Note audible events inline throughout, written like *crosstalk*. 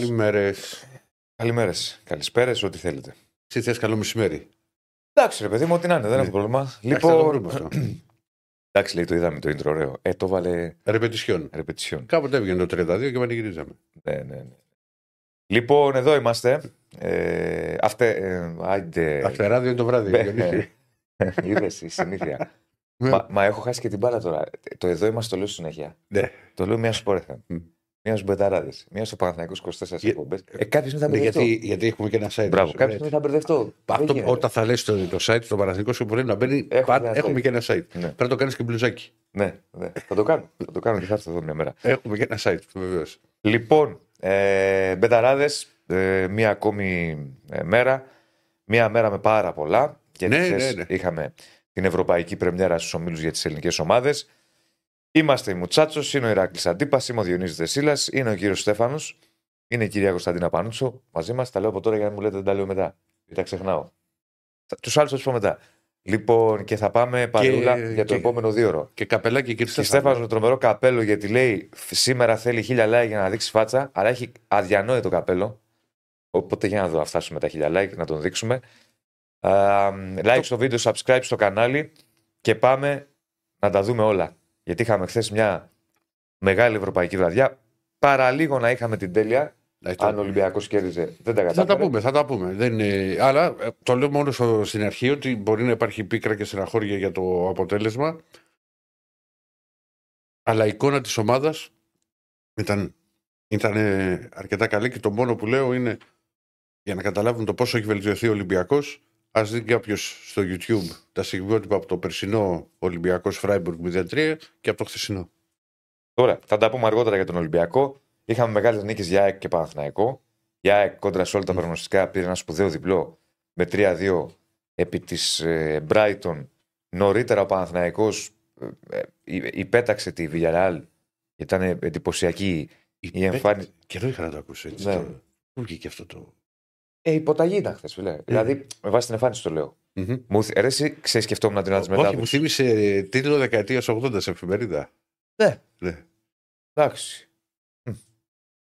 Καλημέρες. Καλημέρες. Καλησπέρες, ό,τι θέλετε. Τι θες, καλό μεσημέρι; Εντάξει, ρε παιδί μου, ό,τι να είναι, δεν Ναι. έχω πρόβλημα. Εντάξει, θα το Λοιπόν. βρούμε αυτό. *clears throat* Εντάξει, λέει, το είδαμε το intro, ωραίο. Ε, το βάλε Ρεπετησιόν. repetition. Κάποτε έβγαινε το 32 και πανηγυρίζαμε. Ναι, ναι, ναι. Λοιπόν, εδώ είμαστε. Ε, αυτε, ε, άιντε. Αυτεράδιο είναι το βράδυ. Ναι. Διονύση. *laughs* Είδες, η συνήθεια. Ναι. μα, μα έχω χάσει και την μπάλα τώρα. Το εδώ είμαστε, το λέω συνέχεια. Ναι. Το λέω μία σπορ FM. Μμ. Μία στους Μπεταράδες. Μία στο Παναθανικό 24 Για- εκπομπές. Ε, κάποιο δεν θα Ναι, μπερδευτώ. γιατί, γιατί έχουμε και ένα site. Μπράβο, μας. κάποιο Ναι. δεν θα μπερδευτώ. Δεν Αυτό, γίνεται. όταν θα λες το, το site του Παναθηνικού σου μπορεί να μπαίνει. Έχουμε πάντα- ένα έχουμε site. και ένα site. Ναι. Πρέπει να το κάνεις και μπλουζάκι. Ναι, ναι. θα το κάνω. θα το κάνω και θα έρθω εδώ μια μέρα. Έχουμε και ένα site, βεβαίως. Λοιπόν, ε, μπεταράδες, ε, μία ακόμη ε, μέρα. Μία μέρα με πάρα πολλά. Γιατί Ναι, χθες ναι, ναι. είχαμε την Ευρωπαϊκή Πρεμιέρα στους ομίλους για τις ελληνικές ομάδες. Είμαστε η Μουτσάτσος, είναι ο Ηράκλης Αντίπας, είμαι ο Διονύσης Δεσίλας, είναι ο κύριος Στέφανος, είναι η κυρία Κωνσταντίνα Πανούτσο. Μαζί μας τα λέω από τώρα για να μου λέτε δεν τα λέω μετά. Δεν τα ξεχνάω. Τους άλλους θα τους πω μετά. Λοιπόν, και θα πάμε παρούλα για το και- επόμενο δύο ώρο. Και καπελάκι και Και Στέφανο με τρομερό καπέλο γιατί λέει «Φ- σήμερα θέλει χίλια like για να δείξει φάτσα, αλλά έχει αδιανόητο καπέλο. Οπότε για να δω να φτάσουμε τα χίλια like, να τον δείξουμε. Α, like στο βίντεο, subscribe στο κανάλι και πάμε να τα δούμε όλα. Γιατί είχαμε χθες μια μεγάλη ευρωπαϊκή βραδιά. Παραλίγο να είχαμε την τέλεια. Αν ο Ολυμπιακός κέρδιζε, δεν τα Θα κατάφερε. τα πούμε, θα τα πούμε. Δεν είναι... Αλλά ε, το λέω μόνο στο- στην αρχή ότι μπορεί να υπάρχει πίκρα και στεναχώρια για το αποτέλεσμα. Αλλά η εικόνα της ομάδας ήταν, ήταν ε, αρκετά καλή και το μόνο που λέω είναι για να καταλάβουν το πόσο έχει βελτιωθεί ο Ολυμπιακός ας δει κάποιο στο YouTube τα στιγμιότυπα από το περσινό Ολυμπιακός Φράιμπουργκ 0-3 και από το χθεσινό. Τώρα, θα τα πούμε αργότερα για τον Ολυμπιακό. Είχαμε μεγάλες νίκες για ΑΕΚ και Παναθηναϊκό. Η ΑΕΚ κόντρα σε όλα τα Μμ. προγνωστικά πήρε ένα σπουδαίο διπλό με 3-2 επί της ε, Brighton. Νωρίτερα ο Παναθηναϊκός ε, ε, υπέταξε τη Villarreal. Ήταν εντυπωσιακή η εμφάνιση. Και εδώ είχα να το ακούσω έτσι. Ναι. Το... Πού βγήκε αυτό το... Ε, υποταγή ήταν χθες, φίλε. Δηλαδή, με βάση την εμφάνιση το λέω. Μμμ. Μου θ- ρε, εσύ ξέρεις, σκεφτόμουν την ώρα τη Όχι, μου μετάδοση. θύμισε ε, τίτλο δεκαετίας 80 σε εφημερίδα. Ναι. Ναι. Εντάξει. Μμ.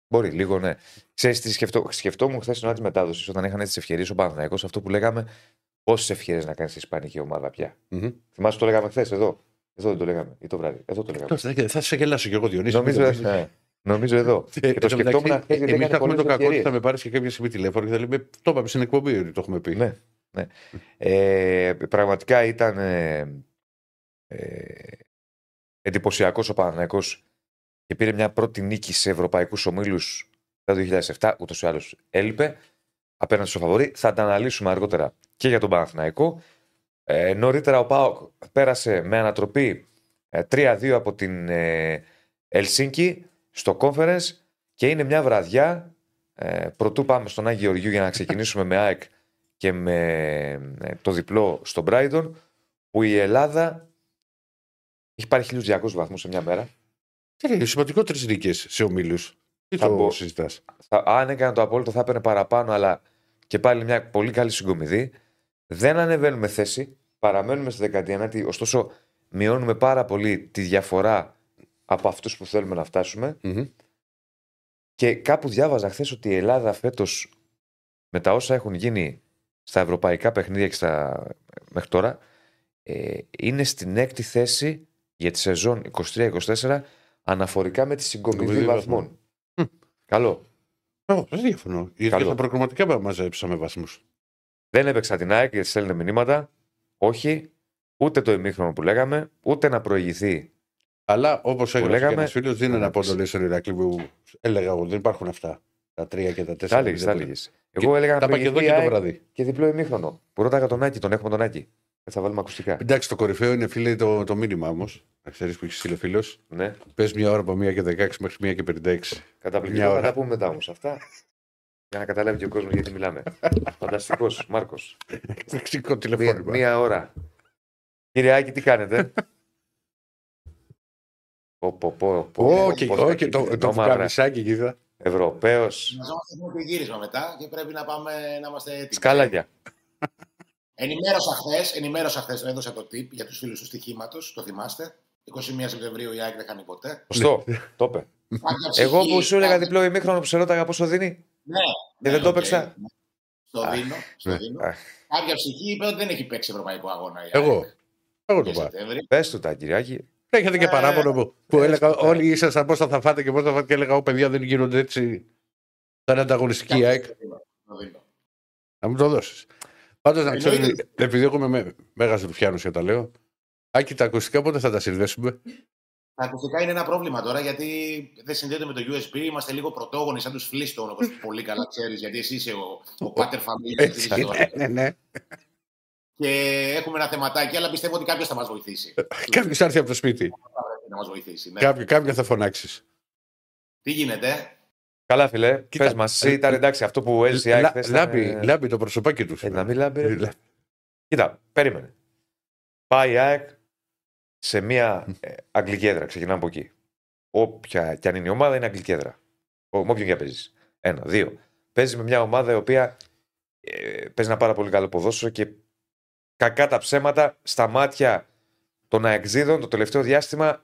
Μπορεί, λίγο ναι. Ξέρεις τι σκεφτό, σκεφτόμουν χθες την ώρα της μετάδοσης όταν είχαν τις ευκαιρίες ο Παναθηναϊκός αυτό που λέγαμε. Πόσες ευκαιρίες να κάνεις η Ισπανική ομάδα πια. Μμμ. Θυμάσαι το λέγαμε χθες εδώ. Εδώ δεν το λέγαμε. Ή το βράδυ. Εδώ το λέγαμε. Τώρα θα- Θα σε γελάσω κι εγώ, Διονύση. Νομίζω, μην το πεις. ναι. Νομίζω εδώ. *laughs* Ε, Και εν το τω σκεφτόμουν μεταξύ, χθες γιατί Εμείς έκανε θα έχουμε το πολλές κακό ότι ευκαιρίες. θα με πάρεις και κάποια στιγμή τηλέφωνο και θα λέμε Το είπαμε στην εκπομπή ότι το έχουμε πει. Ναι, ναι. Ε, πραγματικά ήταν ε, ε, εντυπωσιακός ο Παναθηναϊκός και πήρε μια πρώτη νίκη σε ευρωπαϊκούς ομίλους το 2007. Ούτως ή άλλως έλειπε απέναντι στο φαβορή. Θα τα αναλύσουμε αργότερα και για τον Παναθηναϊκό. Ε, νωρίτερα ο Πάοκ πέρασε με ανατροπή ε, 3-2 από την ε, Ελσίνκη στο conference και είναι μια βραδιά ε, πρωτού πάμε στον Άγιο Γεωργίου για να ξεκινήσουμε με ΑΕΚ και με ε, το διπλό στο Brighton που η Ελλάδα έχει πάρει 1200 βαθμούς σε μια μέρα. Είναι σημαντικότερε νίκες σε ομίλους. Τι Θα το μπω. συζητάς; Θα, αν έκανε το απόλυτο θα έπαιρνε παραπάνω, αλλά και πάλι μια πολύ καλή συγκομιδή. Δεν ανεβαίνουμε θέση, παραμένουμε στη 19η, ωστόσο μειώνουμε πάρα πολύ τη διαφορά από αυτούς που θέλουμε να φτάσουμε. Και κάπου διάβαζα χθες ότι η Ελλάδα φέτος με τα όσα έχουν γίνει στα ευρωπαϊκά παιχνίδια και στα... μέχρι τώρα ε, είναι στην έκτη θέση για τη σεζόν 23-24 αναφορικά με τη συγκομιδή Συγκομιδή βαθμών. Μμ. Καλό. Όχι, δεν διαφωνώ. Γιατί Καλό. και στα προκριματικά μαζέψαμε βαθμούς. Δεν έπαιξα την ΑΕΚ γιατί στέλνουν μηνύματα. Όχι. Ούτε το ημίχρονο που λέγαμε, ούτε να προηγηθεί. Αλλά όπως έγραψε λέγαμε- και ένα φίλος, δεν είναι Ναι, απότολε στον Ηρακλή που έλεγα εγώ. Δεν υπάρχουν αυτά. Τα τρία και τα Τα τέσσερα. έλεγε, τα δεν έλεγε. Εγώ έλεγα να Τα είπα και εδώ προηγηθεί η και το ΑΕΚ βράδυ. και διπλό ημίχρονο. Που ρώταγα τον Άκη, τον έχουμε τον Άκη. Δεν θα βάλουμε ακουστικά. Εντάξει, το κορυφαίο είναι φίλε το, το μήνυμα όμως. Να ξέρεις που έχεις στείλει ο φίλος. Ναι. Πες μια ώρα από 1 και 16 μέχρι 1 και 56. Καταπληκτικό. Μια Θα ώρα. τα πούμε μετά όμως αυτά. Για να καταλάβει και ο κόσμος γιατί μιλάμε. Φανταστικός, Μάρκος. *laughs* Λεξικό Μία, τηλεφώνημα. μία ώρα. Κύριε Άκη, τι κάνετε; Πω, πω, πω, πω. Όχι, Πώς θα όχι, το, κοιτήσει, το νόμαρα. βουκάμισάκι κοίτα. Ευρωπαίος. Ετοιμαζόμαστε με το γύρισμα μετά και πρέπει να πάμε να είμαστε έτοιμοι. Σκάλαγια. Ενημέρωσα χθες, ενημέρωσα χθες, έδωσα το tip για τους φίλους του στοιχήματος, το θυμάστε. 21 Σεπτεμβρίου η ΑΕΚ δεν χάνει ποτέ. Σωστό. Το είπε. κάποια ψυχή, Εγώ που σου έλεγα κάποια- διπλό ημίχρονο που σε ρώταγα πόσο δίνει. Ναι, Και δεν το οκ. έπαιξα. Στο Αχ, δίνω. Στο ναι. δίνω. Αχ. Κάποια ψυχή είπε ότι δεν έχει παίξει ευρωπαϊκό αγώνα. η Εγώ. ΑΕΚ Εγώ και το πάω. Σεπτέμβρη. Πες του τα Κυριάκη. Έχετε και Ε, παράπονο που, που ε, έλεγα ε. όλοι ήσασταν πώς θα φάτε και πώς θα φάτε και έλεγα: Ω παιδιά δεν γίνονται έτσι. Θα είναι ανταγωνιστική η ΑΕΚ. Το δίνω, το δίνω. Να μου το δώσεις. Πάντως να ξέρει, Εννοείται. επειδή έχουμε με, μέγα Ρουφιάνου και τα λέω, Άκη, τα ακουστικά πότε θα τα συνδέσουμε; Τα ακουστικά είναι ένα πρόβλημα τώρα γιατί δεν συνδέεται με το USB. Είμαστε λίγο πρωτόγονοι, σαν τους Flintstone, όπως *laughs* πολύ καλά ξέρεις, γιατί εσύ είσαι ο, ο Πάτερ Φαμίλια τη Έτσι, ιστορία. ναι, ναι. Και έχουμε ένα θεματάκι, αλλά πιστεύω ότι κάποιος θα μας βοηθήσει. *laughs* Κάποιος έρθει από το σπίτι. να μας βοηθήσει. Ναι. Κάποιο, κάποιο θα φωνάξεις. Τι γίνεται, Καλά, φιλέ. Κοίτα, Πες μας, εσύ ήταν εντάξει αυτό που έλυσε η ΑΕΚ χθες ήταν, Λάμπει, ε, λάμπει το προσωπάκι του. Ε, να μην λάμπει. Ε, ρε. λά- Κοίτα, περίμενε. Πάει η ΑΕΚ σε μια ε, αγγλική έδρα. Ξεκινάμε από εκεί. Όποια και αν είναι η ομάδα, είναι αγγλική έδρα. Ο- Με όποιον και αν παίζεις. Ένα. Δύο. Παίζεις με μια ομάδα η οποία ε, παίζει ένα πάρα πολύ καλό ποδόσφαιρο και κακά τα ψέματα στα μάτια των αεξίδων το τελευταίο διάστημα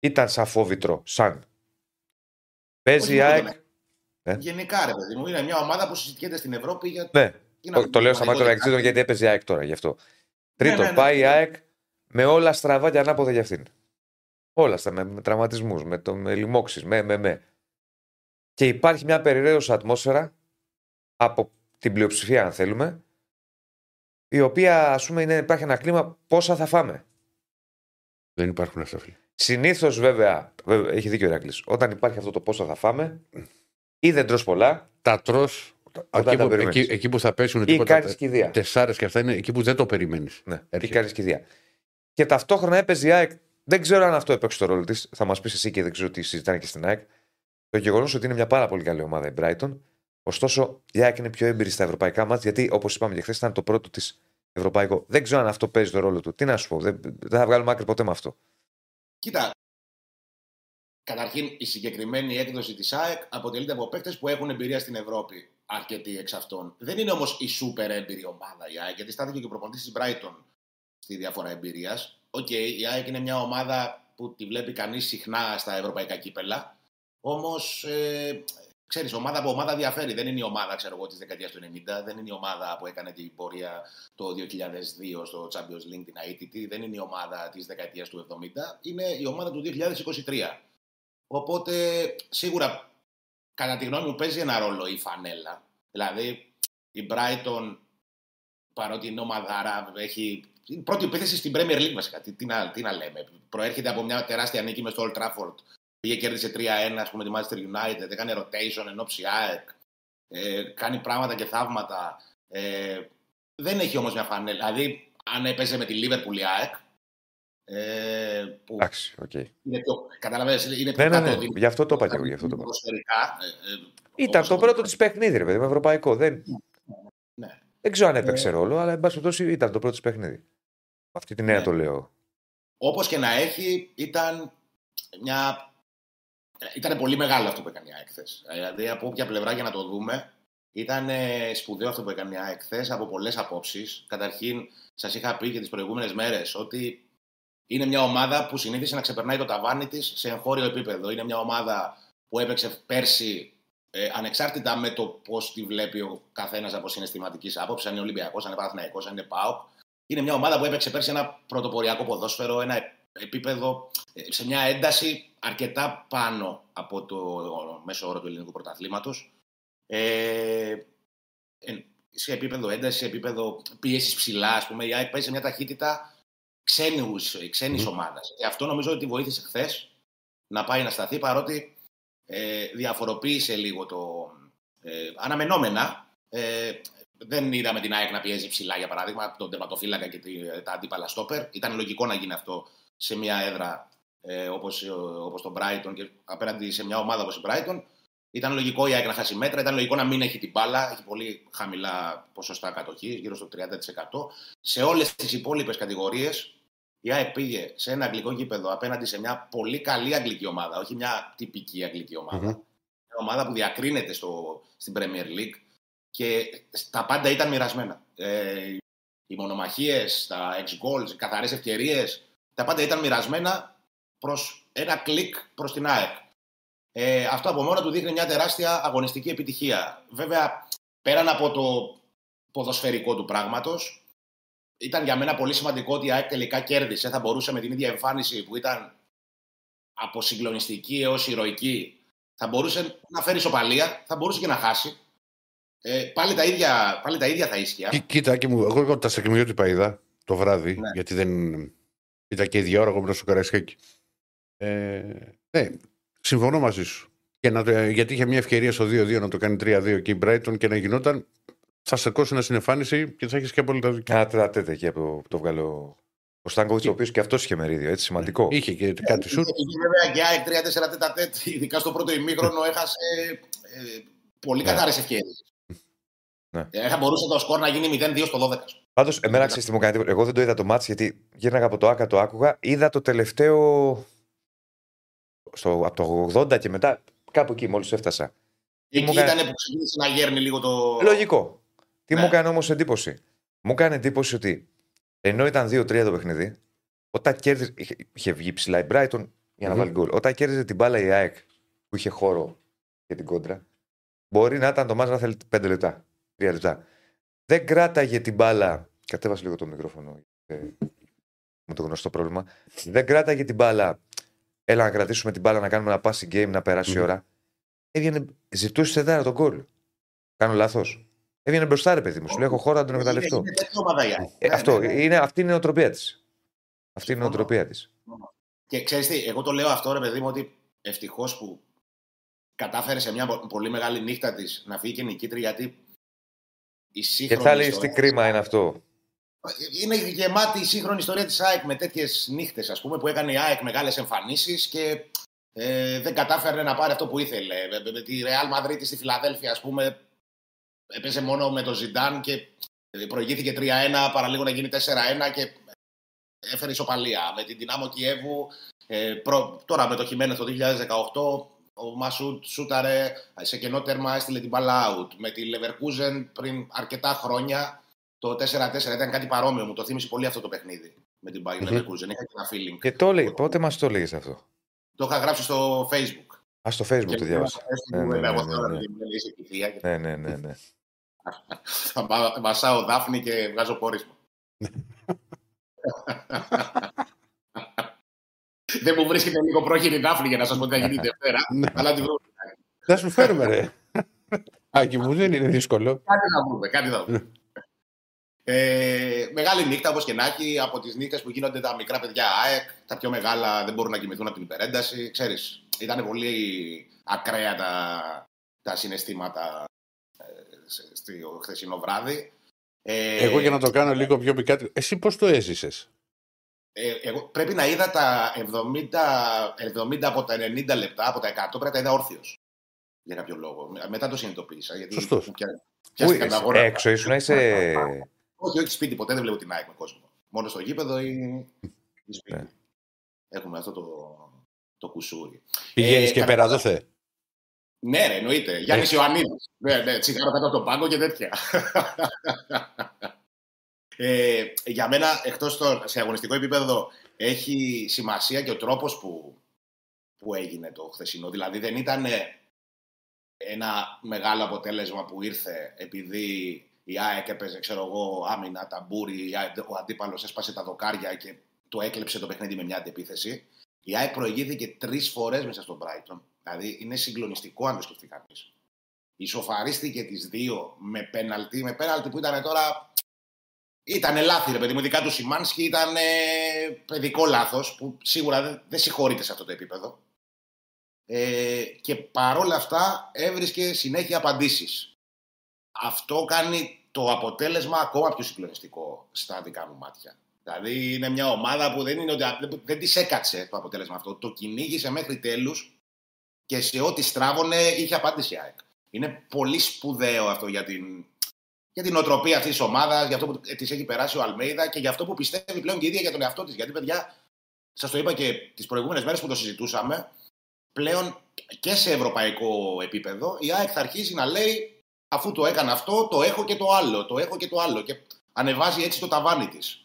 ήταν σαν φόβητρο. Σαν. Παίζει Όχι η μόνο ΑΕΚ. τον Ε; γενικά ρε παιδί μου, είναι μια ομάδα που συζητιέται στην Ευρώπη για. Ναι, τι να Το, πούμε, το λέω στα μάτια των πραγματικότητα. αεξίδων γιατί έπαιζε η ΑΕΚ τώρα γι' αυτό. Τρίτον, ναι, ναι. πάει η ΑΕΚ με όλα στραβά και ανάποδα για αυτήν. Όλα στα με, με τραυματισμούς, με, το- με λοιμώξεις, με, με, με. Και υπάρχει μια περιραίωση ατμόσφαιρα από την πλειοψηφία, αν θέλουμε, η οποία ας πούμε είναι, υπάρχει ένα κλίμα πόσα θα φάμε. Δεν υπάρχουν αυτά, φίλε. Συνήθως, βέβαια, βέβαια, έχει δίκιο ο Ηράκλης, όταν υπάρχει αυτό το πόσα θα φάμε, ή δεν τρως πολλά, Τα τρώ. Όταν Εκεί, τα που- περιμένεις. εκεί, εκεί που θα πέσουν ή τίποτα. κάνεις κηδεία. Τεσσάρες και αυτά είναι εκεί που δεν το περιμένεις. Ναι, ή Έρχεται. κάνεις κηδεία. Και ταυτόχρονα έπαιζε η ΑΕΚ. Δεν ξέρω αν αυτό έπαιξε το ρόλο της. Θα μας πεις εσύ και δεν ξέρω τι συζητάνε και στην ΑΕΚ. Το γεγονός ότι είναι μια πάρα πολύ καλή ομάδα η Brighton. Ωστόσο, η ΑΕΚ είναι πιο έμπειρη στα ευρωπαϊκά μάτια γιατί, όπως είπαμε και χθες, ήταν το πρώτο της ευρωπαϊκό. Δεν ξέρω αν αυτό παίζει το ρόλο του. Τι να σου πω, δεν, δεν θα βγάλουμε άκρη ποτέ με αυτό. Κοίτα, καταρχήν η συγκεκριμένη έκδοση της ΑΕΚ αποτελείται από παίκτες που έχουν εμπειρία στην Ευρώπη. Αρκετοί εξ αυτών. Δεν είναι όμως η σούπερ έμπειρη ομάδα η ΑΕΚ, γιατί στάθηκε και ο προπονητής της Brighton στη διαφορά εμπειρίας. Οκ, η ΑΕΚ είναι μια ομάδα που τη βλέπει κανείς συχνά στα ευρωπαϊκά κύπελλα. Όμως, ε, ξέρεις, ομάδα από ομάδα διαφέρει. Δεν είναι η ομάδα, ξέρω εγώ, της δεκαετίας του 90. Δεν είναι η ομάδα που έκανε την πορεία το 2002 στο Champions League την αήττητη. Δεν είναι η ομάδα της δεκαετίας του 70. Είναι η ομάδα του 2023. Οπότε, σίγουρα, κατά τη γνώμη μου, παίζει ένα ρόλο η φανέλα. Δηλαδή, η Brighton, παρότι είναι ομαδάρα, έχει είναι πρώτη επίθεση στην Premier League βασικά. Τι, τι, να, τι να λέμε. Προέρχεται από μια τεράστια νίκη μες στο Old Trafford. Πήγε κέρδισε 3-1, ας πούμε, τη Manchester United. Έκανε rotation εν ώψη ΑΕΚ. Ε, κάνει πράγματα και θαύματα. Ε, δεν έχει όμως μια φανέλα. Δηλαδή, αν έπαιζε με τη Liverpool η ΑΕΚ, ε, που Εντάξει, οκ. είναι πιο, καταλαβαίνεις, είναι πιο Ναι, ναι, κάτω ναι. δι- Γι' αυτό το είπα και εγώ. Γι' αυτό το είπα. ποδοσφαιρικά, ε, ε, Ήταν όπως το αυτό πρώτο της παιχνίδι, ρε παιδί, με ευρωπαϊκό. Δεν, Ναι. δεν ξέρω αν έπαιξε ρόλο, αλλά εν πάση περιπτώσει ήταν το πρώτο της παιχνίδι. Με αυτή την έννοια Ναι. το λέω. Όπως και να έχει, ήταν μια... Ήταν πολύ μεγάλο αυτό που έκανε η ΑΕΚ χθες. Δηλαδή, από όποια πλευρά για να το δούμε, ήταν ε, σπουδαίο αυτό που έκανε η ΑΕΚ χθες, από πολλές απόψεις. Καταρχήν, σας είχα πει και τις προηγούμενες μέρες ότι είναι μια ομάδα που συνήθισε να ξεπερνάει το ταβάνι της σε εγχώριο επίπεδο. Είναι μια ομάδα που έπαιξε πέρσι ε, ανεξάρτητα με το πώς τη βλέπει ο καθένας από συναισθηματικής άποψης, αν είναι Ολυμπιακός, αν είναι Παναθυναϊκό, αν είναι ΠΑΟΚ. Είναι μια ομάδα που έπαιξε πέρσι ένα πρωτοποριακό ποδόσφαιρο, ένα επίπεδο ε, σε μια ένταση αρκετά πάνω από το μέσο όρο του ελληνικού πρωταθλήματος. Ε, ε, σε επίπεδο έντασης, σε επίπεδο πίεσης ψηλά, ας πούμε, η ΑΕΚ παίζει σε μια ταχύτητα ξένους, ξένης Μμμ. ομάδας. Και αυτό νομίζω ότι βοήθησε χθες να πάει να σταθεί, παρότι ε, διαφοροποίησε λίγο το ε, αναμενόμενα. Ε, δεν είδαμε την ΑΕΚ να πιέζει ψηλά, για παράδειγμα, τον τερματοφύλακα και τη- τα αντίπαλα στόπερ. Ήταν λογικό να γίνει αυτό σε μια έδρα ε, όπως, ε, όπως το Brighton και απέναντι σε μια ομάδα όπως η Brighton. Ήταν λογικό η ΑΕΚ να χάσει μέτρα, ήταν λογικό να μην έχει την μπάλα. Έχει πολύ χαμηλά ποσοστά κατοχής, γύρω στο 30%. Σε όλες τις υπόλοιπες κατηγορίες η ΑΕΚ πήγε σε ένα αγγλικό γήπεδο απέναντι σε μια πολύ καλή αγγλική ομάδα, όχι μια τυπική αγγλική ομάδα. Μμμ. Μια ομάδα που διακρίνεται στο, στην Premier League και τα πάντα ήταν μοιρασμένα. Ε, οι μονομαχίες, τα ex goals, οι καθαρές ευκαιρίες, τα πάντα ήταν μοιρασμένα προς ένα κλικ προς την ΑΕΚ. Ε, αυτό από μόνο του δείχνει μια τεράστια αγωνιστική επιτυχία. Βέβαια, πέραν από το ποδοσφαιρικό του πράγματος, ήταν για μένα πολύ σημαντικό ότι η ΑΕΚ τελικά κέρδισε. Θα μπορούσε με την ίδια εμφάνιση που ήταν από συγκλονιστική έως ηρωική, θα μπορούσε να φέρει σοπαλία, θα μπορούσε και να χάσει. Ε, πάλι, τα ίδια, πάλι τα ίδια θα ίσχυα. Κοί- Κοίτα, και μου, εγώ τα στεκμιότυπα είδα το βράδυ, Ναι. γιατί δεν. Ήταν και η ίδια ώρα εγώ ήμουν στο Καραϊσκάκι. Ε, ναι, συμφωνώ μαζί σου. Και να, το- γιατί είχε μια ευκαιρία στο 2-2 να το κάνει 3-2 και η Brighton και να γινόταν. Θα στεκώσει ένα στην εμφάνιση και θα έχεις και απόλυτα δίκιο. Ένα τέταρτα εκεί από που το βγάλω ο Στάνκοβιτς, ο οποίος και αυτός είχε μερίδιο, έτσι σημαντικό. Είχε και κάτι σου. Είχε, είχε βέβαια και ΑΕΚ 3-4 τέτα τέτ, ειδικά στο πρώτο ημίχρονο έχασε ε, πολύ Ναι. κατάρρες ευκαιρίες. Ναι. Ε, θα μπορούσε το σκορ να γίνει 0-2 στο 12. Πάντως, εμένα ξέρεις τι μου κάνει. Εγώ δεν το είδα το μάτς γιατί γύρναγα από το ΑΚΑ, το άκουγα. Είδα το τελευταίο. Στο, από το 80 και μετά, κάπου εκεί μόλις έφτασα. Εκεί μου κάνει- ήταν που ξεκίνησε να γέρνει λίγο το. Λογικό. Τι Ναι. μου έκανε όμως εντύπωση. Μου έκανε εντύπωση ότι ενώ ήταν 2-3 το παιχνίδι, όταν κέρδιζε. Είχε, είχε βγει ψηλά η Brighton για να Μμμ. βάλει γκολ. Όταν κέρδιζε την μπάλα η ΑΕΚ που είχε χώρο για την κόντρα, μπορεί να ήταν το μάτς να θέλει 5 λεπτά, 3 λεπτά. Δεν κράταγε την μπάλα. Κατέβασε λίγο το μικρόφωνο. ε, μου το γνωστό πρόβλημα. Δεν κράταγε την μπάλα. Έλα να κρατήσουμε την μπάλα να κάνουμε ένα passing game να περάσει η Μμμ. ώρα. Έβγαινε, ζητούσε τετάρα τον γκολ. Κάνω λάθος. Έβγαινε μπροστά, ρε παιδί μου. Σου λέει: Έχω χώρο να τον Είναι, εκμεταλλευτώ. είναι τέτοια ομάδα η ΑΕΚ. Ε, Ναι, αυτό, ναι, ναι. Είναι, αυτή είναι η νοοτροπία της. Αυτή είναι η Συμφωνώ. νοοτροπία της. Και ξέρεις τι, εγώ το λέω αυτό ρε παιδί μου ότι ευτυχώς που κατάφερε σε μια πο- πολύ μεγάλη νύχτα της να φύγει και νικήτρια γιατί η Και σύγχρονη. θα λέει τι ιστορία- κρίμα είναι αυτό. Είναι γεμάτη η σύγχρονη ιστορία της ΑΕΚ με τέτοιες νύχτες, ας πούμε, που έκανε η ΑΕΚ μεγάλες εμφανίσεις και ε, δεν κατάφερε να πάρει αυτό που ήθελε. Με, με- με τη Real Madrid στη Φιλαδέλφια, ας πούμε, έπαιζε μόνο με τον Ζιντάν και ε, προηγήθηκε 3-1, παραλίγο να γίνει 4-1 και έφερε ισοπαλία. Με την Δυνάμο Κιέβου, ε, προ- τώρα με το Χιμένε το 2018, ο Μασούτ σούταρε σε κενό τέρμα, έστειλε την μπάλα out. Με τη Leverkusen πριν αρκετά χρόνια, το 4-4 ήταν κάτι παρόμοιο. Μου το θύμισε πολύ αυτό το παιχνίδι με την Bayern Μμμ. Leverkusen. Είχα και ένα feeling. Και το λέει, πότε μας το έλεγε αυτό; Το είχα γράψει στο Facebook. Α το Facebook το διάβασα. Ναι, ναι, ναι, Εγώ ναι, τώρα ναι. δεν είμαι, είσαι κυθία και Ναι, ναι, ναι. ναι. θα μα- μασάω δάφνη και βγάζω πόρισμα. *laughs* Δεν μου βρίσκεται λίγο πρόχειρη δάφνη για να σας πω τι θα γίνει τη *laughs* Δευτέρα, Ναι. αλλά τη βρούμε. Θα σου φέρουμε, ρε. Άκη μου, δεν είναι δύσκολο. Κάτι να βρούμε, κάτι να βρούμε. Ε, μεγάλη νύχτα όπως και να έχει, από τις νύχτες που γίνονται τα μικρά παιδιά ΑΕΚ, τα πιο μεγάλα δεν μπορούν να κοιμηθούν από την υπερένταση. Ξέρεις, ήταν πολύ ακραία τα, τα συναισθήματα ε, σε- στο χθεσινό βράδυ. Ε, Εγώ για να το κάνω λίγο πιο πικάτικο. Εσύ πώς το έζησες; Ε, εγώ πρέπει να είδα τα 70, 70 από τα 90 λεπτά, από τα 100 πρέπει να τα είδα όρθιος. Για κάποιο λόγο. Μετά το συνειδητοποίησα. Γιατί Σωστός. μου πια- Πού πιάστηκαν τα είσαι, γόνα. έξω ήσουν, είσαι. Όχι, όχι σπίτι, ποτέ δεν βλέπω την ΑΕΚ με κόσμο. Μόνο στο γήπεδο ή, ή σπίτι. Ναι. Έχουμε αυτό το, το κουσούρι. Πηγαίνεις Ε, και κατά- πέρα εδώ θε. Ναι, ρε, εννοείται. Γιάννης Ιωαννίδης. Ναι, ναι, τσιγάρο κάτω από τον πάγκο και τέτοια. Ε, για μένα, εκτός σε αγωνιστικό επίπεδο, έχει σημασία και ο τρόπος που, που έγινε το χθεσινό. Δηλαδή, δεν ήταν ένα μεγάλο αποτέλεσμα που ήρθε επειδή η ΑΕΚ έπαιζε, ξέρω εγώ, άμυνα, ταμπούρι, η ΑΕΚ- ο αντίπαλος έσπασε τα δοκάρια και το έκλεψε το παιχνίδι με μια αντεπίθεση. Η ΑΕΚ προηγήθηκε τρεις φορές μέσα στον Brighton. Δηλαδή είναι συγκλονιστικό αν το σκεφτεί κανείς. Ισοφαρίστηκε τις δύο με πέναλτι, με πέναλτι που ήταν τώρα. Ήταν λάθη, ρε παιδί μου. Ειδικά του Σιμάνσκι ήταν ε, παιδικό λάθος που σίγουρα δεν, δεν συγχωρείται σε αυτό το επίπεδο. Ε, και παρόλα αυτά έβρισκε συνέχεια απαντήσεις. Αυτό κάνει το αποτέλεσμα ακόμα πιο συγκλονιστικό στα δικά μου μάτια. Δηλαδή είναι μια ομάδα που δεν, είναι ότι, δεν, δεν της έκατσε το αποτέλεσμα αυτό. Το κυνήγησε μέχρι τέλους και σε ό,τι στράβωνε είχε απάντηση η ΑΕΚ. Είναι πολύ σπουδαίο αυτό για την, για την οτροπία αυτής της ομάδας, για αυτό που της έχει περάσει ο Αλμέιδα και για αυτό που πιστεύει πλέον και η ίδια για τον εαυτό της. Γιατί, παιδιά, σας το είπα και τις προηγούμενες μέρες που το συζητούσαμε, πλέον και σε ευρωπαϊκό επίπεδο η ΑΕΚ θα αρχίσει να λέει αφού το έκανα αυτό, το έχω και το άλλο, το έχω και το άλλο. Και ανεβάζει έτσι το ταβάνι της.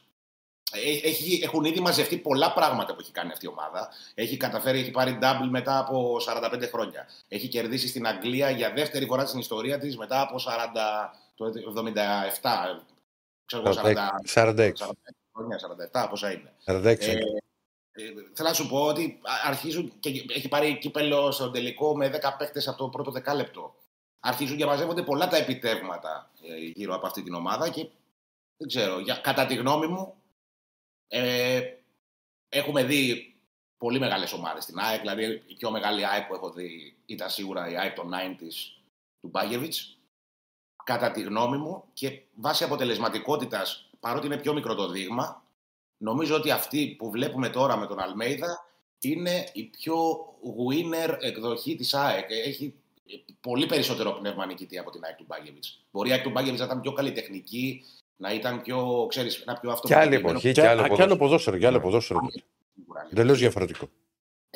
Ε, Έχει, έχουν ήδη μαζευτεί πολλά πράγματα που έχει κάνει αυτή η ομάδα. Έχει καταφέρει, έχει πάρει double μετά από 45 χρόνια. Έχει κερδίσει στην Αγγλία για δεύτερη φορά στην ιστορία της μετά από 40, το 77. Ξέρω εγώ, 40, 46. 40 χρόνια, 47, πόσα είναι. 46. Ε, ε, θέλω να σου πω ότι αρχίζουν και έχει πάρει κύπελο στον τελικό με 10 παίχτες από το πρώτο δεκάλεπτο. Αρχίζουν και μαζεύονται πολλά τα επιτεύγματα ε, γύρω από αυτή την ομάδα και δεν ξέρω, για, κατά τη γνώμη μου ε, έχουμε δει πολύ μεγάλες ομάδες στην ΑΕΚ, δηλαδή η πιο μεγάλη ΑΕΚ που έχω δει ήταν σίγουρα η ΑΕΚ των 90s του Μπάγεβιτς. Κατά τη γνώμη μου και βάσει αποτελεσματικότητας, παρότι είναι πιο μικρό το δείγμα, νομίζω ότι αυτή που βλέπουμε τώρα με τον Αλμέιδα είναι η πιο winner εκδοχή της ΑΕΚ. Έχει πολύ περισσότερο πνεύμα νικητή από την ΑΕΚ του Μπάγεβιτς. Μπορεί η ΑΕΚ του Μπάγεβιτς να ήταν πιο καλλιτεχνική, να ήταν πιο, ξέρεις, ένα πιο Και άλλη αυτοπατημένο. εποχή Και, και α, άλλο και άλλο ποδόσφαιρο. ποδόσφαιρο. Και άλλο ποδόσφαιρο. Εντελώς διαφορετικό.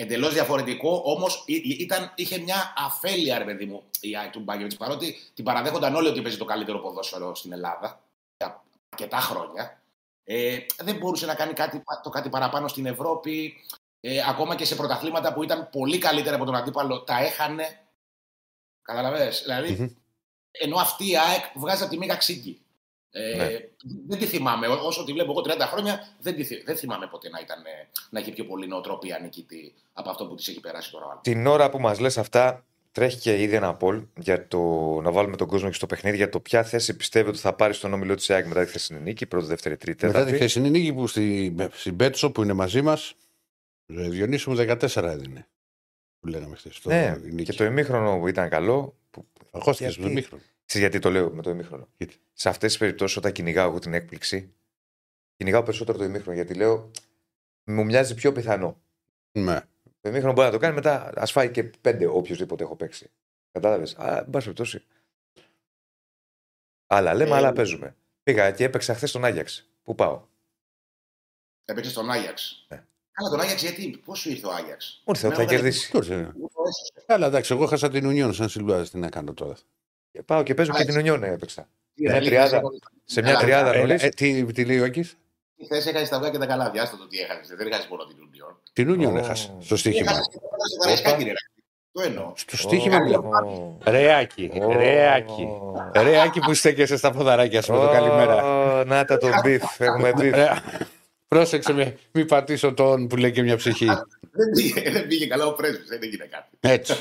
Εντελώς διαφορετικό, όμως είχε μια αφέλεια, ρε παιδί μου, η ΑΕΚ του Μπάγκεβιτς. Παρότι την παραδέχονταν όλοι ότι παίζει το καλύτερο ποδόσφαιρο στην Ελλάδα για αρκετά χρόνια. Ε, δεν μπορούσε να κάνει κάτι, το κάτι παραπάνω στην Ευρώπη. Ε, ακόμα και σε πρωταθλήματα που ήταν πολύ καλύτερα από τον αντίπαλο, τα έχανε. Καταλαβες; Δηλαδή, Μμμ. ενώ αυτή η ΑΕΚ βγάζει από τη μήγα ξύγκη. Ε, Ναι. Δεν τη θυμάμαι. Ό- Όσο τη βλέπω εγώ 30 χρόνια, δεν, τη, θυ- δεν θυμάμαι ποτέ να, ήταν, ε, να έχει πιο πολύ νοοτροπία νικητή από αυτό που της έχει περάσει τώρα. ο άλλος. Την ώρα που μας λες αυτά, τρέχει και ήδη ένα poll για το να βάλουμε τον κόσμο και στο παιχνίδι για το ποια θέση πιστεύει ότι θα πάρει στον όμιλο της ΑΕΚ μετά τη χθεσινή νίκη, πρώτη, δεύτερη, τρίτη, Μετά τη τέταρτη. χθεσινή νίκη που στη, στην Πέτσο που είναι μαζί μας, Διονύση μου 14 έδινε. Που λέγαμε χθες. Ναι, και το ημίχρονο που ήταν καλό. Που... Αγχώθηκε Γιατί; στο μήχρονο. Ξέρεις γιατί το λέω με το ημίχρονο. Γιατί; Σε αυτές τις περιπτώσεις, όταν κυνηγάω εγώ την έκπληξη, κυνηγάω περισσότερο το ημίχρονο γιατί λέω μου μοιάζει πιο πιθανό. Ναι. Το ημίχρονο μπορεί να το κάνει μετά, ας φάει και πέντε οποιοδήποτε έχω παίξει. Κατάλαβες; Α, εν πάση περιπτώσει. Άλλα λέμε, Ε, άλλα παίζουμε. Πήγα και έπαιξα χθες τον Άγιαξ. Πού πάω; Έπαιξες στον Άγιαξ. Ναι. Καλά, τον Άγιαξ γιατί, πώς σου ήρθε ο Άγιαξ; Μου ήρθε ότι θα Εμένα δεν- κερδίσει. Τώρα, ε, Μου το έσωσε. Καλά, εντάξει, εγώ χάσα την Ουνιόν σαν Σιλβάζ. Τι να κάνω τώρα. Και Πάω και παίζω και Άλεξ. την Ουνιόν έπαιξα. Τι Μια ρε, λίγη τριάδα. θέση- Σε μια Καλά, τριάδα Ε, νωρίς. ε, τι, τι λέει ο Άκης; Τι θέση έκανε στα αυγά και τα καλάδια, άστο το τι έχασες. Δεν έχασες μόνο την Ουνιόν. Την Ουνιόν Ω. έχασε. Στο στοίχημα. Έχασες και το στο Καραϊσκάκι, ρε. Το εννοώ. Στο στοίχημα Ω, μιλάω. ω, Ρεάκι, ω, ρεάκι. ω. Ρεάκι που στέκεσαι στα ποδαράκια σου με το καλημέρα. Ω, Να τα το μπιφ. Έχουμε μπιφ. Ε, Πρόσεξε με, μην πατήσω τον που λέει και μια ψυχή. Δεν πήγε, δεν πήγε καλά ο πρέσβης, δεν έγινε κάτι. Έτσι.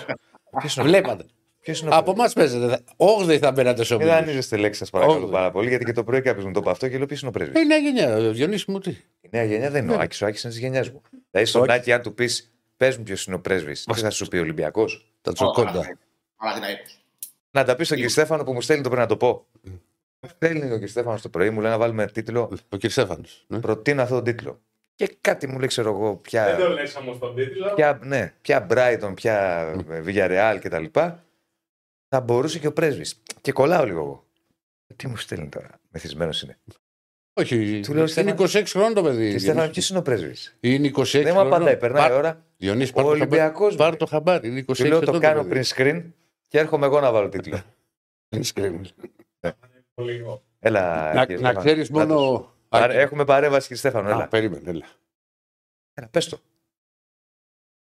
Ποιος είναι ο- Βλέπατε. Ποιος είναι ο Από εμά παίζετε. Όγδοη θα μπαίνατε σε Μην ομίλους. δανείζεστε λέξεις, σας παρακαλώ Όγδοη. πάρα πολύ, γιατί και το πρωί κάποιος μου το είπε αυτό και λέω ποιος είναι ο πρέσβης; Ε, Είναι γενιά, ο Διονύσης μου τι. Η νέα γενιά δεν είναι ο Ναι. Άκης, ο Άκης είναι της γενιάς μου. Δηλαδή στον Όχι. Άκη, αν του πεις πες μου ποιος είναι ο πρέσβης, τι θα σου πει Ολυμπιακός; Τα τσοκόντα. Παναθηναϊκός. Να τα πεις στον κύριο Στέφανο που μου στέλνει το πρωί να το πω. Στέλνει ο κύριο Στέφανο το πρωί, μου λέει να βάλουμε τίτλο. Ο κ. Στέφανο. Προτείνω αυτόν τον τίτλο. Και κάτι μου λέει, ξέρω εγώ, Δεν ποια. το λες όμως τον τίτλο. Ποια, ναι, ποια Brighton, ποια Villarreal κτλ. Θα μπορούσε και ο πρέσβης. Και κολλάω λίγο εγώ. Τι μου στέλνει τώρα, μεθυσμένος είναι. Όχι, Του λέω, είναι Στέφανο- 26 χρόνων το παιδί. Και Στέφανο, ποιο είναι ο πρέσβης. Είναι 26 Δεν μου απαντάει, περνάει η ώρα. Διονύση, Ο πάρ' το χαμπάρι. Ολυμπιακός. Πάρ' το χαμπάρι. Είναι 26 Του λέω το ετών κάνω παιδί. print screen και έρχομαι εγώ να βάλω τίτλο. *laughs* Λίγο. Έλα. Να, κύριε να Στέφανο. ξέρεις μόνο. Πάρε- Έχουμε παρέμβαση, κύριε Στέφανο. Α, Έλα. περίμενε, έλα. Έλα, πες το.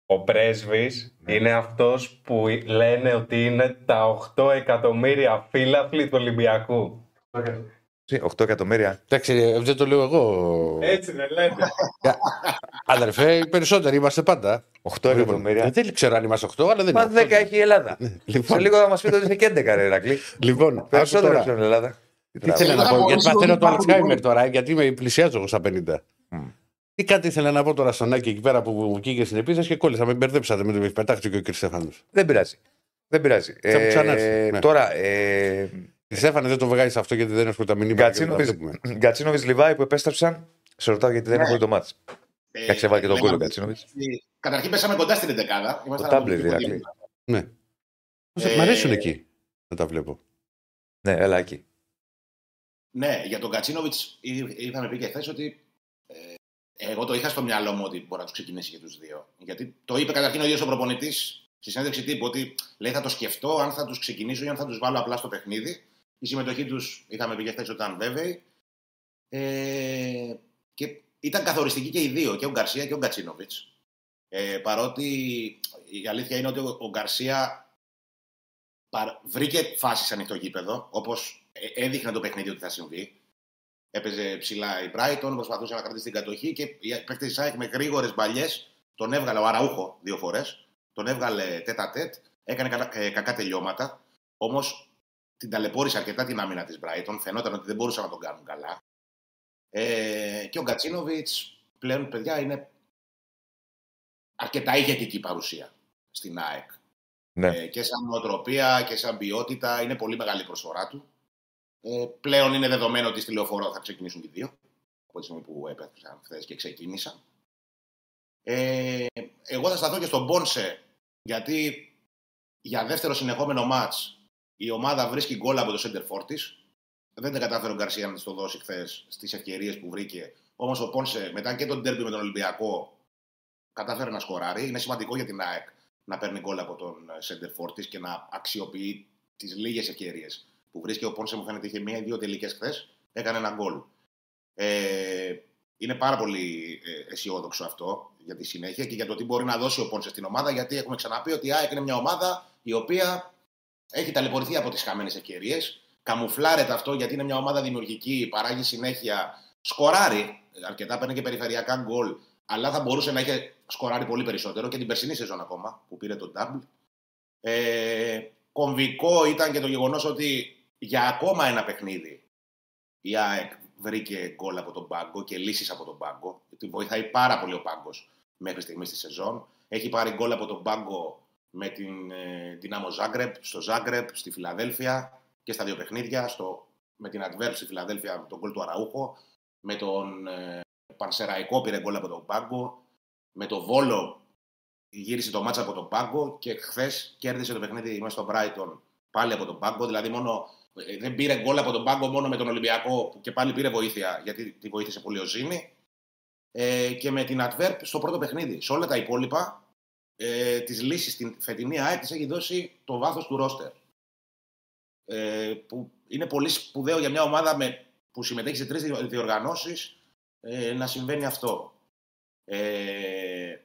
Ο πρέσβης Ναι. είναι αυτός που λένε ότι είναι τα 8 εκατομμύρια φύλαθλοι του Ολυμπιακού. Τι, 8 εκατομμύρια; Εντάξει, ε, δεν το λέω εγώ. Έτσι δεν λέτε. Αδερφέ, οι περισσότεροι είμαστε πάντα. 8 εκατομμύρια. Ε, Δεν ξέρω αν είμαστε 8, αλλά δεν Μα είναι. 10 έχει η Ελλάδα. Σε Λοιπόν, λίγο θα μας πείτε ότι είναι και 11 ρε Ηρακλή. λοιπόν άκου Περισσότερο τώρα. στην Ελλάδα. Τι ήθελα να Θα πω, μπορούσε γιατί να παθαίνω το υπάρχουν Αλτσχάιμερ λίγο. τώρα, γιατί με πλησιάζω εγώ στα 50. Μμ. Τι κάτι ήθελα να πω τώρα στον Άκη εκεί πέρα που μου βγήκε στην επίθεση και κόλλησα. Με μπερδέψατε με το πετάχτηκε και ο κ. Στέφανο. Δεν πειράζει. Δεν πειράζει. Θα μου ξανάρθει, ναι. Τώρα, ε, Κ. Στέφανε δεν το βγάζει αυτό γιατί δεν έχω τα μηνύματα. και δεν τα βλέπουμε. Γκατσίνοβιτ Λιβάη που επέστρεψαν. Σε ρωτάω γιατί δεν Ναι. έχω δει το μάτι. Ε, Εντάξει, έβαλε και τον λέγαμε κόλλο Γκατσίνοβιτ. ότι Καταρχήν πέσαμε κοντά στην 11. Το τάμπλετ, Ηρακλή. Ναι. Ε, Μ' αρέσουν εκεί να τα βλέπω. Ναι, έλα εκεί. Ναι, για τον Κατσίνοβιτ είχαμε πει και χθε ότι ε, εγώ το είχα στο μυαλό μου ότι μπορεί να τους ξεκινήσει και τους δύο. Γιατί το είπε καταρχήν ο ίδιος ο προπονητής στη συνέντευξη τύπου ότι λέει θα το σκεφτώ αν θα τους ξεκινήσω ή αν θα τους βάλω απλά στο παιχνίδι. Η συμμετοχή τους είχαμε πει και χθες ότι ήταν βέβαιη. Ε, και ήταν καθοριστικοί και οι δύο, και ο Γκαρσία και ο Γκατσίνοβιτς. Ε, παρότι η αλήθεια είναι ότι ο, ο Γκαρσία παρ- βρήκε φάσεις ανοιχτό γήπεδο, όπως έδειχνε το παιχνίδι ότι θα συμβεί. Έπαιζε ψηλά η Brighton, προσπαθούσε να κρατήσει την κατοχή και η παίκτη της ΑΕΚ με γρήγορες μπαλιές τον έβγαλε ο Αραούχο δύο φορές. Τον έβγαλε τέτα τέτ, έκανε κακά, ε, κακά τελειώματα. Όμως την ταλαιπώρησε αρκετά την άμυνα της Brighton. Φαινόταν ότι δεν μπορούσαν να τον κάνουν καλά. Ε, και ο Γκατσίνοβιτς πλέον, παιδιά, είναι αρκετά ηγετική παρουσία στην ΑΕΚ. Ναι. Ε, και σαν νοοτροπία και σαν ποιότητα είναι πολύ μεγάλη η προσφορά του. Ε, πλέον είναι δεδομένο ότι στη λεωφορώ θα ξεκινήσουν και οι δύο. Από τη στιγμή που έπαιξαν χθες και ξεκίνησαν. Ε, εγώ θα σταθώ και στον Πόνσε, γιατί για δεύτερο συνεχόμενο μάτς η ομάδα βρίσκει γκολ από το center for της. Δεν τα κατάφερε ο Γκαρσία να της το δώσει χθες στις ευκαιρίες που βρήκε. Όμως ο Πόνσε μετά και τον τέρμπι με τον Ολυμπιακό κατάφερε να σκοράρει. Είναι σημαντικό για την ΑΕΚ να παίρνει γκολ από τον center for της και να αξιοποιεί τις λίγες ευκαιρίες που βρίσκει. Ο Πόνσε μου φαίνεται είχε μία ή δύο τελικές χθες. Έκανε ένα γκολ. Ε, είναι πάρα πολύ ε, αισιόδοξο αυτό για τη συνέχεια και για το τι μπορεί να δώσει ο Πόνσε στην ομάδα. Γιατί έχουμε ξαναπεί ότι η ΑΕΚ είναι μια ομάδα η οποία έχει ταλαιπωρηθεί από τις χαμένες ευκαιρίες. Καμουφλάρεται αυτό γιατί είναι μια ομάδα δημιουργική, παράγει συνέχεια, σκοράρει. Αρκετά παίρνει και περιφερειακά γκολ, αλλά θα μπορούσε να είχε σκοράρει πολύ περισσότερο και την περσινή σεζόν ακόμα που πήρε τον double. Ε, κομβικό ήταν και το γεγονός ότι για ακόμα ένα παιχνίδι η ΑΕΚ βρήκε γκολ από τον πάγκο και λύσεις από τον πάγκο. Την βοηθάει πάρα πολύ ο πάγκος μέχρι στιγμής στη σεζόν. Έχει πάρει γκολ από τον πάγκο με την ε, Δυνάμο Ζάγκρεπ, στο Ζάγκρεπ, στη Φιλαδέλφια και στα δύο παιχνίδια. Στο, με την Adverb στη Φιλαδέλφια με τον γκολ του Αραούχο. Με τον ε, Πανσεραϊκό πήρε γκολ από τον πάγκο. Με τον Βόλο γύρισε το μάτσα από τον πάγκο και χθες κέρδισε το παιχνίδι μέσα στο Brighton πάλι από τον πάγκο. Δηλαδή μόνο ε, δεν πήρε γκολ από τον πάγκο μόνο με τον Ολυμπιακό που και πάλι πήρε βοήθεια γιατί τη βοήθησε πολύ ο Ζήνη. Ε, και με την Adverb στο πρώτο παιχνίδι. Σε όλα τα υπόλοιπα ε, τις λύσεις στην φετινή ΑΕΚ της έχει δώσει το βάθος του ρόστερ. Ε, που είναι πολύ σπουδαίο για μια ομάδα με, που συμμετέχει σε τρεις διοργανώσεις ε, να συμβαίνει αυτό. Ε,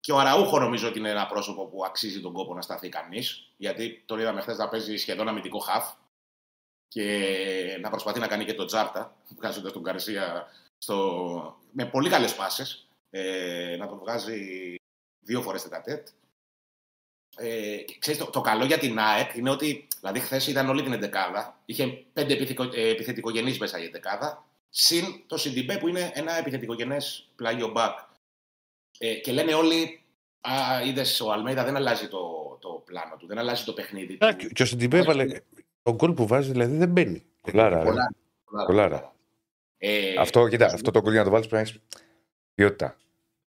και ο Αραούχο νομίζω ότι είναι ένα πρόσωπο που αξίζει τον κόπο να σταθεί κανείς γιατί τον είδαμε χθες να παίζει σχεδόν αμυντικό χαφ και να προσπαθεί να κάνει και τον Τζάρτα, βγάζοντας τον Καρσία στο... με πολύ καλές πάσε. Ε, να τον βγάζει δύο φορές τετατέτ. Ε, ξέρεις, το, το, καλό για την ΑΕΚ είναι ότι δηλαδή χθες ήταν όλη την εντεκάδα. Είχε πέντε επιθετικο, ε, επιθετικογενείς μέσα η εντεκάδα. Συν το Σιντιμπέ που είναι ένα επιθετικογενές πλάγιο μπακ. Ε, και λένε όλοι, Α, είδες ο Αλμέιδα δεν αλλάζει το, το πλάνο του, δεν αλλάζει το παιχνίδι Α, του. και ο Σιντιμπέ έβαλε. Το γκολ που βάζει δηλαδή δεν μπαίνει. Κολάρα, ρε. Πολλά, πολλά, Κολάρα. Ε, Αυτό, κοίτα, αυτό το γκολ για να το βάλεις πρέπει να έχεις ποιότητα.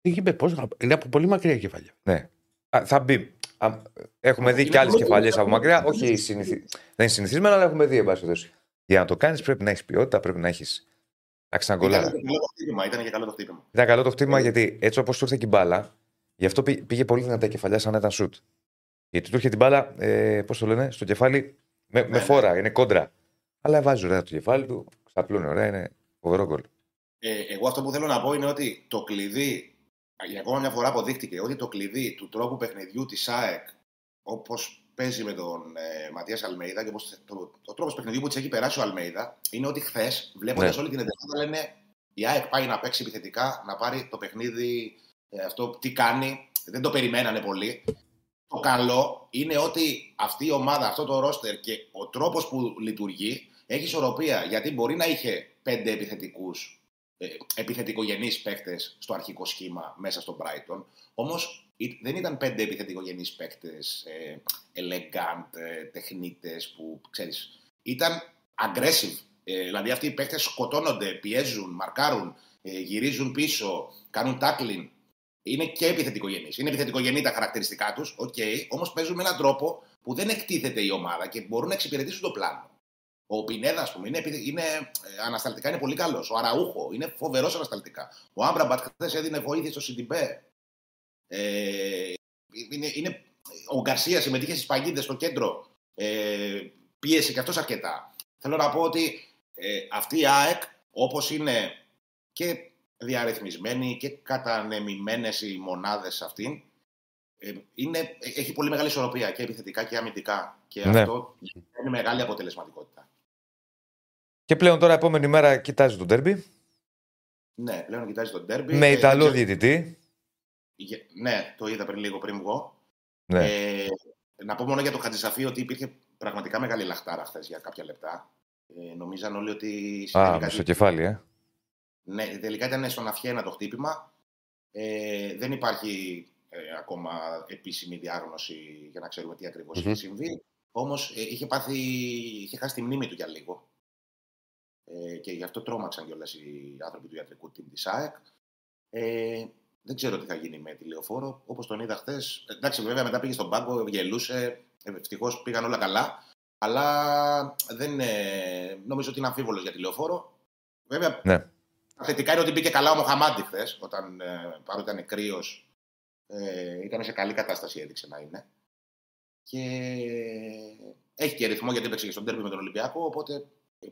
Είπε, πώς, να- είναι από πολύ μακριά κεφάλια. Ναι. Α, θα μπει. Α, έχουμε δει Είναι και άλλες πολύ κεφαλιές πολύ από μακριά. Όχι συνηθι... δεν είναι συνηθισμένο, αλλά έχουμε δει, εν πάση περιπτώσει. Για να το κάνεις πρέπει να έχεις ποιότητα, πρέπει να έχεις. Εντάξει, ένα Ήταν γκολάρα. και καλό το χτύπημα. Ήταν και καλό το χτύπημα. Ήταν καλό το χτύπημα γιατί έτσι όπως του ήρθε και η μπάλα, γι' αυτό πή- πήγε πολύ δυνατά η κεφαλιά σαν να ήταν σουτ. Γιατί του ήρθε την μπάλα, ε, πώς το λένε, στο κεφάλι με, με Ναι, φόρα, είναι κόντρα. Αλλά βάζει ωραία το κεφάλι του, ξαπλώνει ωραία, είναι φοβερό γκολ. Ε, εγώ αυτό που θέλω να πω είναι ότι το κλειδί, για ακόμα μια φορά αποδείχτηκε ότι το κλειδί του τρόπου παιχνιδιού της ΑΕΚ, όπως παίζει με τον ε, Ματίας Αλμέιδα και όπως, το, το τρόπος παιχνιδιού που της έχει περάσει ο Αλμέιδα, είναι ότι χθες, βλέποντας Ναι. όλη την εντεκάδα, λένε η ΑΕΚ πάει να παίξει επιθετικά, να πάρει το παιχνίδι ε, αυτό, τι κάνει. Δεν το περιμένανε πολύ. Το καλό είναι ότι αυτή η ομάδα, αυτό το ρόστερ και ο τρόπος που λειτουργεί έχει ισορροπία. Γιατί μπορεί να είχε πέντε επιθετικούς ε, επιθετικογενείς παίκτες στο αρχικό σχήμα μέσα στο Brighton. Όμως ή- δεν ήταν πέντε επιθετικογενείς παίκτες ε, elegant, ε, τεχνίτες που ξέρεις. Ήταν aggressive. Ε, δηλαδή αυτοί οι παίκτες σκοτώνονται, πιέζουν, μαρκάρουν, ε, γυρίζουν πίσω, κάνουν tackling. Είναι και επιθετικογενείς. Είναι επιθετικογενή τα χαρακτηριστικά τους, οκ, όμως παίζουν με έναν τρόπο που δεν εκτίθεται η ομάδα και μπορούν να εξυπηρετήσουν το πλάνο. Ο Πινέδα, ας πούμε, είναι, επι- είναι ε, ανασταλτικά είναι πολύ καλός. Ο Αραούχο είναι φοβερός ανασταλτικά. Ο Άμραμπατ χθες έδινε βοήθεια στο Σιντιμπέ. Ε, είναι, είναι, ο Γκαρσία συμμετείχε στις παγίδες στο κέντρο. Ε, πίεσε και αυτός αρκετά. Θέλω να πω ότι ε, αυτή η ΑΕΚ, όπως είναι και διαρρυθμισμένη και κατανεμημένες οι μονάδες αυτήν. Ε, είναι, έχει πολύ μεγάλη ισορροπία και επιθετικά και αμυντικά. Και Ναι. αυτό είναι μεγάλη αποτελεσματικότητα. Και πλέον τώρα, επόμενη μέρα, κοιτάζει το ντέρμπι. Ναι, πλέον κοιτάζει τον τέρμπι. Με Ε, Ιταλό δεν ξέρω- διαιτητή. Γε- Ναι, το είδα πριν λίγο πριν βγω. Ναι. Ε, να πω μόνο για το Χατζησαφή ότι υπήρχε πραγματικά μεγάλη λαχτάρα χθες για κάποια λεπτά. Ε, νομίζαν όλοι ότι Α, συνέβη με κάτι- στο κεφάλι, ε. Ναι, τελικά ήταν στον αυχένα το χτύπημα. Ε, δεν υπάρχει ε, ακόμα επίσημη διάγνωση για να ξέρουμε τι ακριβώς Μμμ. είχε συμβεί. Όμως ε, είχε, πάθει, είχε χάσει τη μνήμη του για λίγο. Ε, και γι' αυτό τρόμαξαν κιόλας οι άνθρωποι του ιατρικού team της ΑΕΚ. Ε, δεν ξέρω τι θα γίνει με τη λεωφόρο. Όπως τον είδα χθες. Εντάξει, βέβαια μετά πήγε στον πάγκο, γελούσε. Ευτυχώς πήγαν όλα καλά. Αλλά δεν, ε, νομίζω ότι είναι αμφίβολος για τη λεωφόρο. Βέβαια, Ναι. Θετικά είναι ότι μπήκε καλά ο Μοχαμάντη χθες, όταν ε, παρότι ήταν κρύος, ε, ήταν σε καλή κατάσταση, έδειξε να είναι. Και έχει και ρυθμό γιατί έπαιξε και στον τέρμι με τον Ολυμπιακό, οπότε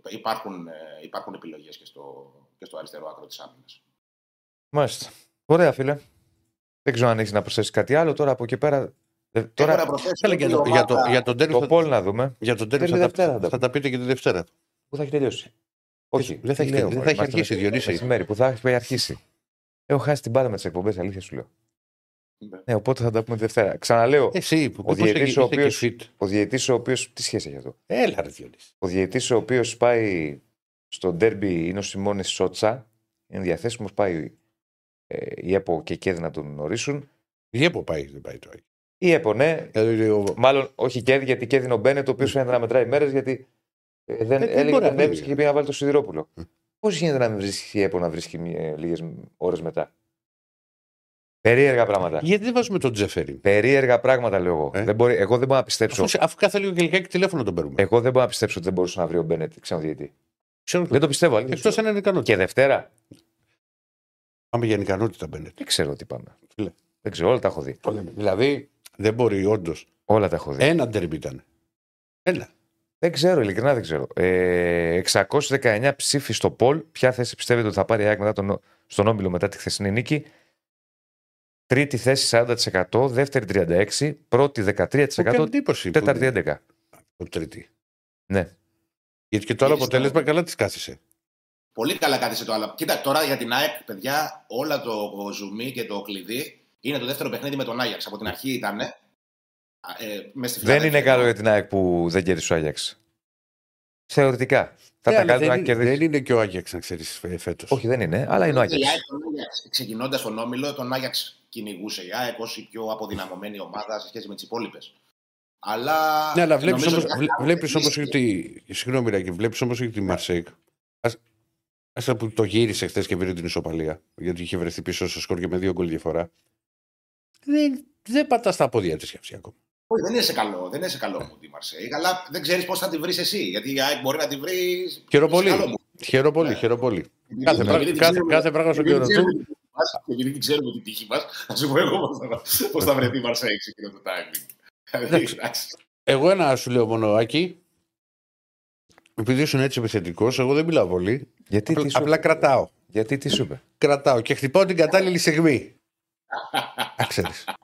υπάρχουν, ε, υπάρχουν επιλογές και στο, και στο αριστερό άκρο της άμυνας. Μάλιστα. Ωραία, φίλε. Δεν ξέρω αν έχεις να προσθέσεις κάτι άλλο. Τώρα από εκεί πέρα. ε, Έχω Τώρα να προσθέσω Καλά, για, ότι το, η για, το, ομάδα- για τον τέρμι το θα, Πολ να δούμε. για τον τέρμι Τέρμι θα, Δευτέρα τα, θα θα τα πείτε και τη Δευτέρα. Πού θα έχει τελειώσει; Όχι. δεν θα τι έχει- λέω, δεν μωρέ, θα έχει είμαστε αρχίσει, με- Διονύσης. Μεσημέρι που θα έχει αρχίσει. Έχω χάσει την μπάλα με τις εκπομπές, αλήθεια σου λέω. Ναι, οπότε θα τα πούμε τη Δευτέρα. Ξαναλέω, Εσύ που Ο πώς διαιτητής είσαι- ο είσαι και οποίος- fit. ο διαιτής ο οποίο. Τι σχέση έχει αυτό; Έλα ρε Διονύση. Ο διαιτής ο οποίος πάει στο ντέρμπι είναι ο Σιμώνης Σότσα. Είναι διαθέσιμος, πάει ε, η ΕΠΟ και η ΚΕΔ να τον γνωρίσουν. Η ΕΠΟ πάει, δεν πάει το Άγιο. Η ΕΠΟ, ναι. Δηλαδή, ο- Μάλλον όχι η ΚΕΔ, γιατί η ΚΕΔ είναι ο Μπένετ, ο οποίος φαίνεται να μετράει μέρες, γιατί ε, δεν Ε, τι έλεγε μπορεί ότι να έβρισκε πει. και πήγε να βάλει το Σιδηρόπουλο. Ε. Πώς γίνεται να μην βρίσκει η ΕΠΟ να βρίσκει λίγες ώρες μετά; Περίεργα πράγματα. Γιατί δεν βάζουμε τον Τζέφερι. Περίεργα πράγματα λέω εγώ. Ε. Δεν μπορεί, εγώ δεν μπορώ να πιστέψω. Αφού, αφού κάθε λίγο και λιγάκι τηλέφωνο τον παίρνουμε. Εγώ δεν μπορώ να πιστέψω ότι δεν μπορούσε να βρει ο Μπένετ ξανοδιαιτή. Ξέρω Δεν το πιστεύω. αλήθεια σου Εκτός λέω. αν είναι ικανότητα. Και Δευτέρα. Πάμε για ικανότητα, Μπένετ. Δεν ξέρω τι πάμε. Φίλε. Δεν ξέρω, όλα τα έχω δει. Το λέμε. Δηλαδή, δεν μπορεί όντως. Όλα τα έχω δει. Ένα ντερμπι ήταν. Ένα. Δεν ξέρω, ειλικρινά δεν ξέρω. Ε, 619 ψήφοι στο Πολ. Ποια θέση πιστεύετε ότι θα πάρει η ΑΕΚ μετά τον, στον Όμιλο μετά τη χθεσινή νίκη; Τρίτη θέση 40%, δεύτερη 36%, πρώτη Μου κάνει 13%, εντύπωση. που- τέταρτη 11%. Το τρίτη. Ναι. Γιατί και το άλλο Έχεις αποτέλεσμα τώρα- καλά της κάθισε. Πολύ καλά κάθισε το άλλο. Κοίτα, τώρα για την ΑΕΚ, παιδιά, όλα το ζουμί και το κλειδί είναι το δεύτερο παιχνίδι με τον Άγιαξ. Από την αρχή ήταν. Ε, μες στη Δεν είναι Φιλαδέλφια. καλό για την ΑΕΚ που δεν κέρδισε ο Άγιαξ. Θεωρητικά. Θα Ναι, τα αλλά καλύτερα δεν, να είναι- κερδίσει. δεν είναι και ο Άγιαξ, να ξέρεις φέτος. Όχι, δεν είναι, αλλά είναι ο Η Άγιαξ. ΑΕΚ, τον Άγιαξ, ξεκινώντας τον Όμιλο, τον Άγιαξ κυνηγούσε η ΑΕΚ ως η πιο αποδυναμωμένη ομάδα σε σχέση με τις υπόλοιπες. Αλλά, Ναι, αλλά βλέπεις νομίζω όμω ότι βλέπεις όμως αυτή- ότι. Συγγνώμη, Ράκη, βλέπεις όμως ότι τη Μαρσέικ. Άστα που το γύρισε χθες και πήρε την ισοπαλία. Γιατί είχε βρεθεί πίσω στο σκορ και με δύο γκολ διαφορά. Δεν, δεν πατάς τα πόδια της αυτή ακόμα. Όχι, δεν είναι σε καλό, δεν είναι σε καλό μου τη Μαρσέη, αλλά δεν ξέρεις πώς θα τη βρεις εσύ. Γιατί η ΑΕΚ μπορεί να τη βρεις. Χαίρομαι πολύ. σε καλό mood. Χαίρομαι πολύ, Ναι. χαίρομαι πολύ. Επειδή- Κάθε, επειδή πράγμα- την κάθε, ξέρουμε- κάθε πράγμα στον επειδή καιρό την του. ξέρουμε την τύχη μας, και Επειδή την ξέρουμε την τύχη μας, θα σου πω εγώ πώς θα βρεθεί η Μαρσέη σε εκείνο το timing. Δηλαδή, Εντάξει. εντάξει. Εγώ ένα σου λέω μόνο, Άκη. Επειδή ήσουν έτσι επιθετικός, εγώ δεν μιλάω πολύ. Γιατί, Απλά, τι σου, απλά κρατάω. γιατί τι σου είπε; Κρατάω και χτυπάω την κατάλληλη στιγμή. *laughs* Α, ξέρεις. *laughs*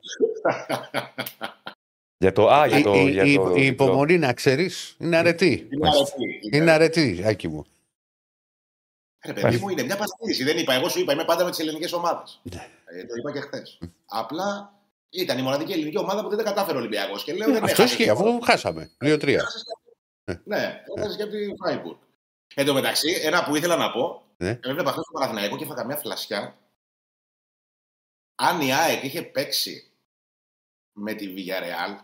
Για το, α, για Η, το, η- για η- το, η υπομονή, να ξέρεις, είναι αρετή. Είναι αρετή. Είναι αρετή, Άκη μου. Ρε παιδί μου, είναι μια παστήριση. Δεν είπα. Εγώ σου είπα, είμαι πάντα με τις ελληνικές ομάδες. Ναι. Ε, το είπα και χθες. Απλά ήταν η μοναδική ελληνική ομάδα που δεν τα κατάφερε ο Ολυμπιακός. Και λέω δεν Ε, Αυτό έχασε. ισχύει, αφού χάσαμε. 2-3. Ναι, έχασε και από τη Φράιμπουργκ. Εν τω μεταξύ, ένα που ήθελα να πω. Ναι. Έβλεπα χθες στο Παναθηναϊκό και έφαγα μια φλασιά. Αν η ΑΕΚ είχε παίξει με τη Villarreal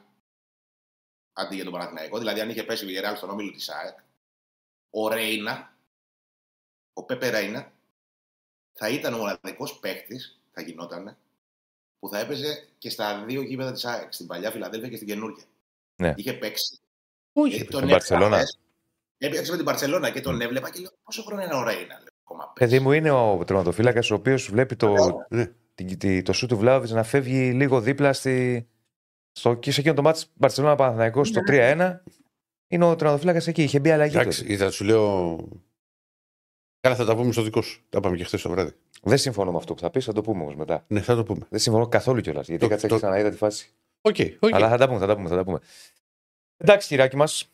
αντί για τον Παναθηναϊκό, δηλαδή αν είχε πέσει η Villarreal στον όμιλο της ΑΕΚ, ο Ρέινα, ο Πέπε Ρέινα, θα ήταν ο μοναδικός παίκτης, θα γινόταν, που θα έπαιζε και στα δύο γήπεδα της ΑΕΚ, στην παλιά Φιλαδέλφια και στην καινούργια. Ναι. Είχε παίξει. Όχι. Ε, την τον Μπαρτσελώνα. έβλεπα χθες. Έπαιξε με την Παρσελώνα και τον έβλεπα και λέω πόσο χρόνο είναι ο Ρέινα. Λέω, ακόμα παίζει. Παιδί μου είναι ο τερματοφύλακας ο οποίος βλέπει το, Ναι. τη- τη- το σου του Βλάβιτ να φεύγει λίγο δίπλα στη, στο, και σε εκείνο το μάτι Μπαρσελόνα Παναθηναϊκός στο 3-1. Είναι ο τερματοφύλακα εκεί. Είχε μπει αλλαγή. Εντάξει, τότε. είδα, σου λέω. Καλά, θα τα πούμε στο δικό σου. Τα είπαμε και χθες το βράδυ. Δεν συμφωνώ με αυτό που θα πεις, θα το πούμε όμως μετά. Ναι, θα το πούμε. Δεν συμφωνώ καθόλου κιόλας. Γιατί Το- κάτσε το- και ξαναείδα τη φάση. Οκ, οκ. Αλλά θα τα πούμε, θα τα πούμε, θα τα πούμε. Εντάξει, Κυριάκη μας.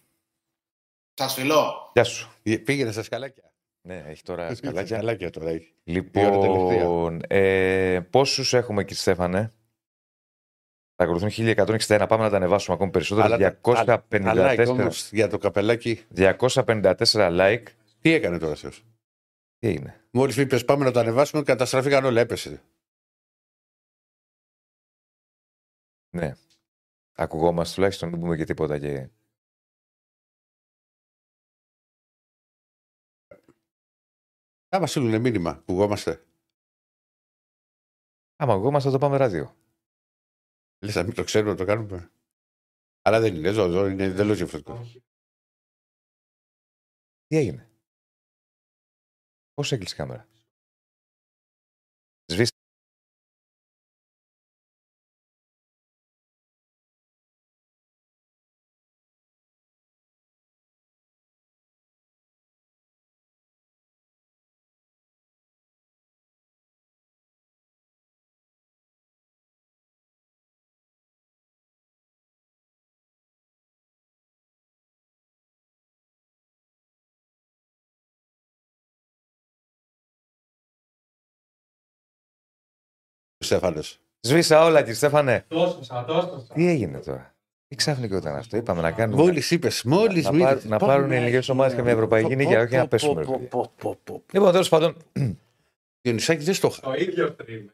Σε φιλώ. Γεια σου. Ε, Πήγαινε στα σκαλάκια. Ναι, έχει τώρα σκαλάκια. Σκαλάκια τώρα έχει. ώρα Λοιπόν, ε, πόσους έχουμε, κύριε Στέφανε; Θα ακολουθούν 1161. Πάμε να τα ανεβάσουμε ακόμη περισσότερο. Αλλά τα- 254, Αλλά like όμως για το καπελάκι. 254 like. Τι έκανε τώρα Θεός. Τι έγινε. Μόλις είπες πάμε να το ανεβάσουμε, καταστραφήκαν όλα. Έπεσε. Ναι. Ακουγόμαστε τουλάχιστον, δεν πούμε και τίποτα. Και... Θα μα στείλουν μήνυμα. Ακουγόμαστε. Άμα ακουγόμαστε, θα το πάμε ράδιο. Λες να μην το ξέρουμε να το κάνουμε. Αλλά δεν είναι. Ζω, ζω, είναι εντελώς διαφορετικό. Τι έγινε; Πώς έκλεισε η κάμερα; Σβήστε. Στέφανο. Σβήσα όλα, κύριε Στέφανε. Τόσοσα, τόσοσα. Τι έγινε τώρα; Τι ξαφνικό ήταν αυτό; Είπαμε να κάνουμε. Μόλις είπες, μόλις να, πάρ- να πάρουν οι ελληνικές ομάδες και μια ευρωπαϊκή νίκη, όχι να πέσουμε. ρε παιδιά. Λοιπόν, τέλος πάντων, *clears throat* Διονυσάκη δεν στο είχα. Το ίδιο stream.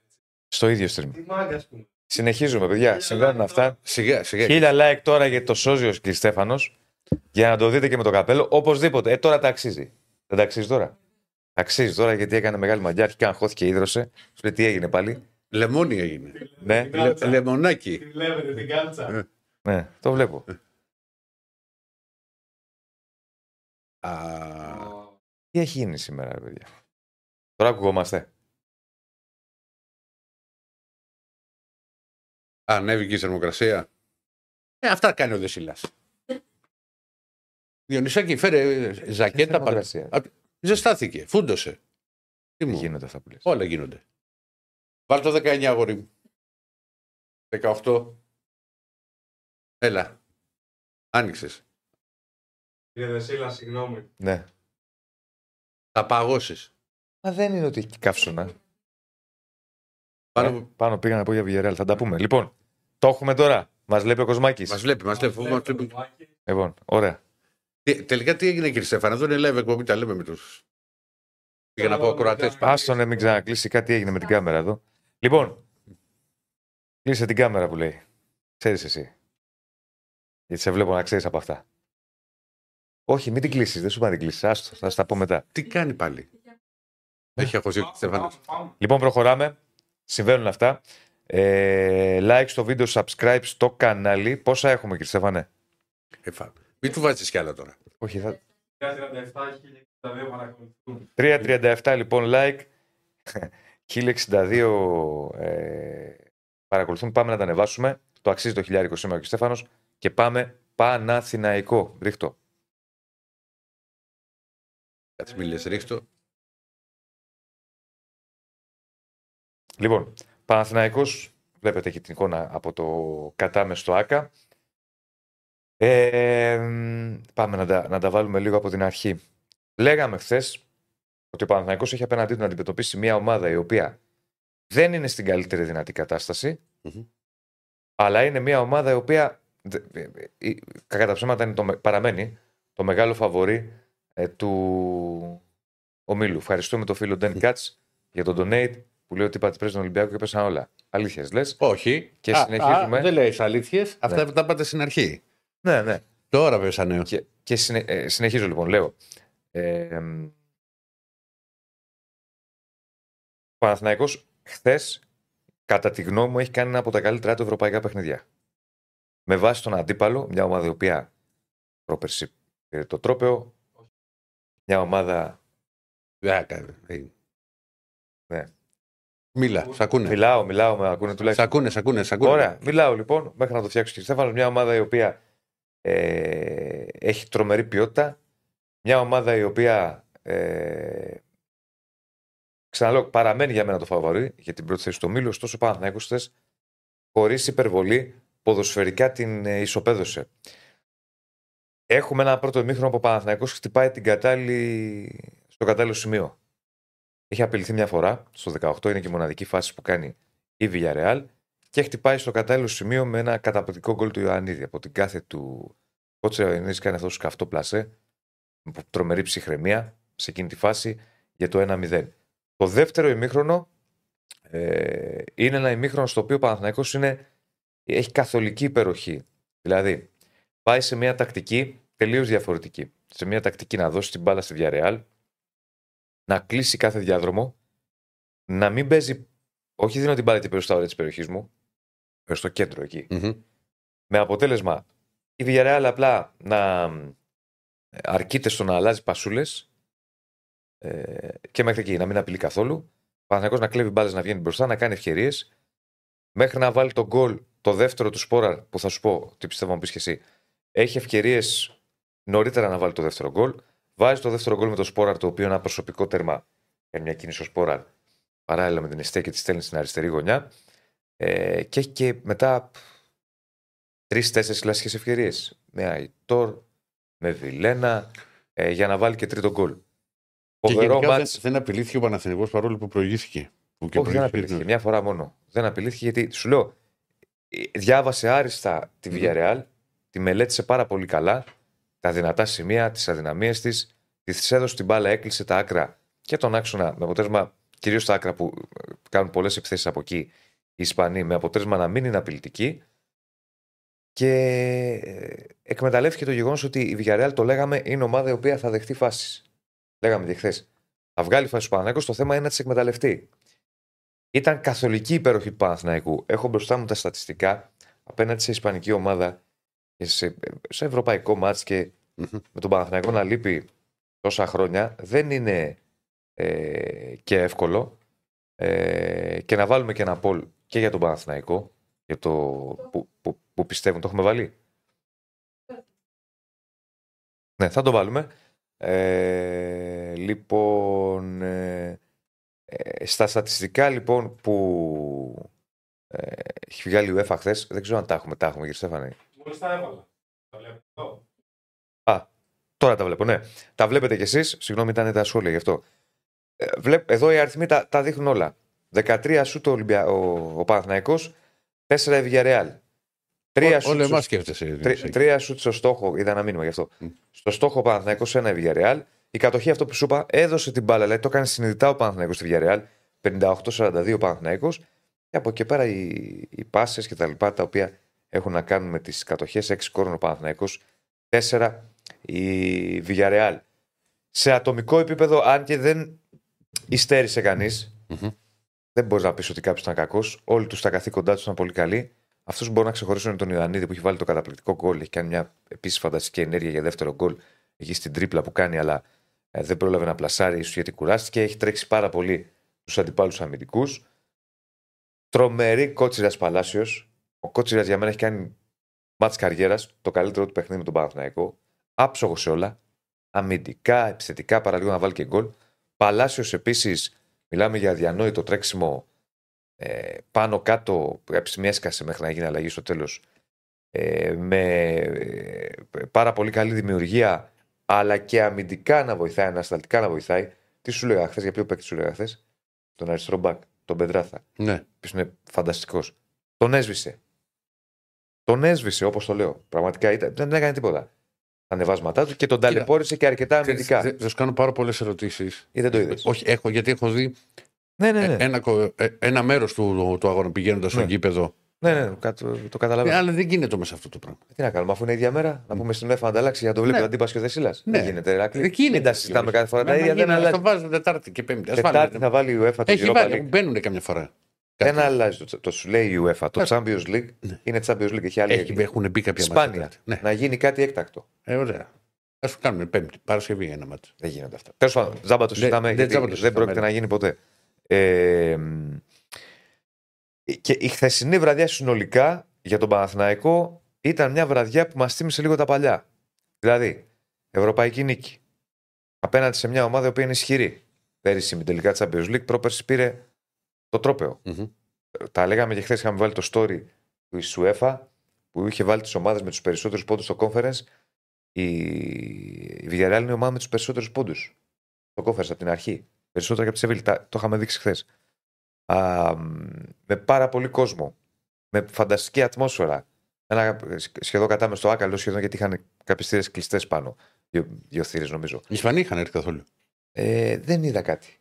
στο ίδιο stream. Τι μάγκας που είναι. Συνεχίζουμε, παιδιά. Συμβαίνουν αυτά. Σιγά, σιγά. Χίλια like τώρα για το Σόζιος και Στέφανος. Για να το δείτε και με το καπέλο. Οπωσδήποτε. Ε, τώρα τα αξίζει. Δεν τα αξίζει τώρα. Αξίζει τώρα γιατί έκανε μεγάλη μαγιά. Αρχικά αγχώθηκε, ίδρωσε. Σου λέει τι έγινε πάλι. Λεμόνι έγινε. Ναι, Την κάλτσα. Λεμονάκι. Τι βλέπετε την κάλτσα. Ε. ναι, το βλέπω. Α, Τι έχει γίνει σήμερα, ρε παιδιά; Τώρα ακουγόμαστε. Ανέβηκε η θερμοκρασία. Ε, αυτά κάνει ο Δεσίλας. Διονυσάκη, φέρε ε, ζακέτα. πάνω. θερμοκρασία; Απ- Ζεστάθηκε, φούντωσε. Τι Τι μου, γίνονται αυτά που λες; όλα γίνονται. Βάλ το 19 αγόρι μου. 18. Έλα. Άνοιξες. Κύριε Δεσίλα, συγγνώμη. Ναι. Θα παγώσεις. Μα δεν είναι ότι έχει καύσωνα. Πάνω... Ε, πάνω πήγα να πω για Villarreal. Θα τα πούμε. Λοιπόν, το έχουμε τώρα. Μας βλέπει ο Κοσμάκης. Μας βλέπει, μας βλέπει. μας βλέπει. Λοιπόν, ωραία. Τι- Τελικά τι έγινε, κύριε Στέφανα, εδώ είναι live εκπομπή, τα λέμε με του. Πήγα να πω ακροατές. Άστον, ε, μην ξανακλείσει. Κάτι έγινε με την κάμερα εδώ. Λοιπόν, κλείσε την κάμερα που λέει. Ξέρεις εσύ. Γιατί σε βλέπω να ξέρεις από αυτά. Όχι, μην την κλείσεις. Δεν σου είπα να την κλείσεις. Άστο, θα στα πω μετά. Τι κάνει πάλι. Έχει αγχωθεί ο Στέφανο. Λοιπόν, προχωράμε. Συμβαίνουν αυτά. Ε, like στο βίντεο, subscribe στο κανάλι. Πόσα έχουμε, κύριε Στεφανέ; Μην του βάζεις κι άλλα τώρα. Όχι, θα... 37 1062 παρακολουθούν. 337 λοιπόν like. 1062 ε, παρακολουθούν. Πάμε να τα ανεβάσουμε. Το αξίζει το χιλιάρικο σήμερα και ο Στέφανος. Και πάμε Παναθηναϊκό. Ρίχτω. Κάτσε μην λες, ρίχτω. Λοιπόν, Παναθηναϊκός, βλέπετε έχει την εικόνα από το κατάμε στο ΆΚΑ. Ε, μ, πάμε να τα, να τα βάλουμε λίγο από την αρχή. Λέγαμε χθες ότι ο Παναθηναϊκός έχει απέναντί του να αντιμετωπίσει μια ομάδα η οποία δεν είναι στην καλύτερη δυνατή κατάσταση, Μμμ. αλλά είναι μια ομάδα η οποία δε- ε, ε, κατά τα ψέματα είναι το, με- παραμένει το μεγάλο φαβορή ε, του ομίλου. Ευχαριστούμε τον φίλο Dan *laughs* Katz για τον donate που λέει ότι είπατε πρέπει στον Ολυμπιακό και πέσαν όλα. Αλήθεια λες; Όχι. Και Α, συνεχίζουμε. α, δεν λέει αλήθειες. Αυτά Ναι. τα πάτε στην αρχή. Ναι, ναι. Τώρα πέσανε. Και, και συνε- ε, συνεχίζω λοιπόν, λέω. Ε, Παναθηναϊκός χθες, κατά τη γνώμη μου, έχει κάνει ένα από τα καλύτερα του ευρωπαϊκά παιχνίδια. Με βάση τον αντίπαλο, μια ομάδα η οποία πρόπερση πήρε το τρόπεο, μια ομάδα. Δεν έκανε. Ε. Ναι. Μίλα, σ' ακούνε. Μιλάω, μιλάω, με ακούνε Σ' τουλάχιστον. ακούνε, σ' ακούνε, σ' ακούνε. Ωραία, μιλάω λοιπόν μέχρι να το φτιάξω και Στέφανο. Μια ομάδα η οποία ε, έχει τρομερή ποιότητα. Μια ομάδα η οποία ε, Ξαναλέω, παραμένει για μένα το φαβορή για την πρώτη θέση του ομίλου. Ωστόσο, ο Παναθυναϊκό χθε, χωρίς υπερβολή, ποδοσφαιρικά την ε, ισοπαίδωσε. Έχουμε ένα πρώτο ημίχρονο που ο Παναθηναϊκός χτυπάει την κατάλληλη... στο κατάλληλο σημείο. Έχει απειληθεί μια φορά, στο 18 είναι και η μοναδική φάση που κάνει η Villarreal και χτυπάει στο κατάλληλο σημείο με ένα καταπληκτικό γκολ του Ιωαννίδη. Από την κάθε του Κότσε ο Ιωαννίδης κάνει αυτό το σκαφτό πλασέ, με τρομερή ψυχραιμία σε εκείνη τη φάση για το 1-0. Το δεύτερο ημίχρονο ε, είναι ένα ημίχρονο στο οποίο ο Παναθηναϊκός είναι, έχει καθολική υπεροχή. Δηλαδή, πάει σε μια τακτική τελείως διαφορετική. Σε μια τακτική να δώσει την μπάλα στη Villarreal, να κλείσει κάθε διάδρομο, να μην παίζει. Όχι δίνω την μπάλα την περισσότερα όρια της περιοχής μου, στο κέντρο εκεί. Μμμ. Με αποτέλεσμα η Villarreal απλά να ε, αρκείται στο να αλλάζει πασούλες ε, και μέχρι εκεί να μην απειλεί καθόλου. Ο Παναθηναϊκός να κλέβει μπάλες να βγαίνει μπροστά, να κάνει ευκαιρίες. Μέχρι να βάλει τον γκολ το δεύτερο του Σπόραρ που θα σου πω τι πιστεύω να πεις και εσύ. Έχει ευκαιρίες νωρίτερα να βάλει το δεύτερο γκολ. Βάζει το δεύτερο γκολ με το Σπόραρ το οποίο είναι ένα προσωπικό τέρμα. Κάνει μια κίνηση ο Σπόραρ παράλληλα με την Εστέ και τη στέλνει στην αριστερή γωνιά. Ε, και έχει και μετά τρει-τέσσερι κλασικές ευκαιρίες. Με Αϊτόρ, με Βιλένα, ε, για να βάλει και τρίτο γκολ. Και Φοβερό γενικά δεν, μάτς. δεν απειλήθηκε ο Παναθηναϊκός παρόλο που προηγήθηκε. Που και Όχι, δεν προηγήθηκε. απειλήθηκε. Μια φορά μόνο. Δεν απειλήθηκε γιατί σου λέω, ε, διάβασε άριστα τη Μμμ. Villarreal, τη μελέτησε πάρα πολύ καλά, τα δυνατά σημεία, τις αδυναμίες της, της έδωσε την μπάλα, έκλεισε τα άκρα και τον άξονα με αποτέλεσμα, κυρίως τα άκρα που ε, κάνουν πολλές επιθέσεις από εκεί οι Ισπανοί, με αποτέλεσμα να μην είναι απειλητικοί. Και ε, εκμεταλλεύτηκε το γεγονός ότι η Villarreal το λέγαμε είναι ομάδα η οποία θα δεχτεί φάσεις. Λέγαμε και χθες. Θα βγάλει φάση του Παναθηναϊκού, το θέμα είναι να τις εκμεταλλευτεί. Ήταν καθολική υπεροχή του Παναθηναϊκού. Έχω μπροστά μου τα στατιστικά απέναντι σε ισπανική ομάδα και σε, σε ευρωπαϊκό μάτς και Μμμ. με τον Παναθηναϊκό να λείπει τόσα χρόνια δεν είναι ε, και εύκολο ε, και να βάλουμε και ένα πόλ και για τον Παναθηναϊκό για το που, που, που πιστεύουν. Το έχουμε βάλει; Ναι, θα το βάλουμε. Ε, λοιπόν, ε, ε, στα στατιστικά λοιπόν που ε, έχει βγάλει η UEFA χθες, δεν ξέρω αν τα έχουμε, τα έχουμε κύριε Στέφανε. Μόλις τα έβαλα. Τα βλέπω εδώ. Τώρα τα βλέπω, ναι. Τα βλέπετε κι εσείς. Συγγνώμη, ήταν τα σχόλια γι' αυτό. Ε, βλέπ, εδώ οι αριθμοί τα, τα δείχνουν όλα. 13 σου το Ολυμπια... ο, ο Παναθηναϊκός, 4 η Villarreal. 3 Όλο εμάς σου, σκέφτεσαι. τρι- Διονύση. τρία σουτ στο στόχο, είδα ένα μήνυμα γι' αυτό. Μμ. Στο στόχο ο Παναθηναϊκός, ένα η Villarreal. Η κατοχή, αυτό που σου είπα, έδωσε την μπάλα, δηλαδή το έκανε συνειδητά ο Παναθηναϊκός στη Villarreal. 58-42 ο Παναθηναϊκός. Και από εκεί πέρα οι, οι πάσες και τα λοιπά τα οποία έχουν να κάνουν με τις κατοχές. 6 κόρων ο Παναθηναϊκός, 4 η Villarreal. Σε ατομικό επίπεδο, αν και δεν υστέρησε κανείς, Μμμ. δεν μπορείς να πεις ότι κάποιος ήταν κακός. Όλοι τους τα καθήκοντά τους ήταν πολύ καλοί. Αυτός που μπορεί να ξεχωρίσουν είναι τον Ιωαννίδη που έχει βάλει το καταπληκτικό γκολ. Έχει κάνει μια επίσης φανταστική ενέργεια για δεύτερο γκολ εκεί στην τρίπλα που κάνει, αλλά ε, δεν πρόλαβε να πλασάρει, ίσω γιατί κουράστηκε. Έχει τρέξει πάρα πολύ τους αντιπάλους αμυντικούς. Τρομερή κότσιρας Παλάσιος. Ο κότσιρας για μένα έχει κάνει μάτς καριέρας, το καλύτερο του παιχνίδι με τον Παναθηναϊκό. Άψογος σε όλα. Αμυντικά, επιθετικά, παραλίγο να βάλει και γκολ. Παλάσιος επίσης, μιλάμε για αδιανόητο τρέξιμο ε, πάνω κάτω, κάποια στιγμή έσκασε μέχρι να γίνει αλλαγή στο τέλος. Ε, με ε, πάρα πολύ καλή δημιουργία, αλλά και αμυντικά να βοηθάει, ανασταλτικά να βοηθάει. Τι σου λέγα χθες, για ποιο παίκτη σου λέγα χθες, τον αριστερό μπακ, τον Πεντράθα. Ναι. Ποιος είναι φανταστικός. Τον έσβησε. Τον έσβησε, όπως το λέω. Πραγματικά ήταν, δεν έκανε τίποτα. Τα ανεβάσματά του και τον ταλαιπώρησε και αρκετά αμυντικά. Θα θα σου κάνω πάρα πολλές ερωτήσεις. Ή δεν το είδες. Όχι, έχω, γιατί έχω δει Ναι, ναι, ναι. ε, ένα, κο- ε, ένα μέρος του, του αγώνα πηγαίνοντας στο Ναι. γήπεδο. ναι, ναι, το, το, το Ε, καταλαβαίνω. αλλά δεν γίνεται μέσα αυτό το πράγμα. Τι να κάνουμε, αφού είναι η ίδια μέρα, να πούμε στην UEFA να ανταλλάξει για να το βλέπει Ναι. ο αντίπα και ο Δεσίλας. Ναι. Δεν γίνεται, Ηρακλή. Εκεί είναι. Μην τα συζητάμε κάθε φορά τα Μα ίδια. γίνει, Δεν ας αλλάζει. Το βάζουν Τετάρτη και Πέμπτη. Ας Τετάρτη βάλουν. θα βάλει η UEFA το Έχει Europa βάλει, League. μπαίνουν καμιά φορά. Δεν αλλάζει. Το, το σου λέει η UEFA. Το Ναι. Champions League είναι Champions League. Έχει άλλη. Έχει, έχουν μπει κάποια Σπάνια. μάτια Τετάρτη. Ναι, Να γίνει κάτι έκτακτο. ε, ωραία. Α σου κάνουν Πέμπτη, Παρασκευή ένα μάτι. Δεν γίνονται αυτά. Τέλος πάντων, τζάμπα το Δεν- συζητάμε. δεν γιατί τζάμπα το δεν συζητάμε, πρόκειται ναι. να γίνει ποτέ. Ε, μ, και η χθεσινή βραδιά συνολικά για τον Παναθηναϊκό ήταν μια βραδιά που μας θύμισε λίγο τα παλιά. Δηλαδή, ευρωπαϊκή νίκη. Απέναντι σε μια ομάδα που είναι ισχυρή. Πέρυσι με τελικά Champions League, πρόπερση πήρε το τρόπεο. Μμμ. Τα λέγαμε και χθες είχαμε βάλει το story του UEFA που είχε βάλει τις ομάδες με τους περισσότερους πόντους στο conference. Η, η Villarreal είναι η ομάδα με τους περισσότερους πόντους στο conference από την αρχή. Περισσότερα και από τη Σεβίλη. Τα- Το είχαμε δείξει χθες. Με πάρα πολύ κόσμο. Με φανταστική ατμόσφαιρα. Ένα σχεδόν κατάμεστο άκαλο σχεδόν γιατί είχαν κάποιες θύρες κλειστές πάνω. Δύο, δύο θύρες νομίζω. Οι Ισπανοί είχαν έρθει καθόλου. Ε, δεν είδα κάτι.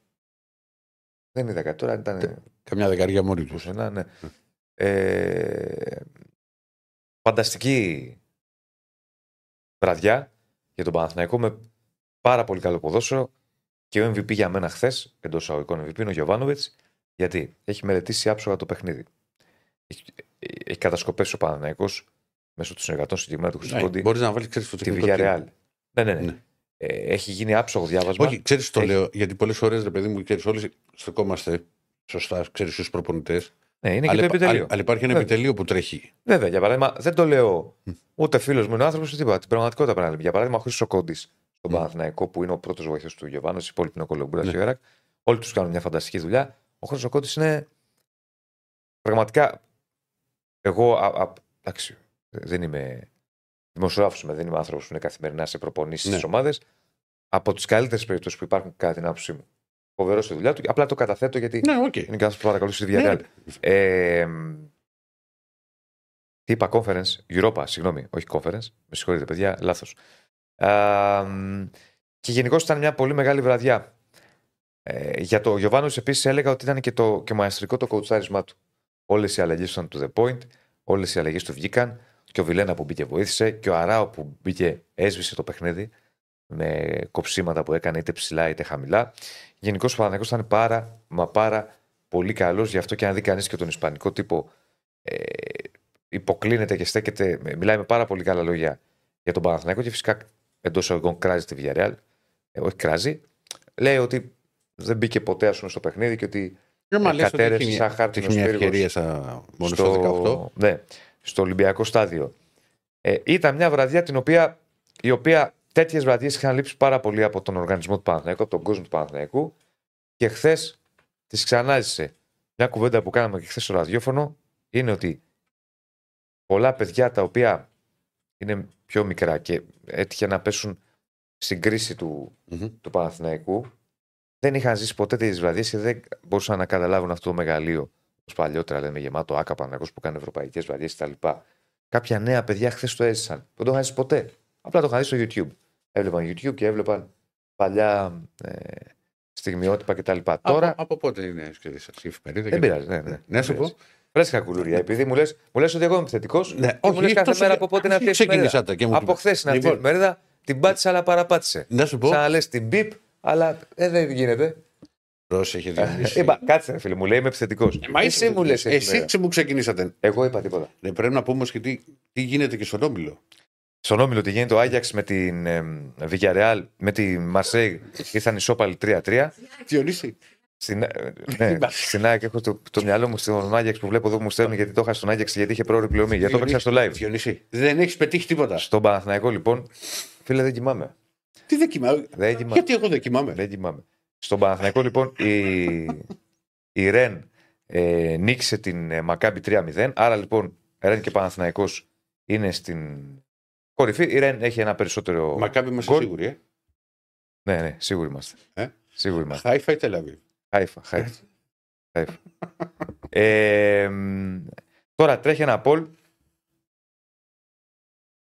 Δεν είδα κάτι. Τώρα αν ήταν. Καμιά δεκαριά μόνοι τους. Πουθενά, ναι. Ε, φανταστική βραδιά για τον Παναθηναϊκό με πάρα πολύ καλό ποδόσφαιρο και ο MVP για μένα χθες, εντός αγωγικών MVP, είναι ο Γιωβάνοβιτς, γιατί έχει μελετήσει άψογα το παιχνίδι. Έχει, έχει κατασκοπέσει ο Παναθηναϊκός μέσω των συνεργατών συγκεκριμένα του Χρυσοκόντη Μπορείς να βάλεις, ξέρεις το τη τεχνικό team. Villarreal. Ναι, ναι, ναι. Ναι. Ε, έχει γίνει άψογο διάβασμα. Όχι, ξέρεις το Έχει- λέω, γιατί πολλές φορές, ρε παιδί μου, ξέρεις, όλοι στεκόμαστε σωστά, ξέρεις, στους προπονητές. Ναι, είναι και Αλλά, το υπα- επιτελείο. αλλά υπάρχει ένα Βέβαια. επιτελείο που τρέχει. Βέβαια, για παράδειγμα, δεν το λέω ούτε φίλος μου, είναι άνθρωπος ούτε τίποτα. Την πραγματικότητα πρέπει να λέμε. Για παράδειγμα, ο Χρήσο Κόντι στον Μμ. Παναθηναϊκό, που είναι ο πρώτος βοηθός του Γιωβάνος, οι υπόλοιποι είναι ο Κολομπούρα Ναι. και ο Ιράκ. Όλοι τους κάνουν μια φανταστική δουλειά. Ο Χρήσο Κόντη είναι πραγματικά. Εγώ, α, α, εντάξει, δεν είμαι δημοσιογράφος, δεν είμαι άνθρωπος που είναι καθημερινά σε προπονήσεις Ναι. στις ομάδες. Από τις καλύτερες περιπτώσεις που υπάρχουν, κατά την άποψή μου. Φοβερό στη δουλειά του. Απλά το καταθέτω γιατί Ναι, οκ. είναι κάθε φορά παρακαλώ στη Ναι, Villarreal. Ε, τι είπα, conference, Europa, συγγνώμη, όχι conference. Με συγχωρείτε, παιδιά, λάθος. Και γενικώς ήταν μια πολύ μεγάλη βραδιά. Ε, για το Γιωβάνος επίσης έλεγα ότι ήταν και, το, και μαεστρικό το κοουτσάρισμά του. Όλες οι αλλαγές ήταν to the point, όλες οι αλλαγές του βγήκαν. Και ο Βιλένα που μπήκε βοήθησε, και ο Αράο που μπήκε έσβησε το παιχνίδι με κοψίματα που έκανε είτε ψηλά είτε χαμηλά. Γενικώς ο Παναγιώτο ήταν πάρα, μα πάρα πολύ καλός. Γι' αυτό και αν δει κανείς και τον Ισπανικό τύπο, ε, υποκλίνεται και στέκεται, με- μιλάει με πάρα πολύ καλά λόγια για τον Παναθηναϊκό και φυσικά εντός εισαγωγικών κράζει τη Villarreal. Ε, όχι κράζει. Λέει ότι δεν μπήκε ποτέ ας πούμε, στο παιχνίδι και ότι Ε, μα ε, λες ότι κατέρευσε έχει σαν μια- χάρτινος έχει μια πύργος ευκαιρία στα, μόνο στο 18. Ναι, στο Ολυμπιακό στάδιο. Ε, ήταν μια βραδιά την οποία, η οποία τέτοιες βραδιές είχαν λείψει πάρα πολύ από τον οργανισμό του Παναθηναϊκού, από τον κόσμο του Παναθηναϊκού και χθες τις ξανάζησε. Μια κουβέντα που κάναμε και χθες στο ραδιόφωνο είναι ότι πολλά παιδιά τα οποία είναι πιο μικρά και έτυχε να πέσουν στην κρίση του, Μμμ. του Παναθηναϊκού δεν είχαν ζήσει ποτέ τέτοιε βραδιές και δεν μπορούσαν να καταλάβουν αυτό το μεγαλείο. Όπως παλιότερα λέμε γεμάτο άκα Παναθηναϊκός που κάνει ευρωπαϊκές βραδιές κτλ. Κάποια νέα παιδιά χθες το έζησαν. Δεν το είχαν ζήσει ποτέ. Απλά το είχαν δει στο YouTube. Έβλεπαν YouTube και έβλεπαν παλιά ε, στιγμιότυπα κτλ. Τώρα Από, από πότε είναι ευκαιρία σας η εφημερίδα. δεν και- πειράζει. Ναι, ναι. Να σου πω. Φρέσκα κουλούρια. Επειδή μου λες μου λες ότι εγώ είμαι επιθετικό. Ναι, μου λες κάθε τόσο- μέρα από πότε είναι αυτή η εφημερίδα. Ξεκίνησατε και μου Από χθες είναι αυτή η Λοιπόν, εφημερίδα. Την πάτησε, αλλά παραπάτησε. Να σου πω. Σαν να λε την μπίπ, αλλά ε, δεν γίνεται. Πρόσεχε, Διονύση. Είπα, κάτσε, ρε φίλε μου, λέει είμαι επιθετικό. Ε, μα Εσύ είσαι μου λες. Εσύ ξε- μου ξεκινήσατε. Εγώ είπα τίποτα. Ναι, πρέπει να πούμε και τι, τι γίνεται και στον Όμιλο. Στον Όμιλο τι γίνεται ο Άγιαξ με την ε, Villarreal, με τη Μαρσέη ήρθαν ισόπαλοι 3-3. Διονύση. Στην, ε, *laughs* ναι, στην ΑΕΚ έχω το, το μυαλό μου στον Άγιαξ που βλέπω εδώ που μου στέλνουν γιατί το είχα στον Άγιαξ γιατί είχε πρόορη πληρωμή. Γιατί το έπαιξα στο live. Διονύση. Δεν έχεις πετύχει τίποτα. Στον Παναθηναϊκό λοιπόν, φίλε δεν κοιμάμαι. Τι δεν κοιμάμαι. Δεν κοιμάμαι. Γιατί εγώ δεν κοιμάμαι; Δεν κοιμάμαι. Στον Παναθηναϊκό λοιπόν η, η Ρεν ε, νίκησε την ε, Μακάμπι 3-0. Άρα λοιπόν Ρεν και Παναθηναϊκός είναι στην κορυφή. Η Ρεν έχει ένα περισσότερο. Μακάβι είμαστε γκολ. σίγουροι, ε; Ναι, ναι, σίγουροι είμαστε. Ε; Σίγουροι είμαστε. Χάιφα ή Τελαβή. Χάιφα, χάιφα. χάιφα. Ε, μ, τώρα τρέχει ένα πόλ.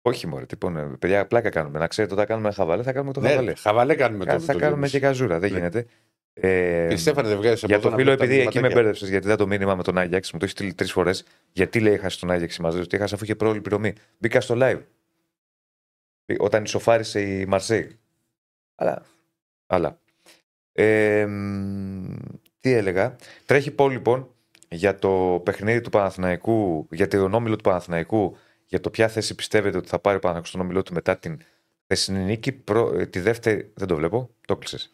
Όχι μωρέ, λοιπόν, παιδιά, πλάκα κάνουμε. Να ξέρετε, όταν κάνουμε χαβαλέ, θα κάνουμε το χαβαλέ. Ναι, χαβαλέ κάνουμε Κα- το θα το κάνουμε Διονύση. και καζούρα, δεν Ναι. γίνεται. Ε, Και Στέφανε δεν βγάζει για το φίλο, επειδή εκεί με μπέρδεψες, γιατί είδα το μήνυμα με τον Άγιαξ, μου το έχει στείλει τρεις φορές. Γιατί λέει έχασε τον Άγιαξ μαζί του, τι έχασε αφού είχε πρόβλημα πληρωμή. Μπήκα στο live. Μπή- Όταν ισοφάρισε η Μαρσέη. Αλλά. αλλά. Ε, μ, τι έλεγα. Τρέχει πόλ λοιπόν για το παιχνίδι του Παναθηναϊκού, για τον όμιλο του Παναθηναϊκού, για το ποια θέση πιστεύετε ότι θα πάρει ο Παναθηναϊκός στον όμιλό του μετά την χθεσινή νίκη. Προ- ε, τη δεύτερη. Δεν το βλέπω. Το κλείσε.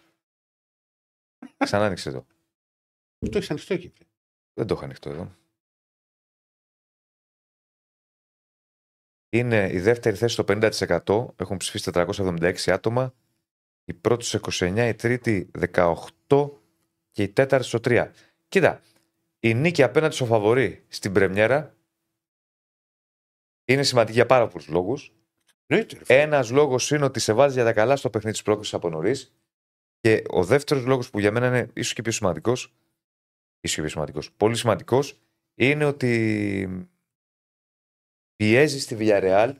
Ξανά άνοιξε εδώ. Το έχεις ανοιχτό εκεί. Δεν το είχα ανοιχτό εδώ. Είναι η δεύτερη θέση στο 50%. Έχουν ψηφίσει 476 άτομα. Η πρώτη στους 29, η τρίτη 18 και η τέταρτη στο 3. Κοίτα, η νίκη απέναντι στο φαβορή στην Πρεμιέρα είναι σημαντική για πάρα πολλούς λόγους. Εννοείται, ρε φίλε. Ένας λόγος είναι ότι σε βάζει για τα καλά στο παιχνίδι της πρόκληση από νωρίς. Και ο δεύτερος λόγος που για μένα είναι ίσως και πιο σημαντικός, ίσως και πιο σημαντικός, πολύ σημαντικός, είναι ότι πιέζει στη Villarreal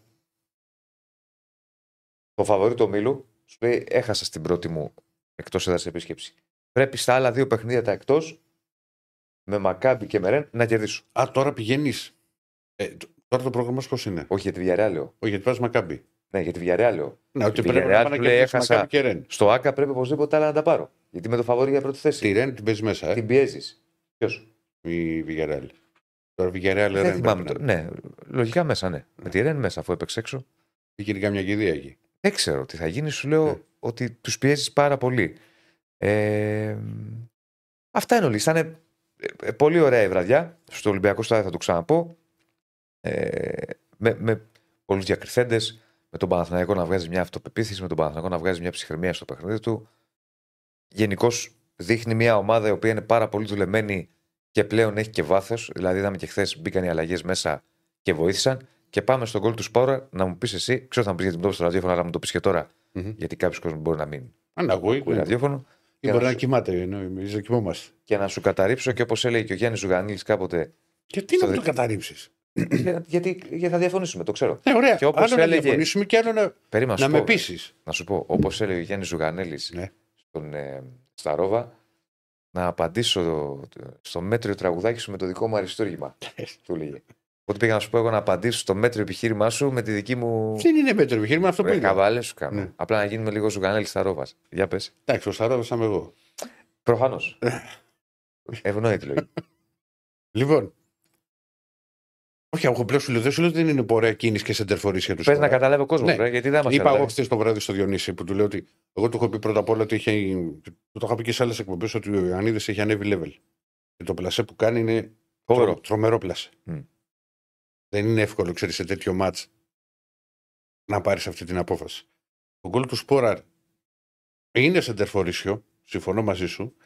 το φαβορή του ομίλου. Σου λέει: Έχασα στην πρώτη μου εκτός έδρας επίσκεψη. Πρέπει στα άλλα δύο παιχνίδια τα εκτός με Μακάμπι και με Ρεν να κερδίσουν. Α, τώρα πηγαίνεις. Ε, τ- τώρα το πρόγραμμα πώς είναι; Όχι για τη Villarreal λέω. Όχι, γιατί πας Μακάμπι. Ναι, για τη Villarreal λέω. Ναι, ότι Η πρέπει Villarreal να πάνε του να λέει, κερδίσει έχασα. Μακάμπι και Ρεν. Στο ΑΚΑ πρέπει οπωσδήποτε άλλα να τα πάρω. Γιατί με το φαβορή για πρώτη θέση. Τη Ρεν την παίζεις μέσα, ε; Την πιέζεις. Ποιος; Η Villarreal. Τώρα Villarreal Δεν Ρεν. θυμάμαι. πρέπει Το... να- Ναι, λογικά μέσα, ναι. Με τη Ρεν μέσα, αφού έπαιξε έξω. Είχε καμιά κηδεία εκεί. Δεν ξέρω τι θα γίνει. Σου λέω Ναι. ότι τους πιέζεις πάρα πολύ. Ε, αυτά είναι όλοι. Θα είναι ε, πολύ ωραία η βραδιά. Στο Ολυμπιακό Στάδιο θα το ξαναπώ. Ε, με με πολλούς διακριθέντες. Με τον Παναθηναϊκό να βγάζει μια αυτοπεποίθηση, με τον Παναθηναϊκό να βγάζει μια ψυχραιμία στο παιχνίδι του. Γενικώς δείχνει μια ομάδα η οποία είναι πάρα πολύ δουλεμένη και πλέον έχει και βάθος. Δηλαδή, είδαμε και χθες μπήκαν οι αλλαγές μέσα και βοήθησαν. Και πάμε στον κόλ του Σπόρα να μου πεις εσύ, ξέρω θα μου πεις γιατί μου το πεις στο ραδιόφωνο, αλλά μου το πεις και τώρα, Μμμ. γιατί κάποιος κόσμος μπορεί να μην Αν ακούει, ακούει ναι. ραδιόφωνο. Ή να μπορεί να σου- κοιμάται, ενώ εμείς δεν κοιμόμαστε. Και να σου καταρρύψω και όπως έλεγε και ο Γιάννης Ζουγανίλης κάποτε. Και τι να Στο μου το δι- καταρρύψεις; *clears throat* για- γιατί, γιατί θα διαφωνήσουμε, το ξέρω. Ναι, ωραία. Και όπως άλλο να έλεγε- διαφωνήσουμε και άλλο να, Περίμενα να σου με πω, πείσεις. να σου πω, όπως έλεγε ο Γιάννης Ζουγανέλης Ναι. στον, ε, στα Ρόβα, να απαντήσω στο μέτριο τραγουδάκι σου με το δικό μου αριστούργημα. του λέγε. Οπότε πήγα να σου πω εγώ να απαντήσω στο μέτριο επιχείρημά σου με τη δική μου. Δεν είναι μέτρο επιχείρημα αυτό που Ρε, είναι. Καβάλες σου κάνω. Ναι. Απλά να γίνουμε λίγο Ζουγανέλη στα Ρόβα. Για πες. Εντάξει, ο Σαρόδο είμαι εγώ. Προφανώς. Ευνόητη λογική. *laughs* Λοιπόν. Όχι, εγώ πλέον σου λέω, δεν σου λέω ότι δεν είναι πορεία κίνηση και σεντερφορή για τους Πες να καταλάβει ο κόσμο, Ναι. γιατί δεν μας Είπα εγώ χθες το βράδυ στο Διονύση που του λέω ότι. Εγώ του έχω πει πρώτα απ' όλα ότι είχε. Του το είχα πει και σε άλλες εκπομπές ότι ο Ιωαννίδης έχει ανέβει level. Και το πλασέ που κάνει είναι Φοβερό. τρο- τρομερό πλασέ. Μμ. Δεν είναι εύκολο, ξέρεις, σε τέτοιο μάτς να πάρεις αυτή την απόφαση. Το γκολ του Σπόραρ είναι σεντερφορίσιο, συμφωνώ μαζί σου.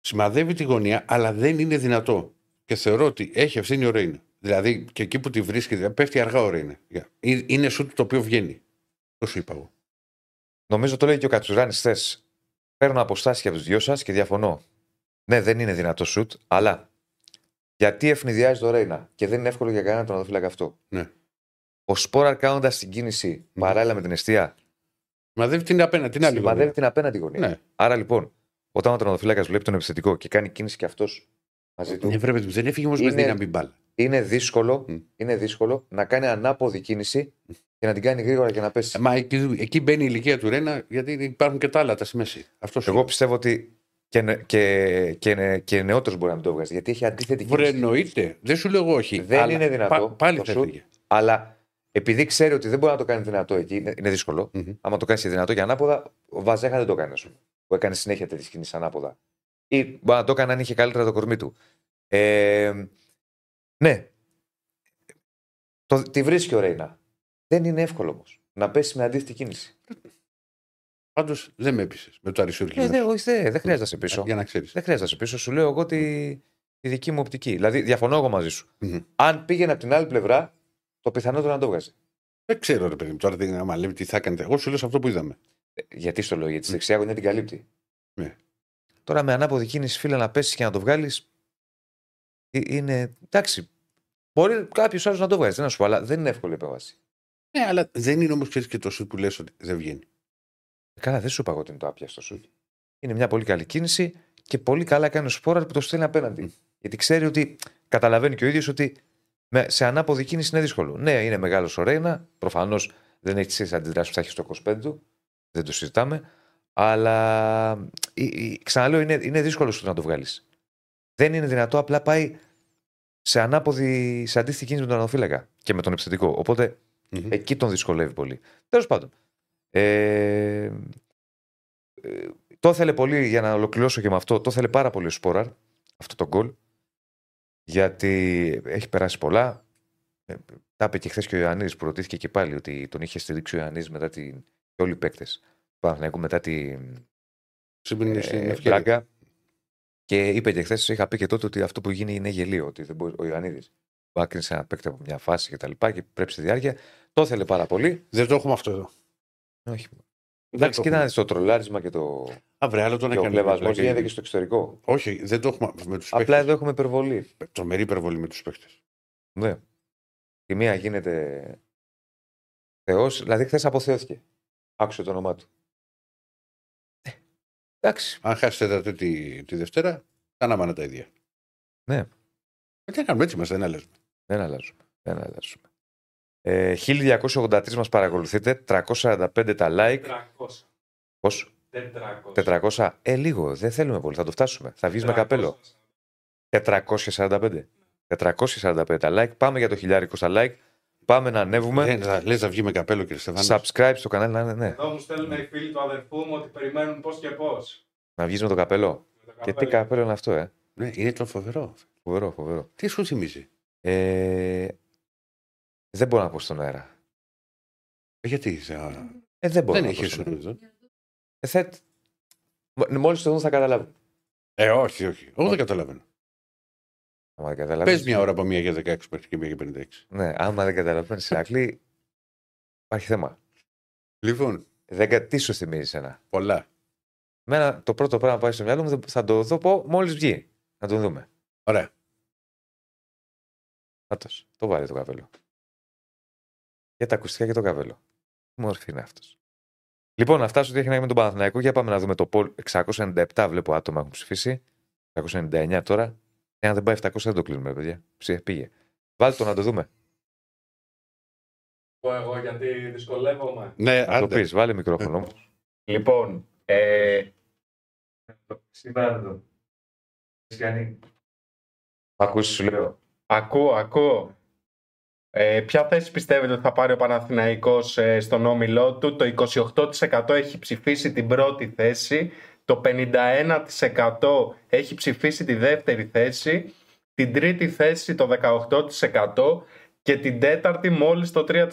Σημαδεύει τη γωνία, αλλά δεν είναι δυνατό. Και θεωρώ ότι έχει ευθύνη ο Ρέιν. Δηλαδή και εκεί που τη βρίσκει, δηλαδή, πέφτει αργά ο Ρέιν. Είναι σουτ το οποίο βγαίνει. Το σου είπα εγώ. Νομίζω το λέει και ο Κατσουράνη χθες. Παίρνω αποστάσει από τους δυο σας και διαφωνώ. Ναι, δεν είναι δυνατό σουτ, αλλά γιατί ευνηδιάζει το Ρέινα και δεν είναι εύκολο για κανέναν τον οδοφύλακα αυτό. Ναι. Ο Σπόραρ κάνοντα την κίνηση Ναι. παράλληλα με την αιστεία, Σημαδεύει την απέναντι, την άλλη. σημαδεύει γωνία. την απέναντι γωνία. Ναι. Άρα λοιπόν, όταν ο τερματοφύλακας βλέπει τον επιθετικό και κάνει κίνηση και αυτός μαζί του, Ναι, βρε, παιδί μου, δεν έφυγε όμως με Είναι- δύναμη μπάλα. είναι, δύσκολο, Μμ. είναι δύσκολο να κάνει ανάποδη κίνηση και να την κάνει γρήγορα και να πέσει. Ε, Μα εκεί, εκεί μπαίνει η ηλικία του Ρένα, γιατί υπάρχουν και τα άλλα τα στη μέση. Αυτός σου Εγώ λέω. πιστεύω ότι και, νε, και, και, νε, και νεότερος μπορεί να μην το βγάζει. Γιατί έχει αντίθετη Βρε, κίνηση. εννοείται. Δεν σου λέω εγώ όχι. Δεν αλλά είναι δυνατό πάλι το θα σουτ. έφυγε. Αλλά επειδή ξέρει ότι δεν μπορεί να το κάνει δυνατό εκεί, είναι, είναι δύσκολο. Μμμ. Άμα το κάνεις δυνατό και ανάποδα, ο Βαζέχα δεν το κάνει, ας πούμε. Που έκανε συνέχεια τέτοιες κινήσεις ανάποδα. Ή μπορεί να το έκανε αν είχε καλύτερα το κορμί του. Ε, ναι. Το, τη βρίσκει ο Ρέινα. Δεν είναι εύκολο όμως να πέσει με αντίθετη κίνηση. Πάντως δεν με έπεισες με το αριστούργημα. Ε, δεν, όχι, δεν, δεν χρειάζεται να σε πείσω. Για να ξέρεις. Δεν χρειάζεται να σε πείσω. Σου λέω εγώ τη, τη δική μου οπτική. Δηλαδή, διαφωνώ εγώ μαζί σου. Μμμ. Αν πήγαινε από την άλλη πλευρά, το πιθανότερο να το βγάζει. Δεν ξέρω, ρε παιδί μου, τώρα δεν- άμα λέμε τι θα κάνετε. Εγώ σου λέω σε αυτό που είδαμε. Ε, Γιατί στο λέω, γιατί στη δεξιά γωνία την καλύπτει. Ναι. Τώρα με ανάποδη κίνηση, φίλε, να πέσεις και να το βγάλεις. Είναι. Εντάξει. Μπορεί κάποιος άλλος να το βγάζει, δεν να σου πω, αλλά δεν είναι εύκολη η επέμβαση. Ναι, αλλά δεν είναι όμως και το σουτ που λες ότι δεν βγαίνει. Ε, Καλά, δεν σου είπα εγώ ότι είναι το άπια στο σουτ. Είναι μια πολύ καλή κίνηση και πολύ καλά κάνει ο Σπόραρ που το στέλνει απέναντι. Γιατί ξέρει ότι καταλαβαίνει και ο ίδιος ότι με, σε ανάποδη κίνηση είναι δύσκολο. Ναι, είναι μεγάλο ο Ρέινα. Προφανώς δεν έχει τις αντιδράσεις που θα έχει στο 25 του. Δεν το συζητάμε. Αλλά ε, ε, ξαναλέω, είναι, είναι δύσκολο σου να το βγάλεις. Δεν είναι δυνατό, απλά πάει σε ανάποδη, σε αντίθετη κίνηση με τον ανοφύλακα και με τον επιθετικό. Οπότε Μμμ. Εκεί τον δυσκολεύει πολύ. Τέλος πάντων. Ε, ε, το ήθελε πολύ, για να ολοκληρώσω και με αυτό, το ήθελε πάρα πολύ ο Σπόραρ, αυτό το γκολ. Γιατί έχει περάσει πολλά. Ε, τα είπε και χθες και ο Ιωαννίδης που ρωτήθηκε και πάλι ότι τον είχε στηρίξει ο Ιωαννίδης μετά την. και όλοι οι παίκτες του Παναθηναϊκού μετά την, Συμπίνει στην ε, ευκαιρία. Μπράγκα. Και είπε και χθες, είχα πει και τότε ότι αυτό που γίνει είναι γελίο. Ότι δεν μπορεί, ο Ιωαννίδης που άκρινσε ένα παίκτη από μια φάση και τα λοιπά και πρέπει στη διάρκεια. Το ήθελε πάρα πολύ. Δεν το έχουμε αυτό εδώ. Όχι. Δεν Εντάξει, το κοίτα έχουμε. το τρολάρισμα και το. Αύριο άλλο τον Και ο έκανε. κλεβασμό πλάκα. γίνεται και στο εξωτερικό. Όχι, δεν το έχουμε με τους Απλά εδώ έχουμε υπερβολή. Τρομερή υπερβολή με τους παίχτες. Ναι. Η μία γίνεται Θεός, δηλαδή χθες αποθεώθηκε. Άκουσε το όνομά του. Ε, εντάξει. Αν χάσετε τα τη, τη Δευτέρα, τα ανάμανα τα ίδια. Ναι. Ε, Τι κάνουμε, έτσι είμαστε, δεν αλλάζουμε. Δεν αλλάζουμε. Δεν αλλάζουμε. Ε, 1283 μας παρακολουθείτε, 345 τα like. 400. Πώς; 400. 400. Ε, λίγο. Δεν θέλουμε πολύ. Θα το φτάσουμε. Θα βγεις με καπέλο. 445. 445 τα like. Πάμε για το χιλιάρικο στα like. Πάμε να ανέβουμε. Δεν θα λες να βγει με καπέλο, κύριε Στεφάνης. Subscribe στο κανάλι να είναι, ναι. Εδώ μου στέλνουν οι φίλοι του αδερφού μου ότι περιμένουν πώς και πώς. Να βγεις με το καπέλο. Και τι καπέλο είναι αυτό, ε; Ναι, είναι το φοβερό. Φοβερό, φοβερό. Τι σου θυμίζει; Ε, δεν μπορώ να πω στον αέρα. Ε, Γιατί. α, Ε, δεν μπορώ δεν να πω έχει στον αέρα. σου. Ε, θα... Μόλις το δουν θα καταλάβουν. Ε, όχι, όχι. Εγώ δεν καταλαβαίνω. Άμα δεν καταλάβεις- Πες μια ώρα από μία για 16 μέχρι και μία για 56. Ναι, άμα δεν καταλαβαίνεις *laughs* Ηρακλή, υπάρχει θέμα. Λοιπόν, Δεν, κα- τι σου θυμίζει ένα; πολλά. Μένα το πρώτο πράγμα που πάει στο μυαλό μου θα το δω πω μόλις βγει. Να τον δούμε. Ωραία. Άτος, το βάλει το καπέλο. Για τα ακουστικά και το καπέλο. Τι μορφή είναι αυτός. Λοιπόν, αυτά σου τι έχει να γίνει με τον Παναθηναϊκό. Για πάμε να δούμε το poll. 697 βλέπω άτομα έχουν ψηφίσει. 699 τώρα. Εάν δεν πάει 700 δεν το κλείνουμε, παιδιά. Ψήφι, πήγε. Βάλτε το να το δούμε. Πω εγώ γιατί δυσκολεύομαι. Ναι, Να το άντε. πεις, βάλε μικρόφωνο όμως. Λοιπόν, ε, Σήμερα δεν το. Ακούσει, σου λέω. ακούω, ακούω. Ε, ποια θέση πιστεύετε ότι θα πάρει ο Παναθηναϊκός ε, στον όμιλό του; Το 28% έχει ψηφίσει την πρώτη θέση. Το 51% έχει ψηφίσει τη δεύτερη θέση. Την τρίτη θέση το 18% και την τέταρτη μόλις το 3%.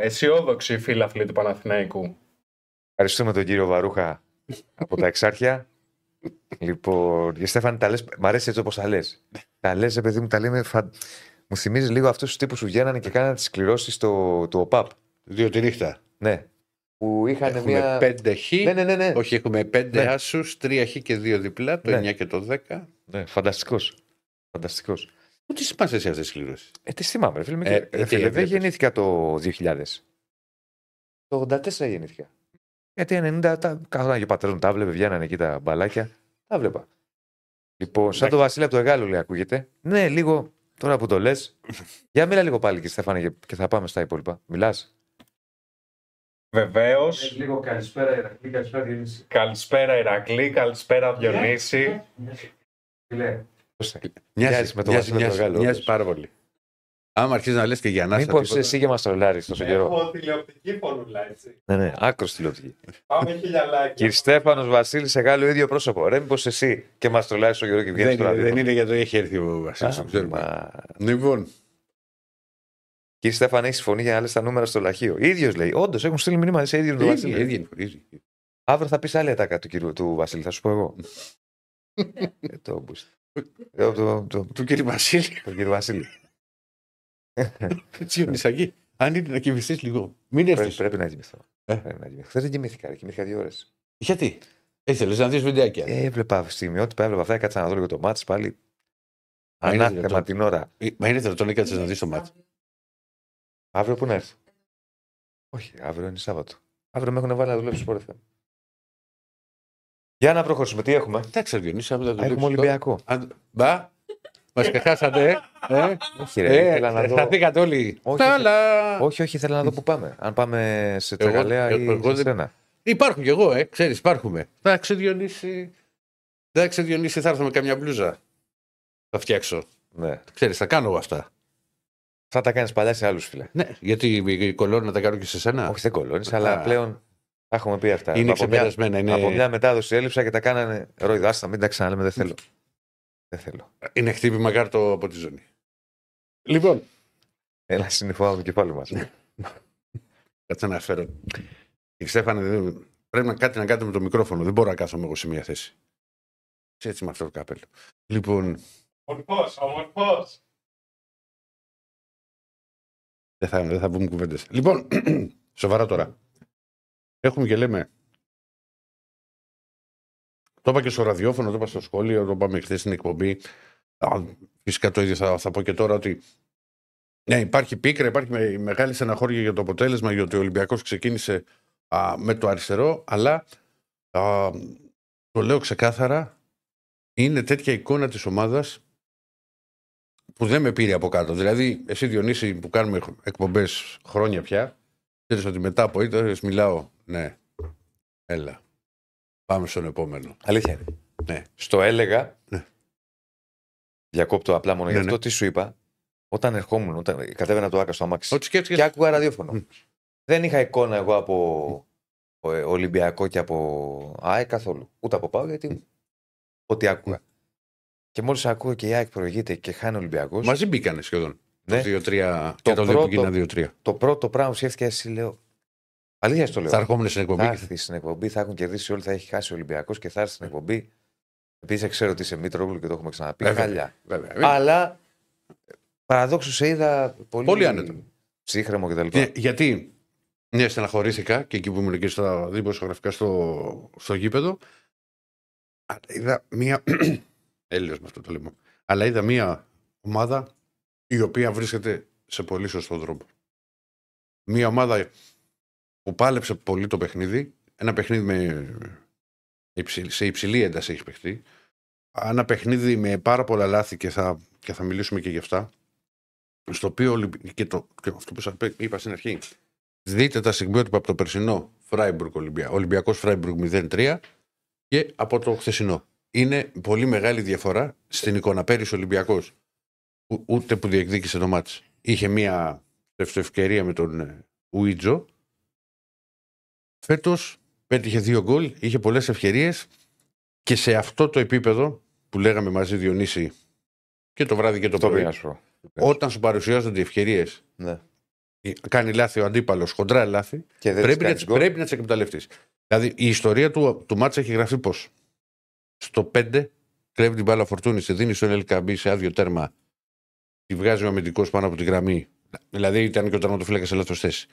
Αισιόδοξη η φίλαθλοι του Παναθηναϊκού. Ευχαριστούμε τον κύριο Βαρούχα από τα Εξάρχεια. λοιπόν, και Στέφανη, τα λες, μ' αρέσει έτσι όπως τα λες. τα λες, παιδί μου, τα λέμε. Φα... Μου θυμίζει λίγο αυτούς τους τύπους που βγαίνανε και κάνανε τις κληρώσεις του ΟΠΑΠ. Δύο τη νύχτα. Ναι. Που είχαν Έχουμε μια. πέντε χ. Ναι, ναι, ναι. ναι. Όχι, έχουμε πέντε Ναι. άσους, τρία χ και δύο διπλά, το Ναι. 9 και το 10. ναι Φανταστικός. Φανταστικός. Πού τις θυμάσαι εσύ αυτές τις κληρώσεις; Ε, τις θυμάμαι, ρε φίλε. Ε, Ε, ε, τι φίλε δεν έβλεπες; γεννήθηκα το 2000. Το 84 γεννήθηκα. Γιατί 90 τα καθόταν και ο πατέρας μου τα βλέπε, βγαίνανε εκεί τα μπαλάκια. Τα βλέπα. Λοιπόν, σαν το Βασίλη από το Εγάλο λέει, ακούγεται. Ναι, λίγο τώρα που το λες. *laughs* Για μίλα λίγο πάλι και Στέφανε και- και θα πάμε στα υπόλοιπα. Μιλάς; Βεβαίως, Λίγο καλησπέρα, Ηρακλή, καλησπέρα, Διονύση. καλησπέρα Ηρακλή, καλησπέρα Διονύση. Φίλε, πώς θα- Μοιάζεις, Μοιάζει με το μοιάζει, Βασίλη μοιάζει, Περγάλο, μοιάζεις όντως. πάρα πολύ. Άμα αρχίζεις να λες και για να Μήπως εσύ και μας τρολάρεις τόσο καιρό. Έχω τηλεοπτική φωνούλα, έτσι. Ναι, ναι, άκρος τηλεοπτική. Πάμε χιλιαλάκια. Κύριε Στέφανος Βασίλης, σε Γάλλο ίδιο πρόσωπο. Ρε, μήπως εσύ και μας τρολάρεις τόσο καιρό και βγαίνεις Δεν, τώρα. είναι, δεν είναι γιατί έχει έρθει ο Βασίλης. το ξέρουμε. Μα... Λοιπόν, Κύριε Στέφαν, έχεις φωνή για να λες τα νούμερα στο λαχείο. ίδιος λέει. Όντως έχουν στείλει μήνυμα σε ίδιος τον ίδιο, Βασίλη. ίδιο, ίδιο. Αύριο θα πεις άλλη ατάκα του, κύριου, του Βασίλη, θα σου πω εγώ. *laughs* ε, το, το, το, το, Του κύριε Βασίλη, τον κύριο Βασίλη. *laughs* έτσι ο Νησακή. Αν είναι να κοιμηθείς λίγο, μην πρέπει, έρθεις. πρέπει να κοιμηθώ. Ε. Πρέπει να κοιμηθώ. Χθες δεν κοιμήθηκα, ρε, κοιμήθηκα δύο ώρες. Γιατί, ήθελες να δεις βιντεάκια. Ε, έβλεπα στιγμιότυπα, έβλεπα αυτά, κάτσα να δω λίγο το μάτι πάλι. Μα είναι Ανάθεμα δυνατόν. την ώρα. Ε, Μα είναι δυνατόν να κάτσε να δεις το μάτι. Αύριο που να έρθω. Όχι, αύριο είναι Σάββατο. Αύριο με έχουν βάλει να δουλέψω σπορ FM. Για να προχωρήσουμε, τι έχουμε; Εντάξει, Διονύση, άμα δεν το Α, Έχουμε δουλέψεις Ολυμπιακό. τώρα- Αν- Μπα, μας ξεχάσατε, ε. ε. Όχι, ρε, Ε, ήθελα να δω. Σταθήκατε όλοι. Όχι, Αλλά Όχι, όχι, ήθελα να δω που πάμε. Αν πάμε σε Εγώ- Τραγαλέα εγώ- ή εγώ σε δεν- Στένα. Υπάρχουν κι εγώ, ε. Ξέρεις, υπάρχουμε. Εντάξει, Διονύση. Εντάξει, Διονύση, θα έρθω με καμιά μπλούζα. Θα φτιάξω. Ναι. Ξέρεις, θα κάνω εγώ αυτά. Θα τα κάνεις παλιά σε άλλους, φίλε. Ναι, γιατί η κολόνα να τα κάνω και σε σένα. Όχι, δεν κολώνεις, Α. αλλά πλέον τα έχουμε πει αυτά. είναι από, μια, ξεπερασμένα. Είναι, από μια μετάδοση έλειψα και τα κάνανε ρόιδο. Άστα, μην τα ξαναλέμε, δεν θέλω. Δεν θέλω. είναι χτύπημα κάρτο από τη ζώνη. Λοιπόν, Ένα συνειφό το κεφάλι μα. κάτσε να φέρω. Η Στέφανε, δεν- Πρέπει να κάτι να κάνετε με το μικρόφωνο. Δεν μπορώ να κάθομαι εγώ σε μια θέση. Έτσι με αυτό το καπέλο. Λοιπόν, Ομορφός, ομορφός. δεν θα, δεν θα πούμε κουβέντες. Λοιπόν, *clears throat* σοβαρά τώρα. Έχουμε και λέμε. Το είπα και στο ραδιόφωνο, το είπα στο σχόλιο, το είπαμε χθες στην εκπομπή. Α, Φυσικά το ίδιο θα, θα πω και τώρα ότι ναι, υπάρχει πίκρα, υπάρχει με- μεγάλη στεναχώρια για το αποτέλεσμα, γιατί ο Ολυμπιακός ξεκίνησε α, με το αριστερό, αλλά α, το λέω ξεκάθαρα, είναι τέτοια εικόνα της ομάδας που δεν με πήρε από κάτω. Δηλαδή, εσύ Διονύση που κάνουμε εκπομπές χρόνια πια, ξέρεις ότι μετά από ήττες μιλάω, ναι, έλα, πάμε στον επόμενο. Αλήθεια είναι. Ναι. Στο έλεγα. Ναι. Διακόπτω απλά μόνο Ναι, για αυτό ναι. τι σου είπα; Όταν ερχόμουν, όταν κατέβαινα το άκα στο αμάξι Ό,τι σκέφτηκες, και άκουγα ραδιόφωνο. Μμ. Δεν είχα εικόνα εγώ από ε, Ολυμπιακό και από ΑΕΚ καθόλου. Ούτε από πάω γιατί ό,τι άκουγα. Και μόλις ακούω και η ΑΕΚ προηγείται και χάνει ο Ολυμπιακός. μαζί μπήκανε σχεδόν. Ναι. Το 2-3 Το και το 2 που πρώτο- γίνανε 2-3. Το πρώτο πράγμα που σκέφτηκα εσύ λέω. Αλήθεια στο λέω. Θα ερχόμουν στην εκπομπή. Θα έρθει στην εκπομπή, θα έχουν κερδίσει όλοι, θα έχει χάσει ο Ολυμπιακός και θα έρθει στην εκπομπή. Επίσης ξέρω ότι είσαι Μήτρογλου και το έχουμε ξαναπεί. Βέβαια. Χαλιά. Βέβαια. Αλλά παραδόξως σε είδα πολύ, Πολύ άνετα. ψύχρεμο κτλ. Ναι, γιατί ναι, στεναχωρήθηκα και εκεί που ήμουν και στα δημοσιογραφικά στο, στο γήπεδο. Αλλά είδα μία. *clears throat* Έλληνος με αυτό το λέμε. Αλλά είδα μία ομάδα η οποία βρίσκεται σε πολύ σωστό δρόμο. Μία ομάδα που πάλεψε πολύ το παιχνίδι. Ένα παιχνίδι με υψηλή- σε υψηλή ένταση έχει παιχτεί. Ένα παιχνίδι με πάρα πολλά λάθη και θα, και θα μιλήσουμε και γι' αυτά. Στο οποίο ο Ολυμπ- και, το, και αυτό που σας είπα στην αρχή. Δείτε τα στιγμιότυπα από το περσινό Φράιμπουργκ Ολυμπια, Ολυμπιακός Φράιμπουργκ 0-3 και από το χθεσινό. Είναι πολύ μεγάλη διαφορά στην εικόνα. Πέρυσι ο Ολυμπιακός ούτε που διεκδίκησε το ματς. Είχε μία ευκαιρία με τον ε, Ουίτζο. Φέτος πέτυχε δύο γκολ, είχε πολλές ευκαιρίες και σε αυτό το επίπεδο που λέγαμε μαζί Διονύση και το βράδυ και το Το πρωί. πήγα να σου πω. Όταν σου παρουσιάζονται ευκαιρίες, Ναι. κάνει λάθη ο αντίπαλος, χοντρά λάθη, Και δεν πρέπει, τις να, κάνεις γκολ. πρέπει να τι εκμεταλλευτείς. Δηλαδή η ιστορία του, του μάτσα έχει γραφεί πώς; Στο 5 κρέβει την μπάλα φορτούνης, σε δίνει στον LKB σε άδειο τέρμα, τη βγάζει ο αμυντικός πάνω από τη γραμμή. Δηλαδή ήταν και ο τερματοφύλακας σε λάθος θέση.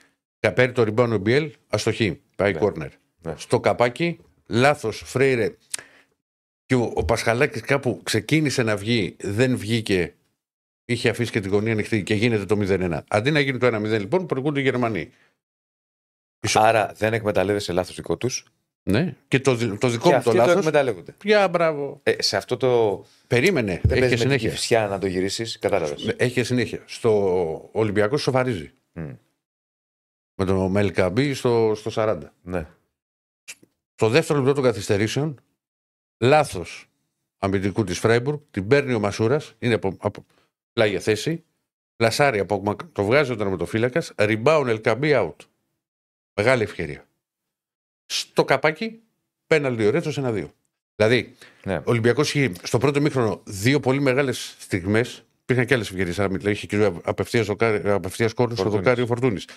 Καπέρι το ριμπάνο Μπιέλ, αστοχή. Πάει Ναι. κόρνερ. Ναι. Στο καπάκι, λάθος Φρέιρε. Και ο, ο Πασχαλάκης κάπου ξεκίνησε να βγει, δεν βγήκε. Είχε αφήσει και την γωνία ανοιχτή και γίνεται το 0-1. Αντί να γίνει το 1-0, λοιπόν, προηγούνται οι Γερμανοί. Άρα δεν εκμεταλλεύεσαι λάθος δικό τους. Ναι. Και το, δι- το δικό Και μου το αυτοί το λάθο. εκμεταλλεύονται. Πια μπράβο. Ε, σε αυτό το. Περίμενε. Δεν Έχει παίζεις και με την συνέχεια. κυφσιά να το γυρίσεις. Κατάλαβες. Έχει και συνέχεια. Στο Ολυμπιακό σοβαρίζει. Με τον Μελκαμπή στο, στο 40. Ναι. Στο δεύτερο λεπτό των καθυστερήσεων, λάθος αμυντικού της Φράιμπουργκ, την παίρνει ο Μασούρας, είναι από, από πλάγια θέση, πλασάρει από μακ- το βγάζει ο τερματοφύλακας, rebound Ελκαμπή out. Μεγάλη ευκαιρία. Στο καπάκι, πέναλτι ο Ρέτσος 1-2. Δηλαδή, ναι. ο Ολυμπιακός είχε στο πρώτο μήχρονο δύο πολύ μεγάλες στιγμές. Υπήρχαν και άλλες ευκαιρίες. Αλλά μιλάει, είχε και απευθείας κόρνος στο Φορτούνης. δοκάριο Φορτούνης.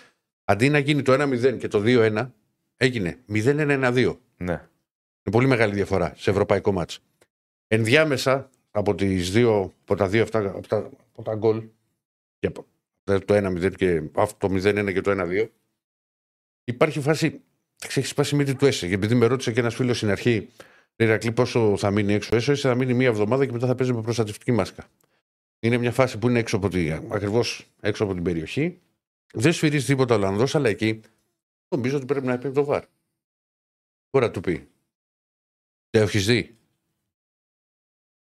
Αντί να γίνει το 1-0 και το 2-1, έγινε 0-1-1-2. Είναι ναι. πολύ μεγάλη διαφορά σε ευρωπαϊκό μάτς. Ενδιάμεσα από, τις δύο, από τα δύο αυτά, από τα, από τα γκολ, και από το 1-0 και αυτό το 0-1 και το 1-2, υπάρχει φάση. Έχει σπάσει η μύτη του Έσε. Επειδή με ρώτησε και ένας φίλος στην αρχή, Ηρακλή, πόσο θα μείνει έξω. Έσο, Έσε θα μείνει μία εβδομάδα και μετά θα παίζει με προστατευτική μάσκα. Είναι μια φάση που είναι έξω από, τη, ακριβώς έξω από την περιοχή. Δεν σφυρίζει τίποτα ο Ολλανδό, αλλά εκεί νομίζω ότι πρέπει να πει το βαρ. Μπορεί να του πει. Το έχεις δει;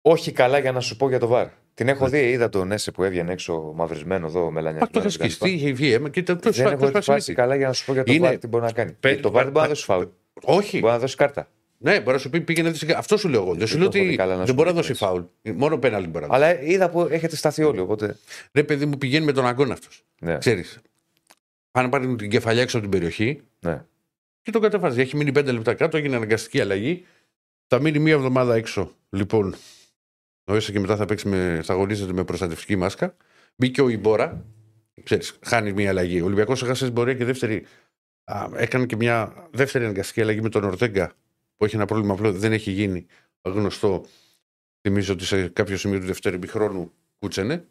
Όχι καλά για να σου πω για το βαρ. Την έχω δει, είδα τον Έσε που έβγαινε έξω μαυρισμένο εδώ με λανιά. Μα το έχει σκιστεί, είχε βγει αίμα και το το Δεν έχω σπάσει σπάσει μύτη. καλά για να σου πω για το Είναι- βαρ τι μπορεί να κάνει. Πε- το βαρ δεν μπορεί να πα- δώσει φάουλ. Όχι. Μπορεί να δώσει κάρτα. Ναι, μπορεί να σου πει πήγαινε. δεις- Αυτό σου λέω εγώ. Δεν σου Δεν λέω το έχω ότι δει καλά να σου δεν μπορεί να πω δώσει έτσι. φάουλ. Μόνο πέναλτι μπορεί να δώσει. Αλλά είδα που έχετε σταθεί όλοι. Οπότε. Ρε παιδί μου πηγαίνει με τον αγκόν αυτός. Ναι. Ξέρεις. Πάνε να πάρει την κεφαλιά έξω από την περιοχή ναι. και τον κατεβάζεις. Έχει μείνει πέντε λεπτά κάτω, έγινε αναγκαστική αλλαγή. Θα μείνει μία εβδομάδα έξω. Λοιπόν, ο Έσα και μετά θα, παίξει με, θα αγωνίζεται με προστατευτική μάσκα. Μπήκε ο Ιμπόρα. Ξέρεις, χάνεις μία αλλαγή. Ο Ολυμπιακός έχασε την πορεία και δεύτερη Α, έκανε και μια δεύτερη αναγκαστική αλλαγή με τον Ορτέγκα που έχει ένα πρόβλημα απλό, δεν έχει γίνει γνωστό. Θυμίζω ότι σε κάποιο σημείο του δεύτερου ημιχρόνου κούτσενε.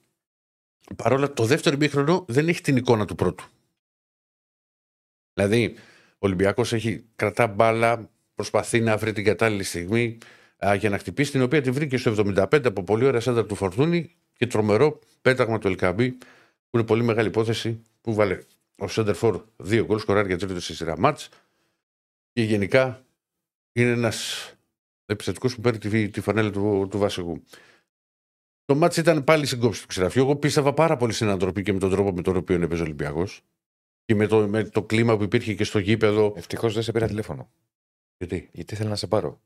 Παρόλα το δεύτερο ημίχρονο δεν έχει την εικόνα του πρώτου. Δηλαδή, ο Ολυμπιακός έχει κρατά μπάλα, προσπαθεί να βρει την κατάλληλη στιγμή α, για να χτυπήσει, την οποία τη βρήκε στο 75 από πολύ ωραία σέντα του Φορτούνη και τρομερό πέταγμα του Ελκαμπή, που είναι πολύ μεγάλη υπόθεση, που βάλε ο Σέντερφορ δύο γκολ, σκοράρει για τρίτο στη σειρά μάτς και γενικά είναι ένας επιθετικός που παίρνει τη, τη φανέλα του, του βασικού. Το μάτς ήταν πάλι στην κόψη του ξηραφιού. Εγώ πίστευα πάρα πολύ στην ανθρωπή και με τον τρόπο με τον οποίο έπαιζε ο Ολυμπιακός. Και με το, με το κλίμα που υπήρχε και στο γήπεδο. Ευτυχώς δεν σε πήρα τηλέφωνο. Γιατί; Γιατί ήθελα να σε πάρω.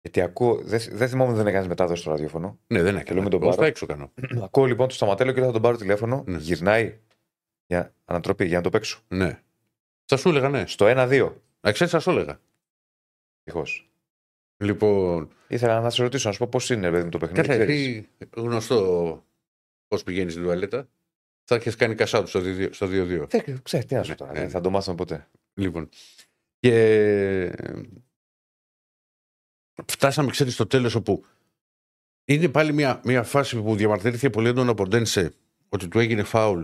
Γιατί ακούω. Δεν, δεν θυμόμαι δεν έκανες μετάδοση στο ραδιόφωνο. Ναι, δεν Και έκανε. λέω με τον Εγώ πάρω. στα έξω κάνω. *clears throat* ακούω λοιπόν το σταματέλο και θα τον πάρω τηλέφωνο. Ναι. Γυρνάει για ανατροπή, για να το παίξω. Ναι. Θα σου έλεγα ναι. Στο 1-2. Να ξέρεις, θα σου έλεγα. Ευτυχώς. Λοιπόν, Ήθελα να σε ρωτήσω, να σου πω πώς είναι ρε παιδί μου, το παιχνίδι. κάθε ξέρεις; εσύ γνωστό πώς πηγαίνεις στην τουαλέτα; Θα έχεις κάνει κασάτου στο 2-2. στο 2-2. Δεν ξέρω, τι να σου Ναι, τώρα. ναι, Δεν ναι. θα το μάθουμε ποτέ. Λοιπόν. Και φτάσαμε, ξέρεις, στο τέλος όπου είναι πάλι μια, μια φάση που διαμαρτυρήθηκε πολύ έντονα από Ντένσε ότι του έγινε φάουλ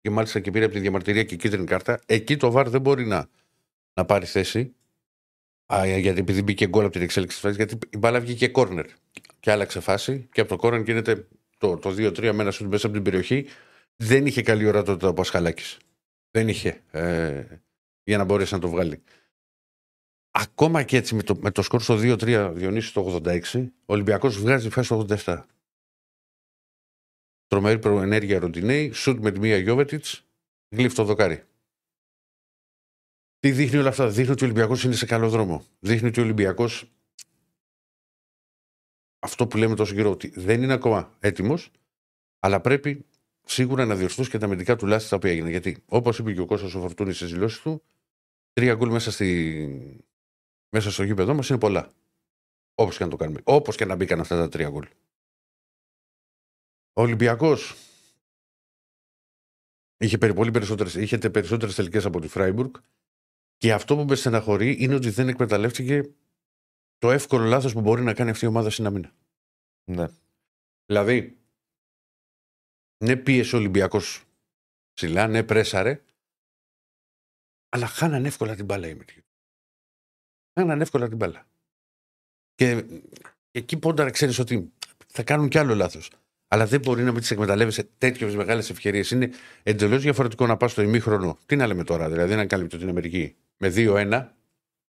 και μάλιστα και πήρε από τη διαμαρτυρία και κίτρινη κάρτα. Εκεί το βαρ δεν μπορεί να, να πάρει θέση. Α, γιατί επειδή μπήκε γκολ από την εξέλιξη της φάσης, γιατί η μπάλα βγήκε κόρνερ. Και άλλαξε φάση και από το κόρνερ γίνεται το, το 2-3 με ένα σουτ μέσα από την περιοχή. Δεν είχε καλή ορατότητα ο Πασχαλάκης. Δεν είχε. Ε, για να μπορέσει να το βγάλει. Ακόμα και έτσι με το, με το σκορ στο 2-3 Διονύσης το 86, ο Ολυμπιακός βγάζει φάση στο 87. Τρομερή προενέργεια Ροντινέη, σουτ με τη μία Γιώβετιτς, γλύφτο το δοκάρι. Τι δείχνει όλα αυτά, δείχνει ότι ο Ολυμπιακός είναι σε καλό δρόμο. Δείχνει ότι ο Ολυμπιακός, αυτό που λέμε τόσο καιρό, ότι δεν είναι ακόμα έτοιμος, αλλά πρέπει σίγουρα να διορθώσει και τα αμυντικά του λάθη τα οποία έγιναν. Γιατί, όπως είπε και ο Κώστας ο Φορτούνης στι δηλώσει του, τρία γκολ μέσα, στη... μέσα στο γήπεδο μας είναι πολλά. Όπως και να το κάνουμε. Όπως και να μπήκαν αυτά τα τρία γκολ. Ο Ολυμπιακός είχε περι- πολύ περισσότερες, είχε τε- περισσότερες τελικές από τη Φράιμπουργκ και αυτό που με στεναχωρεί είναι ότι δεν εκμεταλλεύτηκε το εύκολο λάθος που μπορεί να κάνει αυτή η ομάδα στην αμήνα. Ναι. Δηλαδή, ναι πίεσε ο Ολυμπιακός ψηλά, ναι πρέσαρε, αλλά χάναν εύκολα την μπάλα οι Αμερικοί. Χάναν εύκολα την μπάλα. Και, και εκεί πόνταρα ξέρεις ότι θα κάνουν κι άλλο λάθος. Αλλά δεν μπορεί να μην τις εκμεταλλεύεσαι τέτοιες μεγάλες ευκαιρίες. Είναι εντελώς διαφορετικό να πας στο ημίχρονο. Τι να λέμε τώρα, δηλαδή να κάλυπτο την Αμερική με 2-1,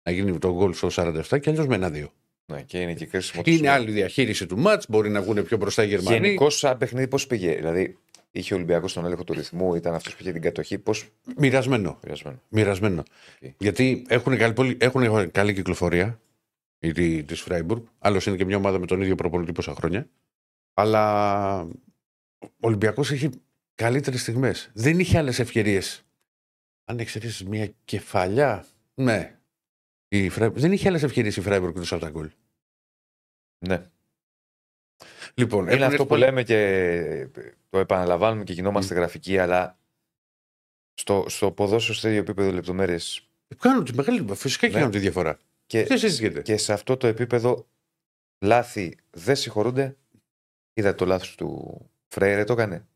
να γίνει το γκολ στο 47 και αλλιώς με 1-2. Ναι. Και είναι και κρίσιμο. το Είναι σημείο. άλλη διαχείριση του μάτς, μπορεί να βγουν πιο μπροστά οι Γερμανοί. Γενικώς, σαν παιχνίδι, πώς πήγε; Δηλαδή, είχε ο Ολυμπιακός τον έλεγχο του ρυθμού, ήταν αυτός που είχε την κατοχή. Πώ. Μοιρασμένο. Μοιρασμένο. Μοιρασμένο. Οκ. Γιατί έχουν καλή, πολύ- έχουν καλή κυκλοφορία η της Φράιμπουργκ. Άλλος είναι και μια ομάδα με τον ίδιο προπονητή πόσα χρόνια. Αλλά ο Ολυμπιακός έχει καλύτερες στιγμές. Δεν είχε άλλες ευκαιρίες. Αν εξαιρέσεις μια κεφαλιά. Ναι. Η Φράιμπουργκ- Δεν είχε άλλες ευκαιρίες η Φράιμπουργκ του από τα γκολ. Ναι. Λοιπόν, Είναι έχουν αυτό έρθει που πάλι- λέμε και το επαναλαμβάνουμε και γινόμαστε γραφικοί, αλλά στο, στο ποδόσφαιρο σε τέτοιο επίπεδο λεπτομέρειες Κάνουν τη μεγάλη. Φυσικά και Ναι. κάνουν τη διαφορά. και, Δεν συζητιέται. και σε αυτό το επίπεδο λάθη δεν συγχωρούνται. Είδα το λάθος του Φρέιρε, το έκανε.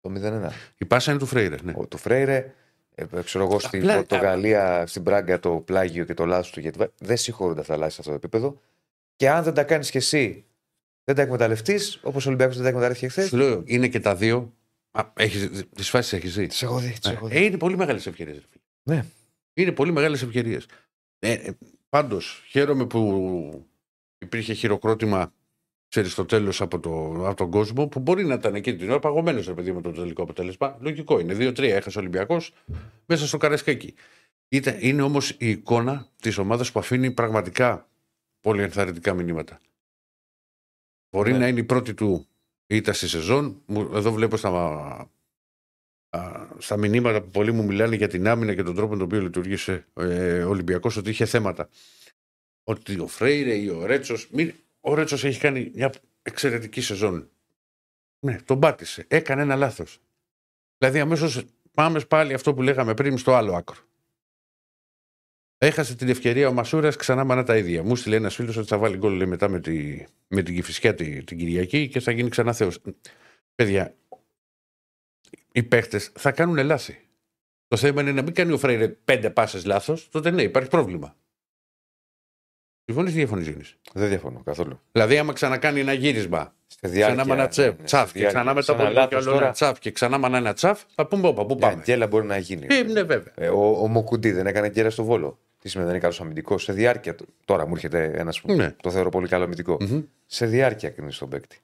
Το 0-1. Η πάσα είναι του Φρέιρε. Ναι. Ο, του Φρέιρε, ε, ε, ξέρω εγώ, στην Απλά- Πορτογαλία, στην Πράγκα το πλάγιο και το λάθος του. Γιατί δεν συγχωρούνται αυτά τα λάθη σε αυτό το επίπεδο. Και αν δεν τα κάνεις κι εσύ, δεν τα εκμεταλλευτείς, όπως ο Ολυμπιακός δεν τα εκμεταλλεύτηκε χθες. Σου λέω, είναι και τα δύο. Τις φάσεις έχεις ζει. Τις έχω δει, τις έχω δει. Ε, είναι πολύ μεγάλες ευκαιρίες. Ναι. Είναι πολύ μεγάλες ευκαιρίες. Ε, ε, Πάντως, χαίρομαι που υπήρχε χειροκρότημα ξέρεις, στο τέλος από, το, από τον κόσμο που μπορεί να ήταν εκείνη την ώρα παγωμένος ρε παιδί με το τελικό αποτέλεσμα. Λογικό είναι. 2-3 έχασε ο Ολυμπιακός μέσα στο Καραϊσκάκι. Ήταν, είναι όμως η εικόνα της ομάδας που αφήνει πραγματικά πολύ ενθαρρυντικά μηνύματα. Μπορεί Ναι. να είναι η πρώτη του ήττα στη σεζόν. Μου- Εδώ βλέπω στα, α, στα μηνύματα που πολλοί μου μιλάνε για την άμυνα και τον τρόπο με τον οποίο λειτουργήσε ε, ο Ολυμπιακός, ότι είχε θέματα. Ότι ο Φρέιρε ή ο Ρέτσος. Ο Ρέτσος έχει κάνει μια εξαιρετική σεζόν. Ναι, τον πάτησε. Έκανε ένα λάθος. Δηλαδή, αμέσως πάμε πάλι αυτό που λέγαμε πριν στο άλλο άκρο. Έχασε την ευκαιρία ο Μασούρας ξανά μανά τα ίδια. Μου στείλε ένας φίλος ότι θα βάλει γκολ λέει, μετά με, τη, με την Κυφυσιά τη, την Κυριακή και θα γίνει ξανά Θεός. Παιδιά, οι παίχτες θα κάνουν λάθη. Το θέμα είναι να μην κάνει ο Φρέιρε πέντε πάσες λάθος, τότε ναι, υπάρχει πρόβλημα. Συμφωνείς ή διαφωνεί, Γιάννη. Δεν διαφωνώ καθόλου. Δηλαδή, άμα ξανακάνει ένα γύρισμα, Στη ξανά με ένα τσεφ, ναι, τσαφ στη και ξανά διάρκεια. μετά Σαν από ένα λίγο κι λάθος άλλο ένα τώρα, τσαφ και ξανά με ένα τσαφ, θα πούμε όπα, πού μια πάμε. γκέλα μπορεί να γίνει. Ε, ναι, βέβαια. Ε, ο, ο Μοκουντή δεν έκανε γκέλα στο βόλο. Τι σημαίνει, δεν είναι καλός αμυντικός. Σε διάρκεια. του- Τώρα μου έρχεται ένας που Ναι. το θεωρώ πολύ καλό αμυντικό. Μμμ. Σε διάρκεια κρίνει τον παίκτη.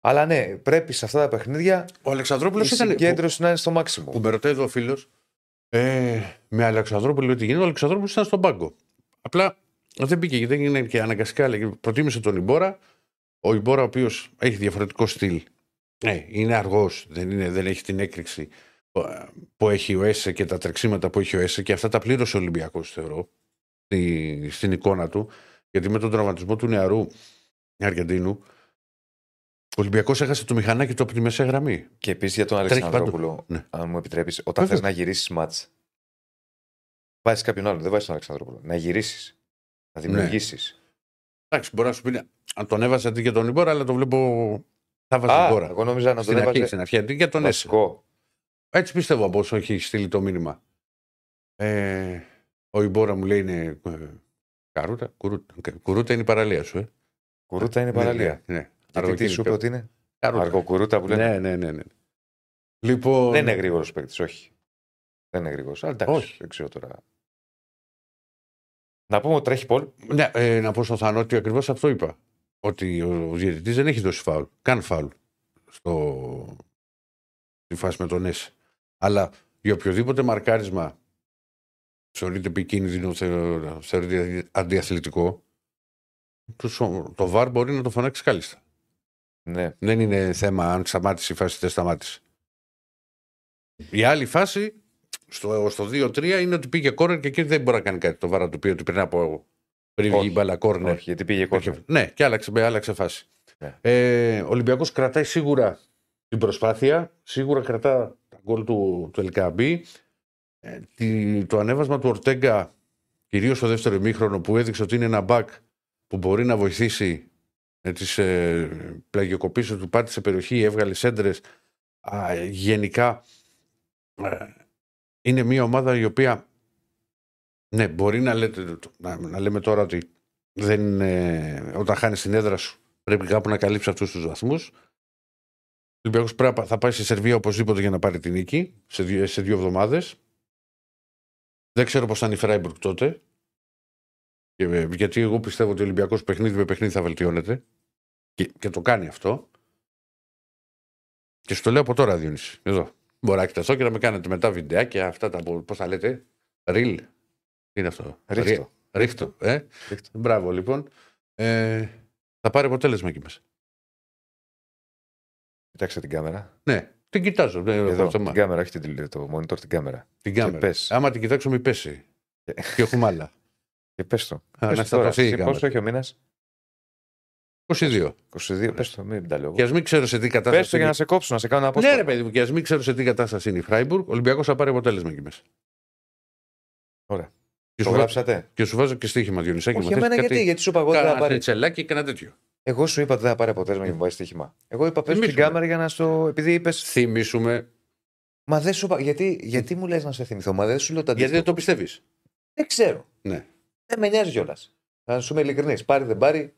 Αλλά ναι, πρέπει σε αυτά τα παιχνίδια Ο Αλεξανδρόπουλος η ήταν. Που, συγκέντρωση να είναι στο μάξιμο. που με ρωτάει εδώ ο φίλος, ε, με Αλεξανδρόπουλο τι γίνεται, ο Αλεξανδρόπουλος ήταν στον πάγκο. Απλά δεν πήγε, δεν είναι και αναγκαστικά. λέγε, Προτίμησε τον Ιμπόρα. Ο Ιμπόρα, ο οποίος έχει διαφορετικό στυλ. Ναι, είναι αργός, δεν, είναι- δεν έχει την έκρηξη ε, που έχει ο Έσε και τα τρεξίματα που έχει ο Έσε και αυτά τα πλήρωσε ο Ολυμπιακός, θεωρώ, στη- στην εικόνα του. Γιατί με τον τραυματισμό του νεαρού Αργεντίνου, ο Ολυμπιακός έχασε το μηχανάκι του από τη μεσαία γραμμή. Και επίσης για τον Τρέχει Αλεξανδρόπουλο, Ναι. αν μου επιτρέπεις, όταν θες Βέβαια. να γυρίσεις μάτς, βάζεις κάποιον άλλον, δεν βάζεις τον Αλεξανδρόπουλο. Να γυρίσεις. Να Ναι. δημιουργήσει. Εντάξει, μπορεί να σου πει αν τον έβαζε αντί για τον Ιμπόρα, αλλά το βλέπω. Θα βάζει Α, Ιμπόρα. εγώ νόμιζα να τον Στην αρχή, έβαζε στην αρχή, αντί για τον Έσε. βασικό. Έτσι πιστεύω από όσο έχει στείλει το μήνυμα. Ε, ο Ιμπόρα μου λέει είναι. ε, Καρούτα, κουρούτα, κουρούτα είναι η παραλία σου, ε. Κουρούτα είναι παραλία. Ναι, ναι. ναι. Γιατί τι Αργοκίνητο. σου είπε ότι είναι; Καρούτα. Αργοκουρούτα που λένε; Ναι, ναι, ναι, ναι. Λοιπόν. Δεν είναι γρήγορος παίκτης, όχι. Δεν είναι γρήγορος. Αλλά εντάξει, Όχι. δεν ξέρω τώρα. Να πούμε ότι τρέχει Πολ. Ναι, ε, να πω στον Θανό ότι ακριβώς αυτό είπα. Ότι ο διαιτητής δεν έχει δώσει φάουλ. Καν φάουλ. Στο... Στη φάση με τον Έσε. Αλλά για οποιοδήποτε μαρκάρισμα θεωρείται επικίνδυνο, θεω- θεωρείται αντιαθλητικό, το, σο- το βαρ μπορεί να το φωνάξει κάλλιστα. Ναι. Δεν είναι θέμα αν σταμάτησε η φάση ή δεν σταμάτησε. Η άλλη φάση στο, στο 2-3 είναι ότι πήγε κόρνερ και εκεί δεν μπορεί να κάνει κάτι. Το βάρα του πει ότι πριν από πριν βγει Όχι. η μπάλα κόρνερ. Όχι, γιατί πήγε κόρνερ. Ναι, και άλλαξε, με άλλαξε φάση. Ναι. Ε, ο Ολυμπιακός κρατάει σίγουρα την προσπάθεια, σίγουρα κρατά τα γκολ του, του Ελκαμπή. Ε, τη- το ανέβασμα του Ορτέγκα, κυρίως στο δεύτερο ημίχρονο, που έδειξε ότι είναι ένα μπακ που μπορεί να βοηθήσει με τις ε, πλαγιοκοπήσεις του, πάτη σε περιοχή, έβγαλε σέντρες. γενικά ε, είναι μια ομάδα η οποία ναι, μπορεί να, λέτε, να, να λέμε τώρα ότι δεν είναι, όταν χάνεις την έδρα σου πρέπει κάπου να καλύψεις αυτούς τους βαθμούς. Ο Ολυμπιακό πρέπει να- θα πάει στη Σερβία οπωσδήποτε για να πάρει την νίκη σε δύο, σε δύο εβδομάδες. Δεν ξέρω πώς θα είναι η Φράιμπουργκ τότε. Και, ε, γιατί εγώ πιστεύω ότι ο Ολυμπιακός παιχνίδι με παιχνίδι θα βελτιώνεται. Και, και το κάνει αυτό. Και σου το λέω από τώρα, Διονύση. Εδώ. Μπορεί να εκτεθώ και να με κάνετε μετά βιντεάκια αυτά τα. Πώς τα λέτε, Ριλ. Τι είναι αυτό; Ρίχτω. Ρίχτω. Ε; Ρίχτω. Μπράβο, λοιπόν. Ε, θα πάρει αποτέλεσμα εκεί μέσα. Κοιτάξτε την κάμερα. Ναι, την κοιτάζω. Δεν έχω Εδώ, θέμα. την κάμερα, όχι την τηλε- το monitor, την κάμερα. Την Και κάμερα. πες. Άμα την κοιτάξω, μην πέσει. Και- και έχουμε άλλα. *laughs* Και πες το. Α, Πες να το σταυρωθεί η Εσύ κάμερα. Πόσο έχει ο μήνας, 22. 22. Πες το, μην τα λέω. Και ας μην ξέρω σε τι Πες κατάσταση. το για είναι- να σε κόψω, να σε κάνω ένα Ναι, ρε απόσπασμα. παιδί μου, και ας μην ξέρω σε τι κατάσταση είναι η Φράιμπουργκ, ο Ολυμπιακός θα πάρει αποτέλεσμα εκεί μέσα. Ωραία. Και Το σου, βάζω, γράψατε; και σου βάζω και στοίχημα, Διονυσάκη. Όχι, μου θες εμένα κάτι- γιατί, γιατί σου είπα εγώ ότι δεν θα Κάνα πάρει. τσελάκι και ένα τέτοιο. Εγώ σου είπα ότι δεν θα πάρει αποτέλεσμα για να μου βάλει στοίχημα. Εγώ είπα πες την Θυμίσουμε. κάμερα για να στο. Επειδή είπε. Θυμίσουμε. Μα δεν σου είπα. Γιατί, γιατί μου λες να σε θυμηθώ, Μα δεν σου λέω τα Γιατί αντίστοιχα. δεν το πιστεύεις. Δεν ξέρω. Ναι. Δεν με νοιάζει κιόλας. Να σου είμαι ειλικρινής. Πάρει, δεν πάρει.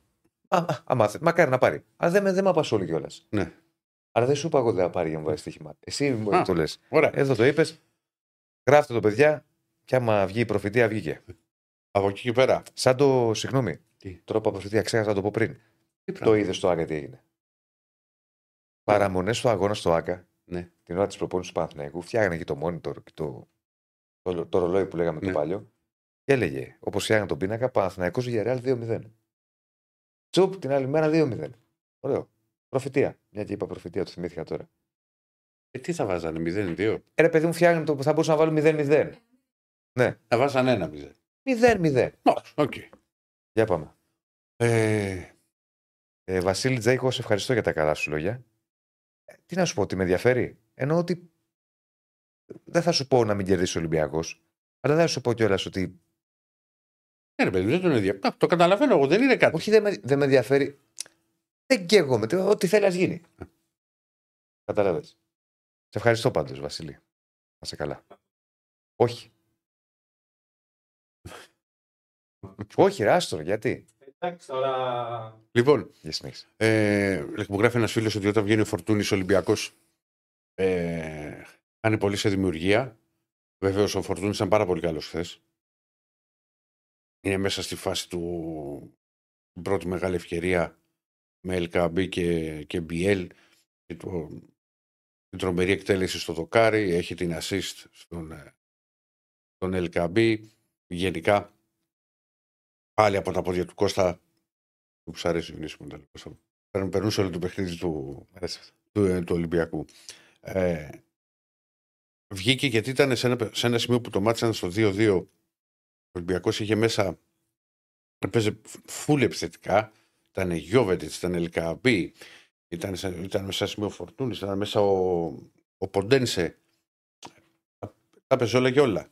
Α, α, άμα θε- μακάρι να πάρει. Αλλά δεν με, δεν με απασχολεί κιόλας. Ναι. Αλλά δεν σου είπα εγώ ότι δεν θα πάρει για να μου βάλει στοίχημα. Εσύ μου Α. το λες. Ωραία. Εδώ το είπες. Γράφτε το παιδιά. Και άμα βγει η προφητεία, βγήκε. Από εκεί και πέρα. Σαν το. Συγγνώμη. Τι; Τώρα που από προφητεία ξέχασα να το πω πριν. Τι Το πράγμα. είδες στο ΑΚΑ τι έγινε. Παραμονές στο αγώνα στο ΑΚΑ. Ναι. Την ώρα της προπόνησης του Παναθηναϊκού φτιάχνε και το monitor και το, το, το ρολόι που λέγαμε Ναι. το παλιό. Και έλεγε, όπως φτιάχνε τον πίνακα, Παναθηναϊκός για Ρεάλ 2-0. Τσουπ την άλλη μέρα 2-0. Ωραίο. Προφητεία. Μια και είπα προφητεία, το θυμήθηκα τώρα. Ε, τι θα βάζανε, 0-2. Ε, ρε παιδί μου, φτιάχνει το θα μπορούσαν να βάλουν 0-0. Θα βάζανε ένα 0. 0-0. Οκ. Για πάμε. Ε, Ε, Βασίλη Τζέικο, σε ευχαριστώ για τα καλά σου λόγια. Ε, τι να σου πω, ότι με ενδιαφέρει. Εννοώ ότι δεν θα σου πω να μην κερδίσει ο Ολυμπιακός, αλλά δεν θα σου πω κιόλας ότι Ναι, ρε παιδί, μου, δεν τον ενδιαφέρει. Το καταλαβαίνω εγώ, δεν είναι κάτι. Όχι, δεν με, δεν με ενδιαφέρει. Δεν καίγομαι. τι- Ό,τι θέλει, ας γίνει. Κατάλαβε. Σε ευχαριστώ πάντως, Βασίλη. Να σε καλά. Όχι. *laughs* Όχι, ρε, άστο, γιατί; Εντάξει, τώρα. Λοιπόν, Για συνέχισε. ε, μου γράφει ένας φίλος ότι όταν βγαίνει ο Φορτούνης Ολυμπιακός, ε, κάνει πολύ σε δημιουργία. Βεβαίως ο Φορτούνης ήταν πάρα πολύ καλός χθες. Είναι μέσα στη φάση του την πρώτη μεγάλη ευκαιρία με LKB και, και BL. Και το, την τρομερή εκτέλεση στο δοκάρι. Έχει την assist στον, ε, στον LKB. Γενικά πάλι από τα πόδια του Κώστα που σου αρέσει ο Νίσιμο, τα λέω, Κώστα. Παίρνουν- Περνούσε όλο το παιχνίδι του, Μ' αρέσει αυτό. του, ε, του Ολυμπιακού. Ε, βγήκε γιατί ήταν σε ένα, σε ένα σημείο που το μάτι ήταν στο 2-2. Ο Ολυμπιακός είχε μέσα. Έπαιζε φούλε επιθετικά. Ήταν Γιώβετιτς, ήταν Ελκαμπή. Ήταν, σε- ήταν μέσα σε ένα σημείο φορτούνης. Ήταν μέσα ο, ο Ποντένσε. Τα- Τα έπαιζε όλα και όλα.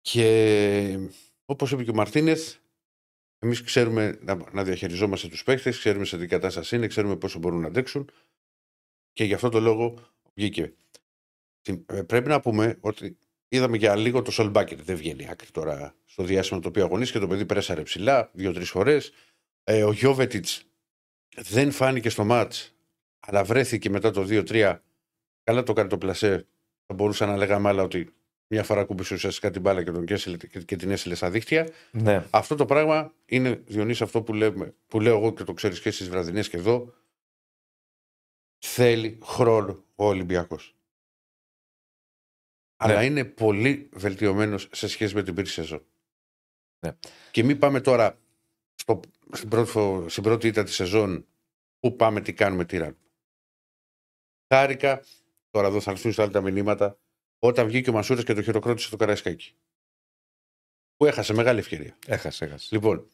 Και όπως είπε και ο Μαρτίνεθ, εμείς ξέρουμε να, να διαχειριζόμαστε τους παίχτε, ξέρουμε σε τι κατάσταση είναι, ξέρουμε πόσο μπορούν να αντέξουν. Και γι' αυτό το λόγο βγήκε. Την- ε, Πρέπει να πούμε ότι είδαμε για λίγο το Σολμπάκερ. Δεν βγαίνει άκρη τώρα στο διάστημα το οποίο αγωνίστηκε. Το παιδί πρέσαρε ψηλά δύο-τρεις φορές. Ε, ο Γιώβετιτς δεν φάνηκε στο μάτς, αλλά βρέθηκε μετά το 2-3. Καλά το κάνει το πλασέ. Θα μπορούσα να λέγαμε άλλα ότι μια φορά κούμπησε ουσιαστικά την μπάλα και, τον κέσελε, και, και την έσυλε στα δίχτυα. Ναι. Αυτό το πράγμα είναι, Διονύση, αυτό που, λέμε, που λέω εγώ και το ξέρεις και στις βραδινές και εδώ. Θέλει χρόνο ο Ολυμπιακός. Αλλά είναι πολύ βελτιωμένος σε σχέση με την πρώτη σεζόν. Ναι. Και μην πάμε τώρα στο, στην, πρώτη, φο- στην πρώτη ήττα της σεζόν που πάμε, τι κάνουμε, τι ράνουμε. Χάρηκα, τώρα εδώ θα έρθουν στα άλλα τα μηνύματα, όταν βγήκε ο Μασούρας και το χειροκρότησε το Καραϊσκάκι. Που έχασε μεγάλη ευκαιρία. Έχασε, έχασε. Λοιπόν,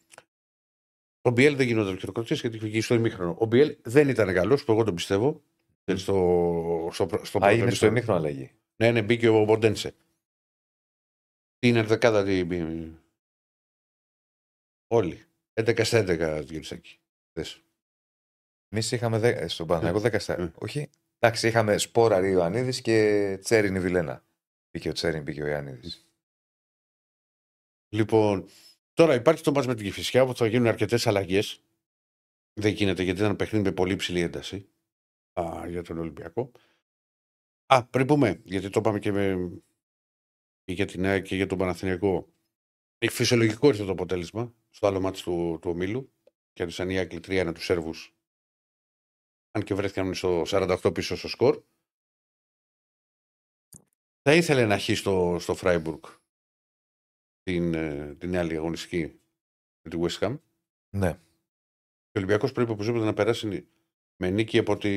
ο Μπιέλ δεν γινόταν χειροκροτή γιατί είχε βγει στο ημίχρονο. Ο Μπιέλ δεν ήταν καλός, που εγώ τον πιστεύω. Στο, στο, στο, στο Α, πρώτο είναι στο ημίχρονο. ημίχρονο αλλαγή. Ναι, ναι, μπήκε ο Μποντένσε. Είναι δεκάδα. τι- μπή- Όλοι. 11 στα 11 γυρίσακι. Χθες. Εμείς είχαμε δε... στον Παναγιώτο 10 στα. Ε. Όχι. Εντάξει, είχαμε Σπόρα Ιωαννίδης και Τσέριν η Βιλένα. Μπήκε ο Τσέριν, μπήκε ο Ιωαννίδης. Λοιπόν, τώρα υπάρχει το μάτς με την Κηφισιά που θα γίνουν αρκετές αλλαγές. Δεν γίνεται γιατί ήταν παιχνίδι με πολύ ψηλή ένταση α, για τον Ολυμπιακό. Α, πριν πούμε, γιατί το είπαμε και, με, και για την ΑΕΚ και για τον Παναθηναϊκό. Έχει φυσιολογικό ήρθε το αποτέλεσμα στο άλλο μάτς του, του ομίλου. Και έδωσαν οι Άκλοι 3-1 τους Σέρβους. Αν και βρέθηκαν στο 48 πίσω στο σκορ. Θα ήθελε να χει στο, στο Φράιμπουργκ την, ε, την άλλη αγωνιστική με τη West Ham. Ναι. Και ο Ολυμπιακός πρέπει οπωσδήποτε να περάσει με νίκη από τη,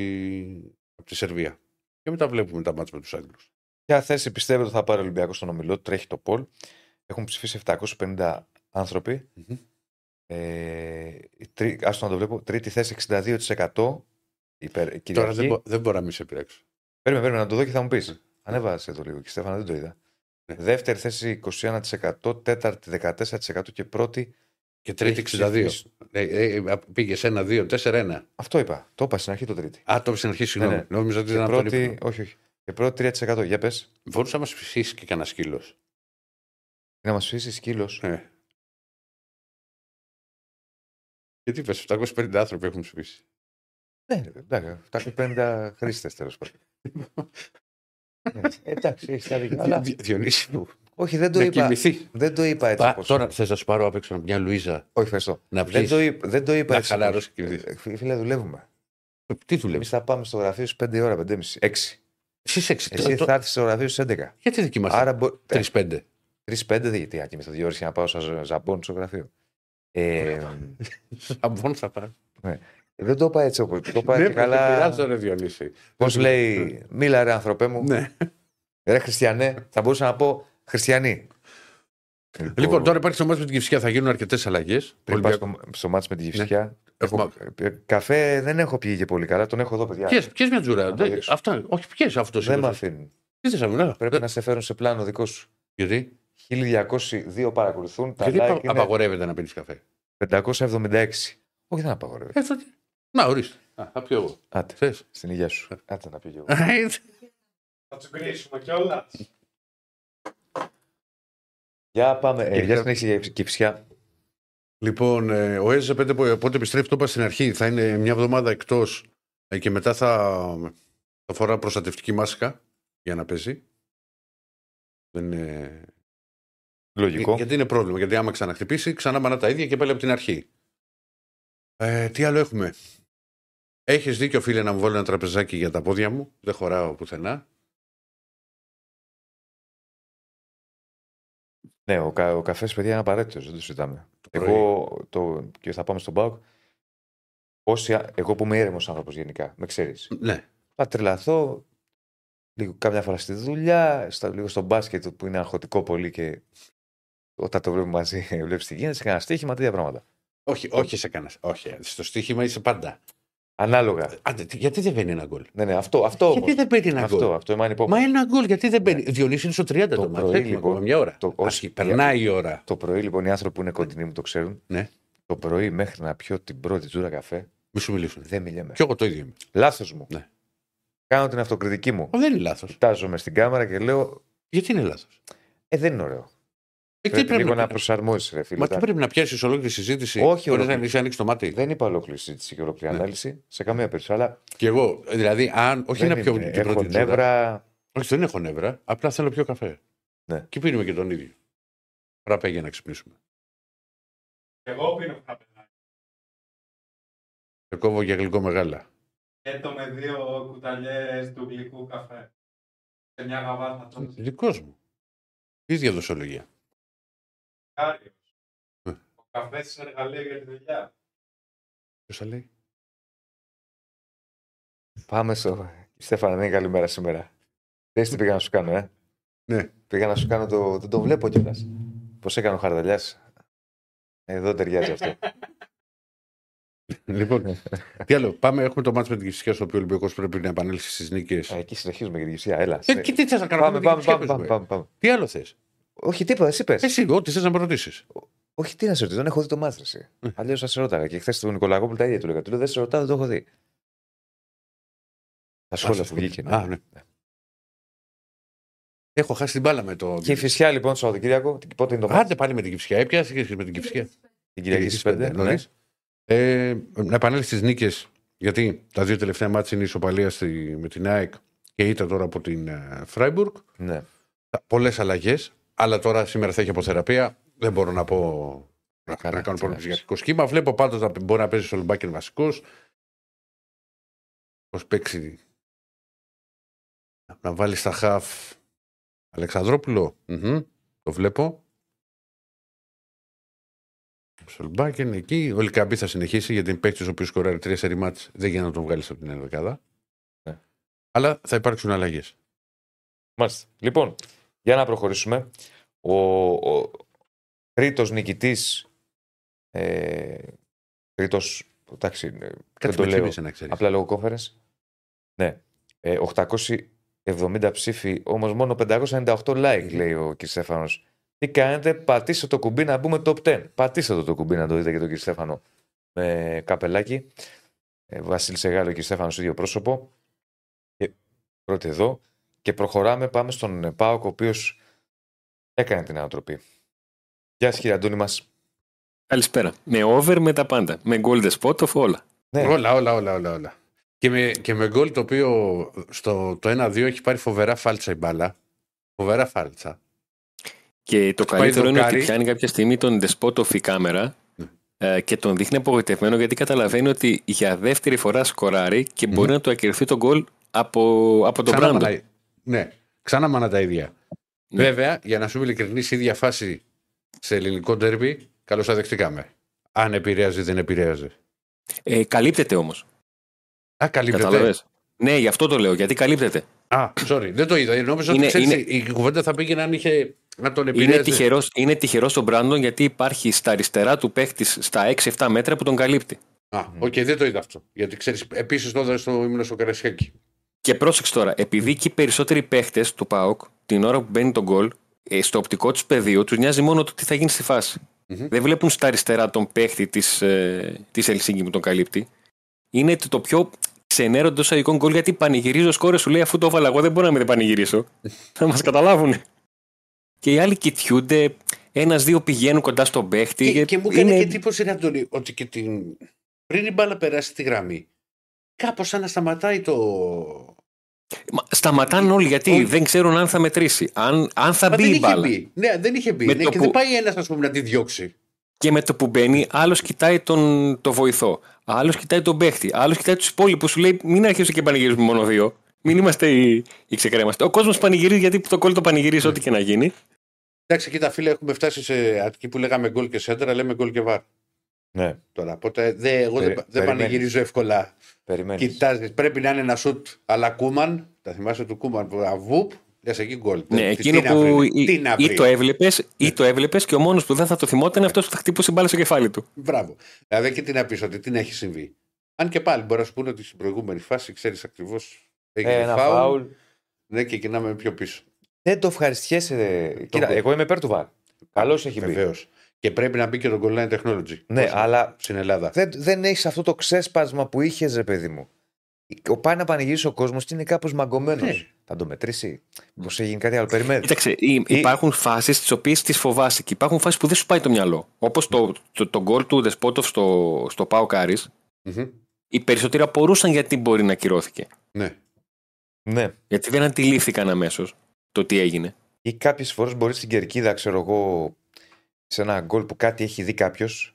από τη Σερβία. Και μετά βλέπουμε τα μάτια με τους Άγγλους. Ποια θέση πιστεύετε ότι θα πάρει ο Ολυμπιακός στον ομιλό, τρέχει το Πολ. Έχουν ψηφίσει 750 άνθρωποι. Μμμ. Ε, η τρί, άστο να το βλέπω. Τρίτη θέση 62% υπέρ Τώρα Κυριακή. δεν, μπο- δεν μπορώ να μην σε πειράξω. Περίμενε, περίμενε να το δω και θα μου πεις. Ανέβασες το λίγο και Στέφανα, δεν το είδα. Ναι. Δεύτερη θέση 21%, τέταρτη 14% και πρώτη. Και τρίτη Έχει 62. ψηφίσει. Ε, ε, πήγες σε 1-2, 4-1. Αυτό είπα. Το είπα στην αρχή το τρίτη. Α, το είπες στην αρχή, συγγνώμη. Ναι, ναι. Νόμιζα ότι Και ήταν από τον πρώτη, ύπνο. όχι, όχι. Και πρώτη 3%. Για πες. Μπορούσε να μας ψήσει και κανένα σκύλος. Να μας φύσει σκύλος. Ε. Γιατί είπε, 750 άνθρωποι έχουν ψηφίσει. Ναι, εντάξει, 750 χρήστες τέλος πάντων. Ε, *laughs* Εντάξει, έχει τα δίκιο. Αλλά Δι- Διονύση μου, όχι, δεν το να είπα. κοιμηθεί. Δεν το είπα έτσι. Πα- όπως- Τώρα θες να σου πάρω απ' έξω μια Λουίζα Όχι, ευχαριστώ. να Δεν πει. το, είπα, δεν το είπα Να έτσι. χαλαρώσεις όπως- και Ε, φι- Φίλε, δουλεύουμε. Τι Εμείς δουλεύει. θα πάμε στο γραφείο στις 5 ώρα, 5.30. 6. Εσύ έξι. Εσύ Το- θα έρθεις στο γραφείο στις 11. Γιατί δεν κοιμάσαι; Άρα μπορεί. 3-5. 3-5 δεν γιατί να κοιμηθώ δύο ώρες για να πάω σαν ζαμπόν στο γραφείο. Ε, Σαμπόν θα πάρει. Δεν το είπα έτσι όπω. Το είπα Ναι, έτσι καλά. πειράζω, ρε Διονύση. Πώς λέει, μίλα ρε άνθρωπέ μου. Ναι. Ρε χριστιανέ, θα μπορούσα να πω χριστιανοί. Λοιπόν, τώρα υπάρχει στο μάτι με την Κυφσιά, θα γίνουν αρκετές αλλαγές. Πριν πας στο, στο μάτς με τη Γυφσιά. Έχουμε- έχω- ε, Καφέ δεν έχω πιει και πολύ καλά, τον έχω εδώ, παιδιά. Ποιε μια τζούρα. Να το δεν- δείξω. Αυτά. Όχι, ποιε αυτό. Δεν με αφήνουν. Τι θες να Πρέπει να σε φέρουν σε πλάνο δικό σου. Γιατί; 1202 παρακολουθούν. Τα Γιατί like απα- είναι απαγορεύεται να πίνεις καφέ; 576. Όχι, δεν απαγορεύεται. Ε, τότε. Να, ορίστε. Α, θα πιω εγώ. Άτε, Θες; στην υγεία σου. Άτε να πει και εγώ. *laughs* Θα τσουγκρίσουμε κιόλας. Για πάμε. Ε, Και για ποια- συνέχιση για κυψιά. Λοιπόν, ε, ο Έζε πέντε πο- πότε επιστρέφει, το είπα στην αρχή. Θα είναι μια εβδομάδα εκτός και μετά θα, θα φορά προστατευτική μάσκα για να παίζει. Δεν είναι... Λογικό. Γιατί είναι πρόβλημα. Γιατί άμα ξαναχτυπήσει, ξανά μανά τα ίδια και πάλι από την αρχή. Ε, τι άλλο έχουμε; Έχεις δίκιο, φίλε, να μου βάλει ένα τραπεζάκι για τα πόδια μου. Δεν χωράω πουθενά. Ναι, ο, κα, ο καφές, παιδιά, είναι απαραίτητος. Δεν το συζητάμε. πρωί. Εγώ το, και θα πάμε στον Πάοκ. Όσοι, α- εγώ που είμαι ήρεμος άνθρωπος γενικά, με ξέρεις. Ναι. Θα τρελαθώ λίγο, κάμια φορά στη δουλειά, στα, λίγο στο μπάσκετ που είναι αγχωτικό πολύ και όταν το βλέπουμε μαζί, *laughs* βλέπεις τι γίνεται, σε κανένα στοίχημα, τέτοια πράγματα. Όχι, όχι σε κανένα. Όχι. Στο στοίχημα είσαι πάντα. Ανάλογα. Άντε, τι- γιατί δεν μπαίνει ένα γκολ; Ναι, ναι, αυτό, αυτό όμως. Γιατί δεν μπαίνει ένα Αυτό, γκολ; αυτό είμαι ανυπό. Μα ένα γκολ, γιατί δεν μπαίνει. Διονύσης είναι στο 30 το, Το μάτι. πρωί, Έχουμε λοιπόν, ακόμα μια ώρα. το- Όχι, όχι, περνάει η ώρα. Το πρωί, λοιπόν, οι άνθρωποι που είναι κοντινοί μου το ξέρουν. Ναι. Το πρωί μέχρι να πιω την πρώτη τζούρα καφέ, Μη σου μιλήσουν. δεν μιλάμε. Κι εγώ το ίδιο είμαι. Λάθος μου. Ναι. Κάνω την αυτοκριτική μου. Μα δεν είναι λάθος. Κοιτάζομαι στην κάμερα και λέω, Γιατί είναι λάθος; Ε, δεν είναι ωραίο. Ε, Πρέπει, τι πρέπει λίγο να, να προσαρμόσεις, ρε φίλε. Μα τι Τα- πρέπει να πιάσεις ολόκληρη συζήτηση. Όχι χωρίς ολόκληρη. να έχεις ανοίξει το μάτι; Δεν είπα ολόκληρη συζήτηση και ολόκληρη Ναι. ανάλυση σε καμία περίπτωση. Αλλά Κι εγώ, δηλαδή, αν. Όχι δεν να πιω είναι. την έχω πρώτη τζούρα. νεύρα. Όχι, δεν έχω νεύρα. Απλά θέλω πιο καφέ. Ναι. Και πίνουμε και τον ίδιο. Φραπέ για να ξυπνήσουμε. Εγώ πίνω φραπεδάκι. Σε κόβω για γλυκό μεγάλα. Και το με δύο κουταλιές του γλυκού καφέ. Σε μια γαβάθα τόσο Δικός μου. ίδια δοσολογία. Κάριος. Ε. Ο καφές είναι εργαλείο για τη δουλειά. Ποιος θα λέει; Πάμε στο. Στέφανα, δεν είναι καλή μέρα σήμερα. Δεν τι πήγα να σου κάνω, ε. Ναι. Πήγα να σου κάνω το. Δεν το βλέπω κιόλας. Πώς έκανε ο Χαρδαλιάς; Εδώ ταιριάζει αυτό. *laughs* λοιπόν, τι άλλο. Πάμε, έχουμε το μάτσο με την Κυφσιά στο οποίο ο Ολυμπιακός πρέπει να επανέλθει στις νίκες. Α, εκεί συνεχίζουμε για την Κυψία. Έλα. Ε, και τι θες να κάνω Πάμε, με την πάμε, Κυφσιά, πάμε, πες πάμε, μου, ε. πάμε, πάμε. Τι άλλο θες; Όχι, τίποτα, εσύ πες. Εσύ, ό,τι θες να με ρωτήσεις. Όχι, τι να σε ρωτήσω, δεν έχω δει το μάτρεση. Ε. Αλλιώς θα σε ρώταγα. Και χθες του Νικολακόπουλου τα ίδια του λέγα. Του λέω δεν σε ρωτάω, δεν το έχω δει. Τα σχόλια που βγήκε. ναι. Α, ναι. Έχω χάσει την μπάλα με το. Και η φυσιά λοιπόν το Σαββατοκύριακο, πότε είναι το μάτι. Άντε πάλι με την Κυφσιά. Έπιασε και με την Κυφσιά. Την Κυριακή στις 5. νωρίς. Ε, να επανέλθεις στις νίκες, γιατί τα δύο τελευταία μάτια είναι ισοπαλία στη, με την ΑΕΚ και ήττα τώρα από την ε, Φράιμπουργκ. Ναι. Πολλές αλλαγές, αλλά τώρα σήμερα θα έχει αποθεραπεία. Δεν μπορώ να πω να, Καλά, να κάνω τι να προπλησιαστικό σχήμα. Βλέπω πάντως να μπορεί να παίζει στο Λιμπάκιν βασικός. Πώς παίξει. Να βάλει στα χαφ Αλεξανδρόπουλο. Μμμ, το βλέπω. Σολμπάκεν εκεί. Ο Λικαμπής θα συνεχίσει γιατί είναι παίκτης ο οποίος σκοράρει τρία σερή μάτς. Δεν γίνεται να τον βγάλεις από την ενδεκάδα. Ναι. Αλλά θα υπάρξουν αλλαγές. Μάλιστα. Λοιπόν, για να προχωρήσουμε. Ο, ο τρίτος νικητής ε, τρίτος, εντάξει, ε, δεν Κάτι το με λέω, θύμισε να ξέρεις. απλά λόγω conference. Ναι. Ε, 870 ψήφοι, όμως μόνο 598 like, λέει ο κ. Στέφανος. Τι κάνετε, πατήστε το κουμπί να μπούμε top 10. Πατήστε το, το κουμπί να το δείτε και τον κ. Στέφανο με καπελάκι. Ε, Βασίλη Σεγάλο και Στέφανος ίδιο πρόσωπο. Και πρώτη εδώ. Και προχωράμε, πάμε στον Πάοκ, ο οποίος έκανε την ανατροπή. Γεια σας, κύριε Αντώνη μας. Καλησπέρα. Με over με τα πάντα. Με gold spot of όλα. Ναι, Όλα, όλα, όλα, όλα. όλα. Και, με, και με γκολ το οποίο στο το 1-2 έχει πάρει φοβερά φάλτσα η μπάλα. Φοβερά φάλτσα. Και το Πάει καλύτερο είναι δοκάρι. ότι πιάνει κάποια στιγμή τον despot of η κάμερα Ναι. ε, και τον δείχνει απογοητευμένο γιατί καταλαβαίνει ότι για δεύτερη φορά σκοράρει και μπορεί να του ακυρωθεί τον γκολ από, από τον Ξανά Μπράντο. Μάνα- Ναι, ξανά μάνα τα ίδια. Ναι. Βέβαια, για να σου είμαι ειλικρινής, η ίδια φάση σε ελληνικό ντέρμπι, καλώς θα δεχτήκαμε. Αν επηρέαζε ή δεν επηρέαζε. Ε, καλύπτεται όμως. Α, καλύπτεται. Κατάλαβες. Ναι, γι' αυτό το λέω, γιατί καλύπτεται. Α, sorry, δεν το είδα. Νόμιζα ότι Είναι- ξέρεις, είναι- η κουβέντα θα πήγαινε αν είχε να τον Είναι επηρέαζε. τυχερό είναι τυχερός τον Μπράντον γιατί υπάρχει στα αριστερά του παίχτη στα 6-7 μέτρα που τον καλύπτει. Α, οκ, δεν το είδα αυτό. Γιατί ξέρεις, επίσης το είδα στο ήμουν στο Καραϊσκάκη. Και πρόσεξε τώρα, επειδή και οι περισσότεροι παίχτες του ΠΑΟΚ την ώρα που μπαίνει τον γκολ ε, στο οπτικό τους πεδίο τους νοιάζει μόνο το τι θα γίνει στη φάση. Μμμ. Δεν βλέπουν στα αριστερά τον παίχτη της ε, της Ελσίνκη που τον καλύπτει. Είναι το, το πιο ξενέροντο αγικών γκολ γιατί πανηγυρίζει ο σκόρε σου λέει αφού το έβαλα εγώ δεν μπορώ να μην πανηγυρίσω. *laughs* θα μας καταλάβουν. Και οι άλλοι κοιτιούνται, ένα-δύο πηγαίνουν κοντά στον παίχτη. Και, και μου έκανε Είναι- και εντύπωση, ρε Αντώνη, ότι και την... πριν η μπάλα περάσει τη γραμμή, κάπως σαν να σταματάει το. Μα, σταματάνε όλοι γιατί Όλοι. δεν ξέρουν αν θα μετρήσει. Αν, αν θα Μα μπει δεν η είχε μπάλα. μπει. Ναι, δεν είχε μπει. Με Ναι, το και που- δεν πάει ένας, ας πούμε, να τη διώξει. Και με το που μπαίνει, άλλος κοιτάει τον το βοηθό. Άλλος κοιτάει τον παίχτη. Άλλος κοιτάει τους υπόλοιπους. Σου λέει: Μην αρχίσουμε και πανηγυρίζουμε μόνο δύο. Μην είμαστε οι, οι ξεκρέμαστοι. Ο κόσμος πανηγυρίζει γιατί το κόλλο το πανηγυρίζει ό,τι και να γίνει. Εντάξει, κοίτα, φίλε, έχουμε φτάσει σε εκεί που λέγαμε γκολ και σέντρα, λέμε γκολ και βάρ. Ναι, Τώρα, οπότε δε, εγώ δεν, Περι- δεν περιμένεις. πανηγυρίζω εύκολα. περιμένεις. Κοιτάζεις, πρέπει να είναι ένα σουτ αλλά Κούμαν. Τα θυμάσαι του Κούμαν που αβουπ, λες εκεί γκολ. Ναι, Τι- εκείνο τι να που βρει, ή, τι να ή βρει. το έβλεπες ή το έβλεπες και ο μόνος που δεν θα το θυμόταν είναι αυτός που θα χτύπωσε μπάλα στο κεφάλι του. Μπράβο. Δηλαδή και τι να πεις ότι τι να έχει συμβεί. Αν και πάλι μπορεί να σου πούνε ότι στην προηγούμενη φάση ξέρεις ακριβώς. Έγινε Ένα φάουλ, φάουλ. Ναι, και κοινάμε πιο πίσω. Δεν το ευχαριστιέσαι. Κοίτα, γκολ. εγώ είμαι υπέρ του βαρ. Καλώ έχει μπει. Βεβαίως. Και πρέπει να μπει και το goal line technology. Ναι, Πώς αλλά Στην Ελλάδα. δεν, δεν έχεις αυτό το ξέσπασμα που είχες, ρε παιδί μου. Ο πάει να πανηγυρίσει ο κόσμος και είναι κάπως μαγκωμένος. Ναι. Θα το μετρήσει; Πώ έγινε κάτι άλλο; Περιμένει. Κοίταξε, ή- υπάρχουν φάσεις τις οποίες τις φοβάσαι και υπάρχουν φάσεις που δεν σου πάει το μυαλό. Όπως το, το, το γκολ του Δεσπότοφ στο, στο Πάο Κάρις, Μμμ. οι περισσότεροι απορούσαν γιατί μπορεί να ακυρώθηκε. Ναι. Ναι. Γιατί δεν αντιλήφθηκαν αμέσως το τι έγινε. Ή κάποιες φορές μπορείς στην κερκίδα, ξέρω εγώ, σε ένα γκολ που κάτι έχει δει κάποιος.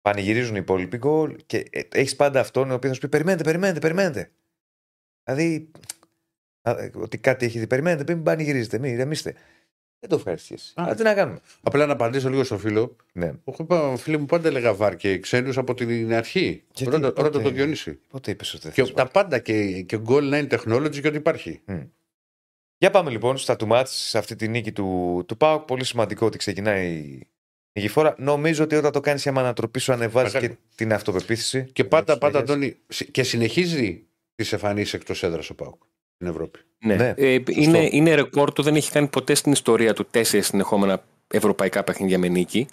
Πανηγυρίζουν οι υπόλοιποι γκολ και έχεις πάντα αυτόν ο οποίος θα σου πει: Περιμένετε, περιμένετε, περιμένετε. Δηλαδή, α, ε, ότι κάτι έχει δει. Περιμένετε, μην πανηγυρίζετε, μην ηρεμήστε. Δεν το ευχαριστήσει. Α. Αλλά τι να κάνουμε. Απλά να απαντήσω λίγο στο φίλο. Ναι. Εγώ είπα, φίλε μου, πάντα έλεγα βάρ και ξένους από την αρχή. Γιατί, Ρώτα, πότε- ρώτα το Διονύση. Πότε είπες ότι δεν Και θες τα πάντα και, και goal line technology και ό,τι υπάρχει. Για πάμε λοιπόν στα του μάτς, σε αυτή τη νίκη του, του ΠΑΟΚ. Πολύ σημαντικό ότι ξεκινάει η νικηφόρα. Νομίζω ότι όταν το κάνεις η ανατροπή σου ανεβάζει Μεγάλη. και την αυτοπεποίθηση. Και πάντα, πάντα, Συνέχεια. Αντώνη, συ- και συνεχίζει τις εμφανίσεις εκτός έδρας ο Πάουκ στην Ευρώπη. Ναι. Ναι, ε, είναι, είναι ρεκόρ του, δεν έχει κάνει ποτέ στην ιστορία του τέσσερις συνεχόμενα ευρωπαϊκά παιχνίδια με νίκη.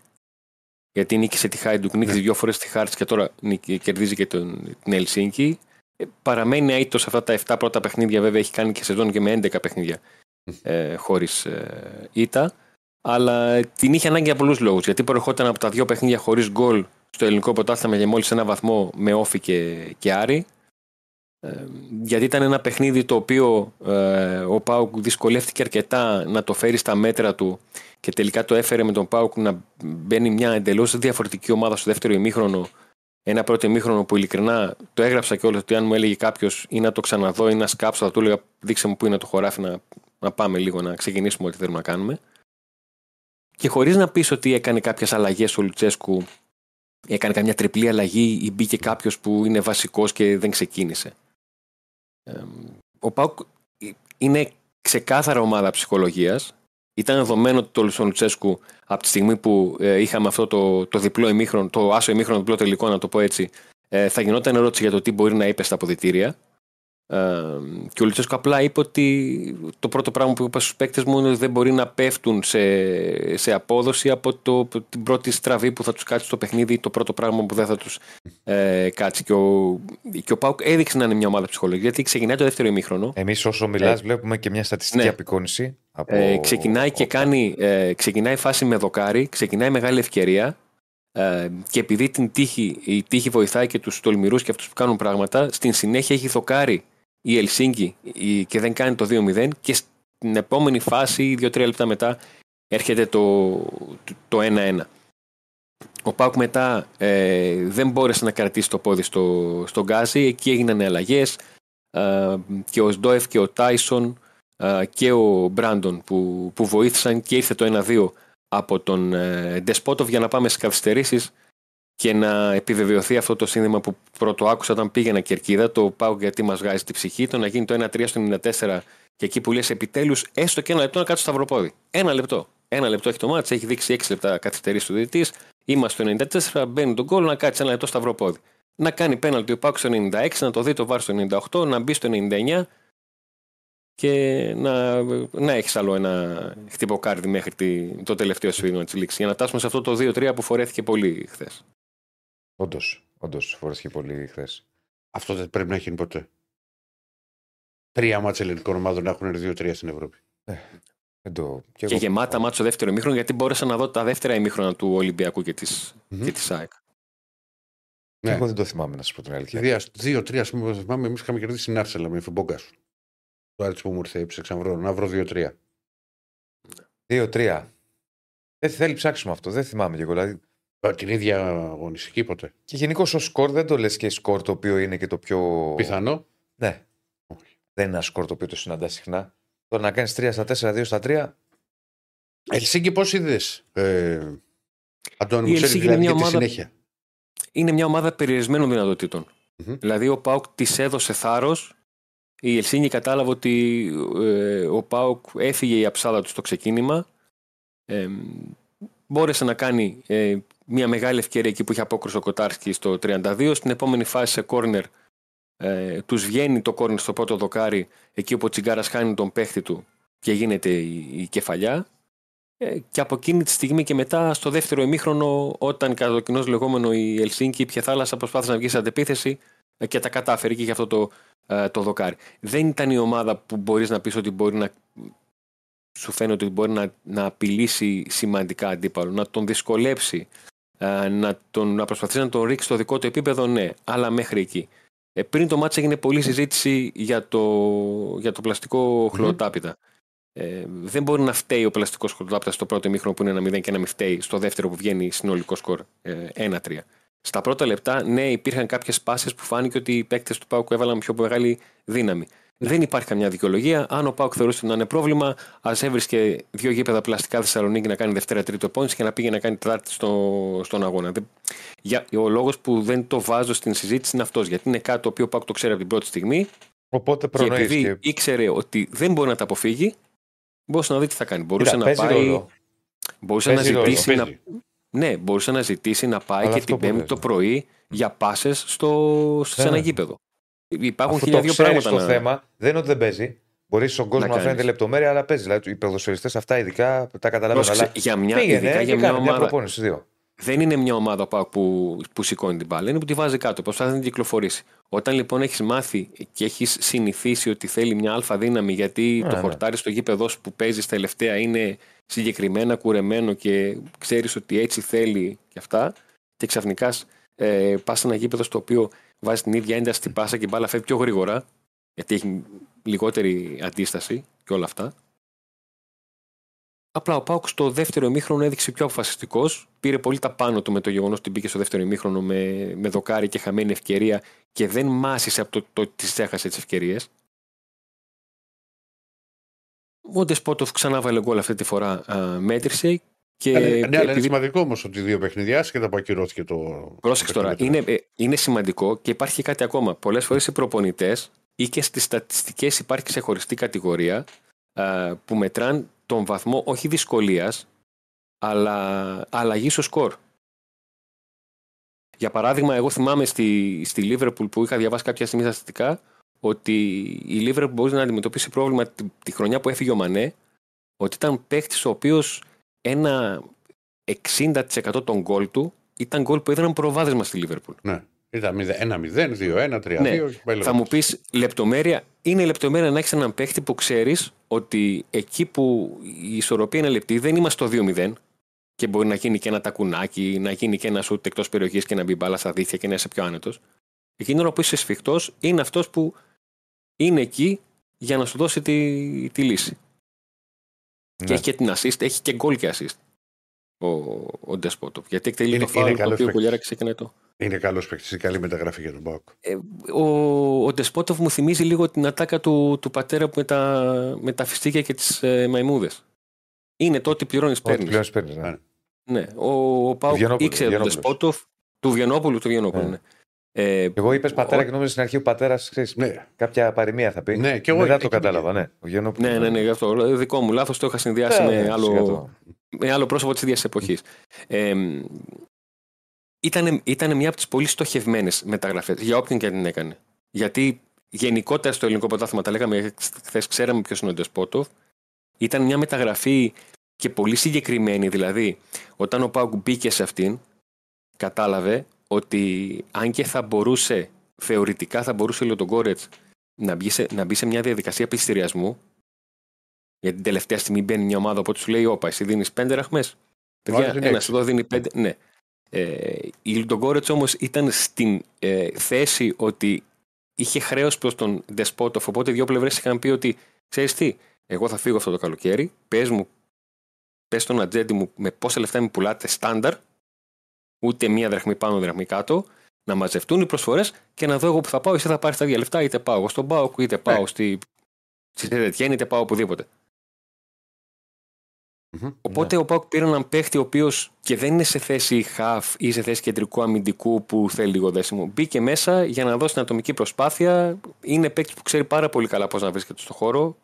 Γιατί νίκησε τη Χάιντουκ, νίκησε Ναι. δύο φορές τη Χάρτς και τώρα νίκη- κερδίζει και τον, την Ελσίνκη. Ε, παραμένει αίτητος σε αυτά τα 7 πρώτα παιχνίδια, βέβαια έχει κάνει και σεζόν και με 11 παιχνίδια ε, χωρίς ε, ήττα. Αλλά την είχε ανάγκη για πολλούς λόγους. Γιατί προερχόταν από τα δύο παιχνίδια χωρίς γκολ στο ελληνικό πρωτάθλημα για μόλις ένα βαθμό με όφη και, και Άρη. Ε, γιατί ήταν ένα παιχνίδι το οποίο ε, ο Πάουκ δυσκολεύτηκε αρκετά να το φέρει στα μέτρα του και τελικά το έφερε με τον Πάουκ να μπαίνει μια εντελώς διαφορετική ομάδα στο δεύτερο ημίχρονο. Ένα πρώτο ημίχρονο που ειλικρινά το έγραψα και όλο ότι αν μου έλεγε κάποιος ή να το ξαναδώ ή να σκάψω, θα του έλεγα δείξε μου πού είναι το χωράφι να, να πάμε λίγο να ξεκινήσουμε ό,τι θέλουμε να κάνουμε. Και χωρίς να πεις ότι έκανε κάποιες αλλαγές ο Λουτσέσκου, έκανε καμιά τριπλή αλλαγή ή μπήκε κάποιος που είναι βασικός και δεν ξεκίνησε. Ε, ο Πάουκ είναι ξεκάθαρα ομάδα ψυχολογίας. Ήταν δεδομένο ότι το Λουσόν Λουτσέσκου από τη στιγμή που ε, είχαμε αυτό το, το διπλό ημίχρονο, το άσο ημίχρονο διπλό τελικό, να το πω έτσι, ε, θα γινόταν ερώτηση για το τι μπορεί να είπε στα αποδητήρια. Ε, και ο Λουτσέσκου απλά είπε ότι το πρώτο πράγμα που είπα στους παίκτες μου είναι ότι δεν μπορεί να πέφτουν σε, σε απόδοση από το, την πρώτη στραβή που θα τους κάτσει στο παιχνίδι ή το πρώτο πράγμα που δεν θα τους ε, κάτσει. Και ο, και ο Πάουκ έδειξε να είναι μια ομάδα ψυχολογία γιατί ξεκινάει το δεύτερο ημίχρονο. Εμείς όσο μιλάς, Ε, βλέπουμε και μια στατιστική ναι. απεικόνηση. Από... Ε, ξεκινάει και κάνει, ε, ξεκινάει φάση με δοκάρι, ξεκινάει μεγάλη ευκαιρία ε, και επειδή την τύχη, η τύχη βοηθάει και τους τολμηρούς και αυτούς που κάνουν πράγματα, στην συνέχεια έχει δοκάρι η Ελσίνκη η- και δεν κάνει το 2-0 και στην επόμενη φάση, 2-3 λεπτά μετά, έρχεται το, το, το 1-1. Ο Πάουκ μετά ε, δεν μπόρεσε να κρατήσει το πόδι στο, στον Γκάζι, εκεί έγιναν αλλαγές. Ε, και ο Σντόεφ και ο Τάισον ε, και ο Μπράντον που, που βοήθησαν και ήρθε το 1-2 από τον ε, Ντεσπότοβ για να πάμε στις καθυστερήσεις και να επιβεβαιωθεί αυτό το σύνδεμα που πρώτο άκουσα όταν πήγαινα κερκίδα, το πάω γιατί μας βγάζει τη ψυχή, το να γίνει το 1-3 στο 94 και εκεί που λες επιτέλους έστω και ένα λεπτό να κάτσει στο σταυροπόδι. Ένα λεπτό. Ένα λεπτό έχει το μάτς, έχει δείξει 6 λεπτά καθυστερήσεις του διαιτητής, είμαστε στο 94, μπαίνει τον κόλλο να κάτσει ένα λεπτό σταυροπόδι. Να κάνει πέναλτι ο Πάκου στο 96, να το δει το βάρ στο 98, να μπει στο 99 και να, να έχεις άλλο ένα χτυποκάρδι μέχρι τη, το τελευταίο σφύριγμα της λήξης. Για να φτάσουμε σε αυτό το 2-3 που φορέθηκε πολύ χθες. Όντως, όντως φορέθηκε πολύ χθες. Αυτό δεν πρέπει να έχει ποτέ. Τρία μάτσα ελληνικών ομάδων έχουν έρθει δύο-τρία στην Ευρώπη. Δεν το... Και, και γεμάτα μάτσα στο δεύτερο ημίχρονο, γιατί μπόρεσα να δω τα δεύτερα ημίχρονα του Ολυμπιακού και τη Μμμ. και της ΑΕΚ. Και Ναι. Εγώ δεν το θυμάμαι να σα πω την αλήθεια. Δια- Δύο-τρία, ας πούμε, θυμάμαι, εμείς είχαμε κερδίσει την Άρσελα με φουμπόγκα σου. Το άρεσε που μου ήρθε, έψαξα να βρω, να βρω δύο-τρία. 2-3. Δεν θέλει ψάξιμο αυτό. Δεν θυμάμαι και εγώ. Δηλαδή, Α, Την ίδια αγωνιστική ποτέ. και γενικώς ο σκορ δεν το λες και σκορ το οποίο είναι και το πιο. Πιθανό. Ναι. Δεν είναι ένα σκορ το οποίο το συναντά συχνά. Τώρα να κάνεις 3 στα 4, 2 στα 3. Ελσίνκη, πώς είδες. Ε, Αντώνη, Η μου ξέρει Ελσίνκη δηλαδή είναι για μια τη ομάδα- συνέχεια; Είναι μια ομάδα περιορισμένων δυνατοτήτων. Μμμ. Δηλαδή ο Πάουκ τη έδωσε θάρρος. Η Ελσίνη κατάλαβε ότι ε, ο Πάουκ έφυγε η αψάδα του στο ξεκίνημα. Ε, μπόρεσε να κάνει ε, μια μεγάλη ευκαιρία εκεί που είχε απόκρουσει ο Κοτάρσκι στο 32. Στην επόμενη φάση σε κόρνερ ε, τους βγαίνει το κόρνερ στο πρώτο δοκάρι εκεί όπου ο Τσιγκάρας χάνει τον παίχτη του και γίνεται η, η κεφαλιά. Ε, και από εκείνη τη στιγμή και μετά στο δεύτερο ημίχρονο όταν κατά το κοινός λεγόμενο η Ελσίνκη πια θάλασσα προσπάθησε να βγει σε αντεπίθεση ε, και τα κατάφερε και γι' αυτό το, ε, το δοκάρι. Δεν ήταν η ομάδα που μπορείς να πεις ότι μπορεί να σου φαίνεται ότι μπορεί να, να απειλήσει σημαντικά αντίπαλο, να τον δυσκολέψει, ε, να, τον, να προσπαθήσει να τον ρίξει στο δικό του επίπεδο, ναι, αλλά μέχρι εκεί. Ε, πριν το μάτς έγινε πολλή συζήτηση για το, για το πλαστικό χλωροτάπητα. Ε, δεν μπορεί να φταίει ο πλαστικός χλωροτάπητα στο πρώτο ημίχρονο που είναι ένα 0 και να μην φταίει στο δεύτερο που βγαίνει συνολικό σκορ ε, 1-3. Στα πρώτα λεπτά, ναι, υπήρχαν κάποιες πάσει που φάνηκε ότι οι παίκτες του Πάουκ έβαλαν πιο μεγάλη δύναμη. Δεν υπάρχει καμιά δικαιολογία. Αν ο Πάουκ θεωρούσε ότι να είναι πρόβλημα, ας έβρισκε δύο γήπεδα πλαστικά Θεσσαλονίκη να κάνει Δευτέρα-Τρίτο επόμενη και να πήγε να κάνει Τετάρτη στο, στον αγώνα. Δεν- Για, ο λόγος που δεν το βάζω στην συζήτηση είναι αυτός. Γιατί είναι κάτι το οποίο ο Πάουκ το ξέρει από την πρώτη στιγμή Οπότε και προνοεί. επειδή Και... ήξερε ότι δεν μπορεί να τα αποφύγει, μπορούσε να δει τι θα κάνει. Μπορούσε Κοίτα, να παίζει πάει. ρόλο. Μπορούσε να Παίζει ρόλο, ζητήσει να Παίζει. ναι, μπορούσε να ζητήσει να πάει Αλλά και αυτό την Πέμπτη που το λες, πρωί για πάσες στο, σε Ναι. ένα γήπεδο. Υπάρχουν Αφού το χίλια δύο ξέρει πράγματα. το να... θέμα, δεν είναι ότι δεν παίζει. Μπορείς στον κόσμος να, κάνεις. φαίνεται λεπτομέρεια, αλλά παίζει. Δηλαδή, οι ποδοσφαιριστές αυτά ειδικά τα καταλαβαίνουν. Πρόσεξε, Αλλά για μια, πήγαινε ειδικά και για μια κάνε μια ομάδα. προπόνηση. Δύο. δεν είναι μια ομάδα ΠΑΟΚ που, που σηκώνει την μπάλα, είναι που τη βάζει κάτω, προσπαθεί να την κυκλοφορήσει. Όταν λοιπόν έχεις μάθει και έχεις συνηθίσει ότι θέλει μια αλφα δύναμη, γιατί Ναι, το ναι. χορτάρι στο γήπεδο σου που παίζεις τελευταία είναι συγκεκριμένα κουρεμένο και ξέρεις ότι έτσι θέλει και αυτά, και ξαφνικά ε, πας σε ένα γήπεδο στο οποίο βάζει την ίδια ένταση στην πάσα και η μπάλα φεύγει πιο γρήγορα, γιατί έχει λιγότερη αντίσταση και όλα αυτά. Απλά ο Πάουκ στο δεύτερο ημίχρονο έδειξε πιο αποφασιστικός. Πήρε πολύ τα πάνω του με το γεγονός ότι μπήκε στο δεύτερο ημίχρονο με, με δοκάρι και χαμένη ευκαιρία και δεν μάσησε από το, το ότι τι έχασε τις ευκαιρίες. Ο Ντεσπότοφ ξανά βάλε γκολ αυτή τη φορά, α, μέτρησε. Και ναι, αλλά είναι επειδή σημαντικό όμως ότι δύο παιχνιδιά και τα που ακυρώθηκε το. Πρόσεξε το τώρα, παιχνίδι. είναι, ε, είναι σημαντικό και υπάρχει και κάτι ακόμα. Πολλές φορές οι προπονητές ή και στις στατιστικές υπάρχει ξεχωριστή κατηγορία α, που μετράν τον βαθμό όχι δυσκολίας, αλλά αλλαγής στο σκορ. Για παράδειγμα, εγώ θυμάμαι στη, στη Λίβερπουλ που είχα διαβάσει κάποια στιγμή στατιστικά ότι η Λίβερπουλ μπορεί να αντιμετωπίσει πρόβλημα τη, τη χρονιά που έφυγε ο Μανέ, ότι ήταν παίχτη ο οποίος ένα 60% των γκολ του ήταν γκολ που έδιναν προβάδισμα στη Λίβερπουλ. Ναι. Ήταν 1-0, 2-1, 3-2. Ναι. και πάει Θα λέγοντας. μου πεις λεπτομέρεια. Είναι λεπτομέρεια να έχεις έναν παίχτη που ξέρεις ότι εκεί που η ισορροπία είναι λεπτή δεν είμαστε στο 2-0 και μπορεί να γίνει και ένα τακουνάκι, να γίνει και ένα σουτ εκτός περιοχής και να μπει μπάλα στα δίχτυα και να είσαι πιο άνετος. Εκείνη την ώρα που είσαι σφιχτός είναι αυτός που είναι εκεί για να σου δώσει τη, τη λύση. Και Ναι. έχει και την assist, έχει και γκολ και assist. Ο, ο Ντεσπότοφ. Γιατί εκτελεί Είναι- το φάουλ είναι το καλός οποίο ο παίκτης. Κουλιάρα ξεκινάει το. Είναι καλός παίκτης, καλή μεταγραφή για τον Πάοκ. Ε, ο, ο Ντεσπότοφ μου θυμίζει λίγο την ατάκα του, του πατέρα με τα, με τα φιστίκια και τις ε, μαϊμούδες. Είναι το ότι πληρώνεις Ό,τι παίρνεις. πλέον παίρνεις. Ναι. Ναι. Ναι, ο, ο Πάουκ Βιενόπουλος, ήξερε τον Βιενόπουλος. Ντεσπότοφ του Βιενόπουλου, του Βιενόπουλου. Ναι. Ναι. Ε, Εγώ είπες πατέρα ο- και νόμιζα στην αρχή ο πατέρας Ναι, κάποια παροιμία θα πει. Ναι, και εγώ Μετά εκεί το πήγα. κατάλαβα, ναι. Ο Γιαννόπουλος. ναι, ναι, ναι, γι' αυτό. Ε, Δικό μου λάθος το είχα συνδυάσει Ε, με, ναι, άλλο, σκέτο. με άλλο πρόσωπο της ίδιας εποχής. Ε, ήταν, ήταν μια από τις πολύ στοχευμένες μεταγραφές για όποιον και αν την έκανε. Γιατί γενικότερα στο ελληνικό πρωτάθλημα, τα λέγαμε χθες, ξέραμε ποιος είναι ο Ντεσπότοφ. Ήταν μια μεταγραφή και πολύ συγκεκριμένη. Δηλαδή, όταν ο Πάουκ μπήκε σε αυτήν, κατάλαβε ότι αν και θα μπορούσε, θεωρητικά θα μπορούσε ο Γκόρετ να, μπει σε, να μπει σε μια διαδικασία πληστηριασμού, γιατί την τελευταία στιγμή μπαίνει μια ομάδα που σου λέει: Όπα, εσύ δίνεις πέντε ραχμές. Παιδιά, ένας εδώ δίνει πέντε. Ναι. Ε, η Λουντογκόρετ όμως ήταν στην ε, θέση ότι είχε χρέος προς τον Ντεσπότοφ. Οπότε δύο πλευρές είχαν πει ότι ξέρεις τι, εγώ θα φύγω αυτό το καλοκαίρι. Πες μου, πες στον ατζέντη μου με πόσα λεφτά μου πουλάτε στάνταρ. Ούτε μία δραχμή πάνω, δραχμή κάτω. Να μαζευτούν οι προσφορές και να δω εγώ που θα πάω. Εσύ θα πάρεις τα δύο λεφτά, είτε πάω στον Πάοκ, είτε πάω ναι. στη, στη είτε πάω οπουδήποτε. Mm-hmm. Οπότε yeah. ο Πάουκ πήρε έναν παίχτη ο οποίος και δεν είναι σε θέση half ή σε θέση κεντρικού αμυντικού που θέλει λίγο δέσιμο. Μπήκε μέσα για να δώσει την ατομική προσπάθεια. Είναι παίκτης που ξέρει πάρα πολύ καλά πώς να βρίσκεται στο χώρο.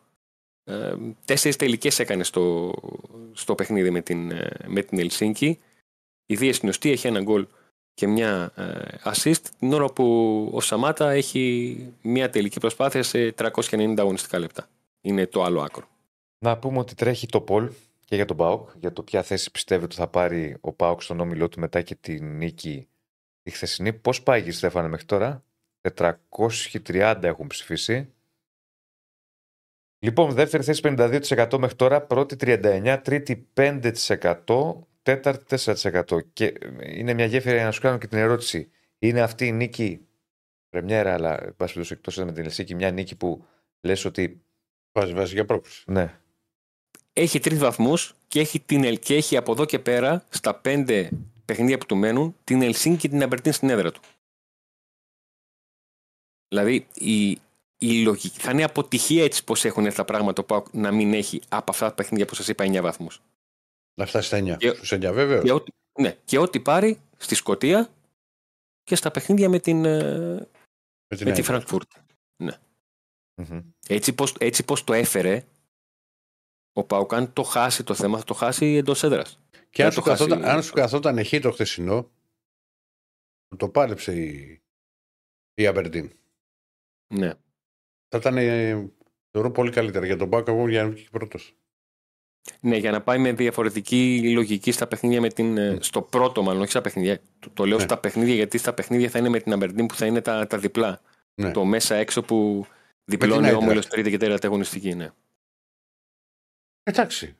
Ε, Τέσσερις τελικές έκανε στο, στο παιχνίδι με την, ε, με την Ελσίνκη. Η Δία Σινοστή έχει ένα γκολ και μια ε, assist την ώρα που ο Σαμάτα έχει μια τελική προσπάθεια σε 390 αγωνιστικά λεπτά. Είναι το άλλο άκρο. Να πούμε ότι τρέχει το Πολ και για τον Πάοκ, για το ποια θέση πιστεύει ότι θα πάρει ο Πάοκ στον όμιλό του μετά και τη νίκη τη χθεσινή. Πώς πάει η Στέφανα μέχρι τώρα, 430 έχουν ψηφίσει. Λοιπόν, δεύτερη θέση 52% μέχρι τώρα, πρώτη 39%, τρίτη 5%, τέταρτη 4%. Και είναι μια γέφυρα για να σου κάνω και την ερώτηση. Είναι αυτή η νίκη, πρεμιέρα, αλλά πάση εκτός με την Ελσίκη, μια νίκη που λες ότι. Βάζει, βάζει για πρόκληση. Ναι έχει τρεις βαθμούς και έχει, την, και έχει από εδώ και πέρα στα πέντε παιχνίδια που του μένουν την Ελσίνη και την Αμπερτίν στην έδρα του. Δηλαδή η, η λογική θα είναι αποτυχία έτσι πώ έχουν έρθει τα πράγματα που να μην έχει από αυτά τα παιχνίδια που σας είπα 9 βαθμούς. Να φτάσει στα 9. Στους 9 βέβαια. Και ό,τι, ναι, και ό,τι πάρει στη Σκωτία και στα παιχνίδια με την, ε, με, με τη Φραγκφούρτη. Ναι. Mm-hmm. Έτσι, πώς, έτσι πώς το έφερε ο Πάουκ, αν το χάσει το θέμα, θα το χάσει εντός έδρας. Και αν, σου καθόταν, αν σου καθόταν εκεί το χθεσινό, το πάλεψε η, η Αμπερντίν. Ναι. Θα ήταν, θεωρώ, πολύ καλύτερα για τον Πάουκ εγώ για να βγει πρώτος. Ναι, για να πάει με διαφορετική λογική στα παιχνίδια με την. Mm. Στο πρώτο, μάλλον, όχι στα παιχνίδια. Το, το λέω ναι. στα παιχνίδια, γιατί στα παιχνίδια θα είναι με την Αμπερντίν που θα είναι τα, τα διπλά. Ναι. Το μέσα έξω που διπλώνει ο όμιλο τρίτη και τέταρτη αγωνιστική. Ναι. Εντάξει.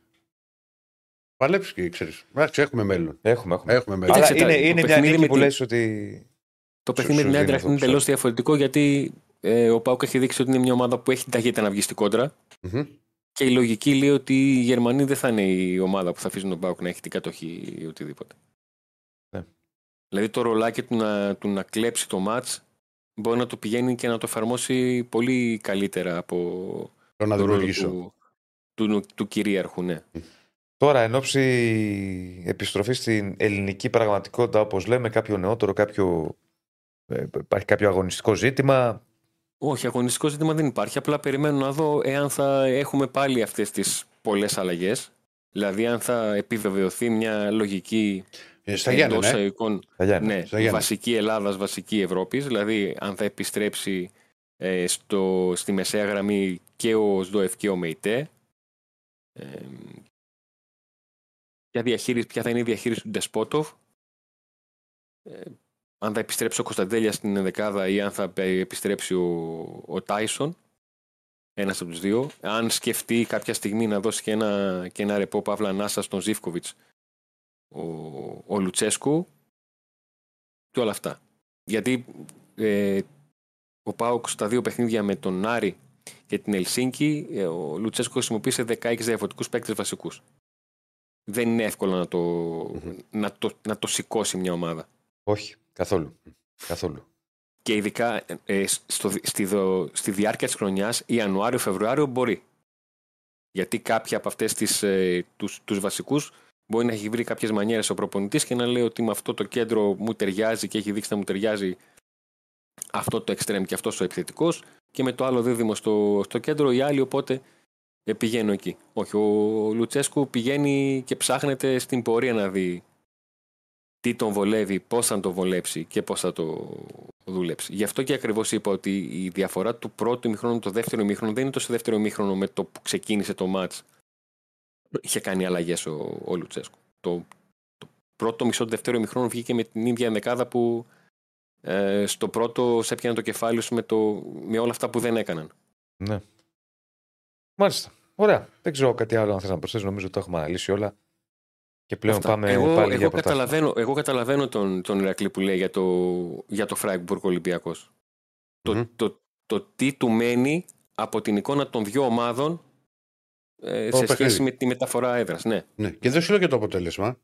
Παλέψει και ξέρεις. Εντάξει, έχουμε μέλλον. Έχουμε, έχουμε. έχουμε μέλλον. Αλλά είναι, είναι μια νίκη που λες ότι. Το παιχνίδι με την Άντρα είναι εντελώς διαφορετικό γιατί ε, ο Πάουκ έχει δείξει ότι είναι μια ομάδα που έχει την ταχύτητα να βγει στην κοντρα mm-hmm. Και η λογική λέει ότι οι Γερμανοί δεν θα είναι η ομάδα που θα αφήσουν τον Πάουκ να έχει την κατοχή ή οτιδήποτε. Ναι. Δηλαδή το ρολάκι του να, του να κλέψει το μάτς μπορεί να το πηγαίνει και να το εφαρμόσει πολύ καλύτερα από το να δημιουργήσω. Του, του, του κυρίαρχου, ναι. Τώρα, εν ώψη επιστροφή στην ελληνική πραγματικότητα, όπως λέμε, κάποιο νεότερο, κάποιο... Ε, υπάρχει κάποιο αγωνιστικό ζήτημα. Όχι, αγωνιστικό ζήτημα δεν υπάρχει. Απλά περιμένω να δω εάν θα έχουμε πάλι αυτές τις πολλές αλλαγές. Δηλαδή, αν θα επιβεβαιωθεί μια λογική ε, στα Γιάννη, ναι. Εικόν, ναι, βασική Ελλάδας, βασική Ευρώπης. Δηλαδή, αν θα επιστρέψει ε, στο, στη μεσαία γραμμή και ο ΣΔΟΕΦ και ο ΜΕΙΤΕ ποια, διαχείριση, ποια θα είναι η διαχείριση του Ντεσπότοφ, ε, αν θα επιστρέψει ο Κωνσταντέλια στην δεκάδα ή αν θα επιστρέψει ο, ο Τάισον, ένας από τους δύο. Αν σκεφτεί κάποια στιγμή να δώσει και ένα, και ένα ρεπό Παύλα Νάσα στον Ζήφκοβιτς ο, ο Λουτσέσκου και όλα αυτά. Γιατί ε, ο Πάουκ στα δύο παιχνίδια με τον Άρη για την Ελσίνκη, ε, ο Λουτσέσκο χρησιμοποίησε 16 διαφορετικούς παίκτες βασικούς. Δεν είναι εύκολο να το, να, το, να το σηκώσει μια ομάδα. Όχι, καθόλου. καθόλου. Και ειδικά ε, στο, στη, στη διάρκεια της χρονιάς, Ιανουάριο-Φεβρουάριο μπορεί. Γιατί κάποιοι από αυτές τις, ε, τους, τους βασικούς μπορεί να έχει βρει κάποιες μανιέρες ο προπονητής και να λέει ότι με αυτό το κέντρο μου ταιριάζει και έχει δείξει να μου ταιριάζει αυτό το extreme και αυτός ο επιθετικός και με το άλλο δίδυμο στο, στο κέντρο οι άλλοι οπότε ε, πηγαίνω εκεί. Όχι, ο Λουτσέσκου πηγαίνει και ψάχνεται στην πορεία να δει τι τον βολεύει, πώς θα τον βολέψει και πώς θα το, δουλέψει. Γι' αυτό και ακριβώς είπα ότι η διαφορά του πρώτου ημίχρονου με το δεύτερο ημίχρονο δεν είναι τόσο δεύτερο ημίχρονο με το που ξεκίνησε το μάτ. Είχε κάνει αλλαγές ο, ο Λουτσέσκου. Το, το πρώτο μισό του δεύτερου ημίχρονου βγήκε με την ίδια δεκάδα που ε, στο πρώτο σε έπιανε το κεφάλι σου με, το, με όλα αυτά που δεν έκαναν. Ναι. Μάλιστα. Ωραία. Δεν ξέρω κάτι άλλο αν θες να προσθέσεις. Νομίζω ότι το έχουμε αναλύσει όλα. Και πλέον Αυτά. πάμε εγώ, πάλι εγώ για πρωτάθλημα. καταλαβαίνω, εγώ καταλαβαίνω τον, τον Ηρακλή που λέει για το, για το Φράιμπουργκ Ολυμπιακός. Το, Μμμ. το, το, τι του μένει από την εικόνα των δύο ομάδων ε, Το σε παιχνίδι. σχέση με τη μεταφορά έδρας. Ναι. Ναι. Και δεν σου λέω και το αποτέλεσμα.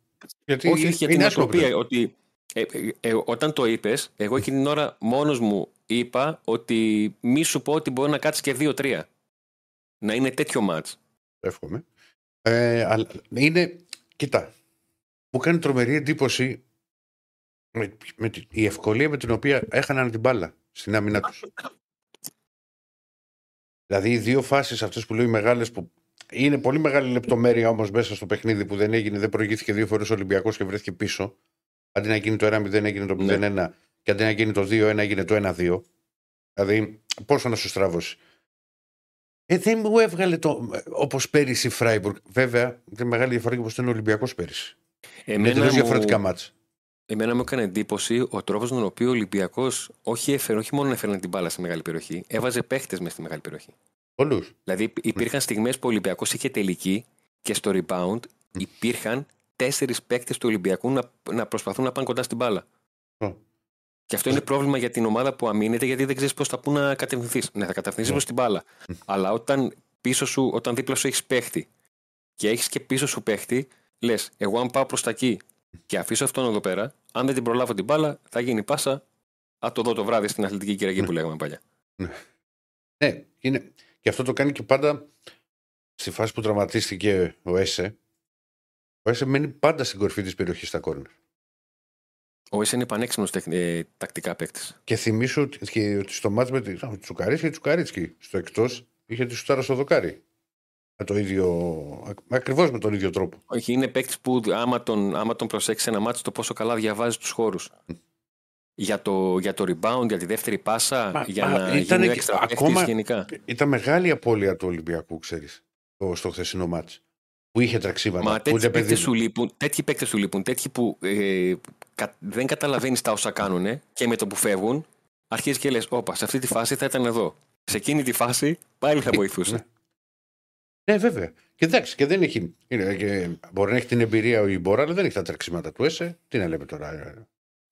Γιατί Όχι, όχι, για την είναι άσχημο νοοτροπία. αποτέλεσμα. Ότι, ε, ε, ε, όταν το είπες, εγώ εκείνη την ώρα μόνος μου είπα ότι μη σου πω ότι μπορεί να κάτσεις και 2-3. Να είναι τέτοιο μάτς. Εύχομαι. Ε, αλλά είναι, κοίτα, μου κάνει τρομερή εντύπωση με, με τη- η ευκολία με την οποία έχαναν την μπάλα στην άμυνα τους. δηλαδή οι δύο φάσεις αυτές που λέω οι μεγάλες που είναι πολύ μεγάλη λεπτομέρεια όμως μέσα στο παιχνίδι που δεν έγινε, δεν προηγήθηκε δύο φορές ο Ολυμπιακός και βρέθηκε πίσω. Αντί να γίνει το 1-0 έγινε το 0-1 Ναι. και αντί να γίνει το 2-1 έγινε το 1-2. Δηλαδή πόσο να σου στραβώσει. Ε, δεν μου έβγαλε το. Όπως πέρυσι η Φράιμπουργκ. Βέβαια, είναι μεγάλη διαφορά και όπως ήταν ο Ολυμπιακός πέρυσι. Είναι Εμένα τελείω μου- διαφορετικά μάτσα. Εμένα μου έκανε εντύπωση ο τρόπος με τον οποίο ο Ολυμπιακός όχι, έφερε, όχι μόνο έφερε την μπάλα στη μεγάλη περιοχή, έβαζε παίχτες μες στη μεγάλη περιοχή. Πολλού. Δηλαδή υπήρχαν στιγμές που ο Ολυμπιακός είχε τελική και στο rebound υπήρχαν τέσσερις παίκτε του Ολυμπιακού να, να προσπαθούν να πάνε κοντά στην μπάλα. Ω. Και αυτό είναι πρόβλημα για την ομάδα που αμήνεται γιατί δεν ξέρεις πώς θα πού να κατευθυνθείς. Ναι, θα κατευθυνθείς Ναι. προς την μπάλα. Αλλά όταν πίσω σου, όταν δίπλα σου έχεις παίχτη και έχεις και πίσω σου παίχτη, λες, εγώ αν πάω προς τα εκεί και αφήσω αυτόν εδώ πέρα, αν δεν την προλάβω την μπάλα, θα γίνει πάσα. Α το δω το βράδυ στην αθλητική κυριακή που λέγαμε παλιά. Ναι, είναι. Και αυτό το κάνει και πάντα στη φάση που τραυματίστηκε ο Έσε. Ο Έσε μένει πάντα στην κορυφή της περιοχής στα κόρνερ. Ο Ίσα είναι πανέξυπνος ε, τακτικά παίκτης. Και θυμίσω ότι, και ότι στο μάτς με τη α, Τσουκαρίτσκι, Τσουκαρίτσκι στο εκτός είχε τη σουτάρα στο δοκάρι. Με το ίδιο. Ακριβώς με τον ίδιο τρόπο. Όχι, είναι παίκτης που άμα τον, άμα τον προσέξεις ένα μάτσο το πόσο καλά διαβάζει τους χώρους. Για το, για το rebound, για τη δεύτερη πάσα, Μα- για μα να ήτανε γίνει και- έξτρα παίκτης ακόμα- γενικά. Ήταν μεγάλη απώλεια του Ολυμπιακού, ξέρεις, στο, στο χθεσινό μάτς. Που είχε τραξίματα. Μα που τέτοιοι είναι παιδί παίκτες μου. σου λείπουν, τέτοιοι παίκτες σου λείπουν, τέτοιοι που ε, κα- δεν καταλαβαίνεις τα όσα κάνουν και με το που φεύγουν, αρχίζεις και λες: Όπα, σε αυτή τη φάση θα ήταν εδώ. Σε εκείνη τη φάση πάλι θα βοηθούσε. Ναι. *laughs* Ναι, βέβαια. Και εντάξει, και δεν έχει. Είναι, και μπορεί να έχει την εμπειρία ο Ιμπόρα, αλλά δεν έχει τα τρεξίματα του ΕΣΕ. Τι να λέμε τώρα. ε,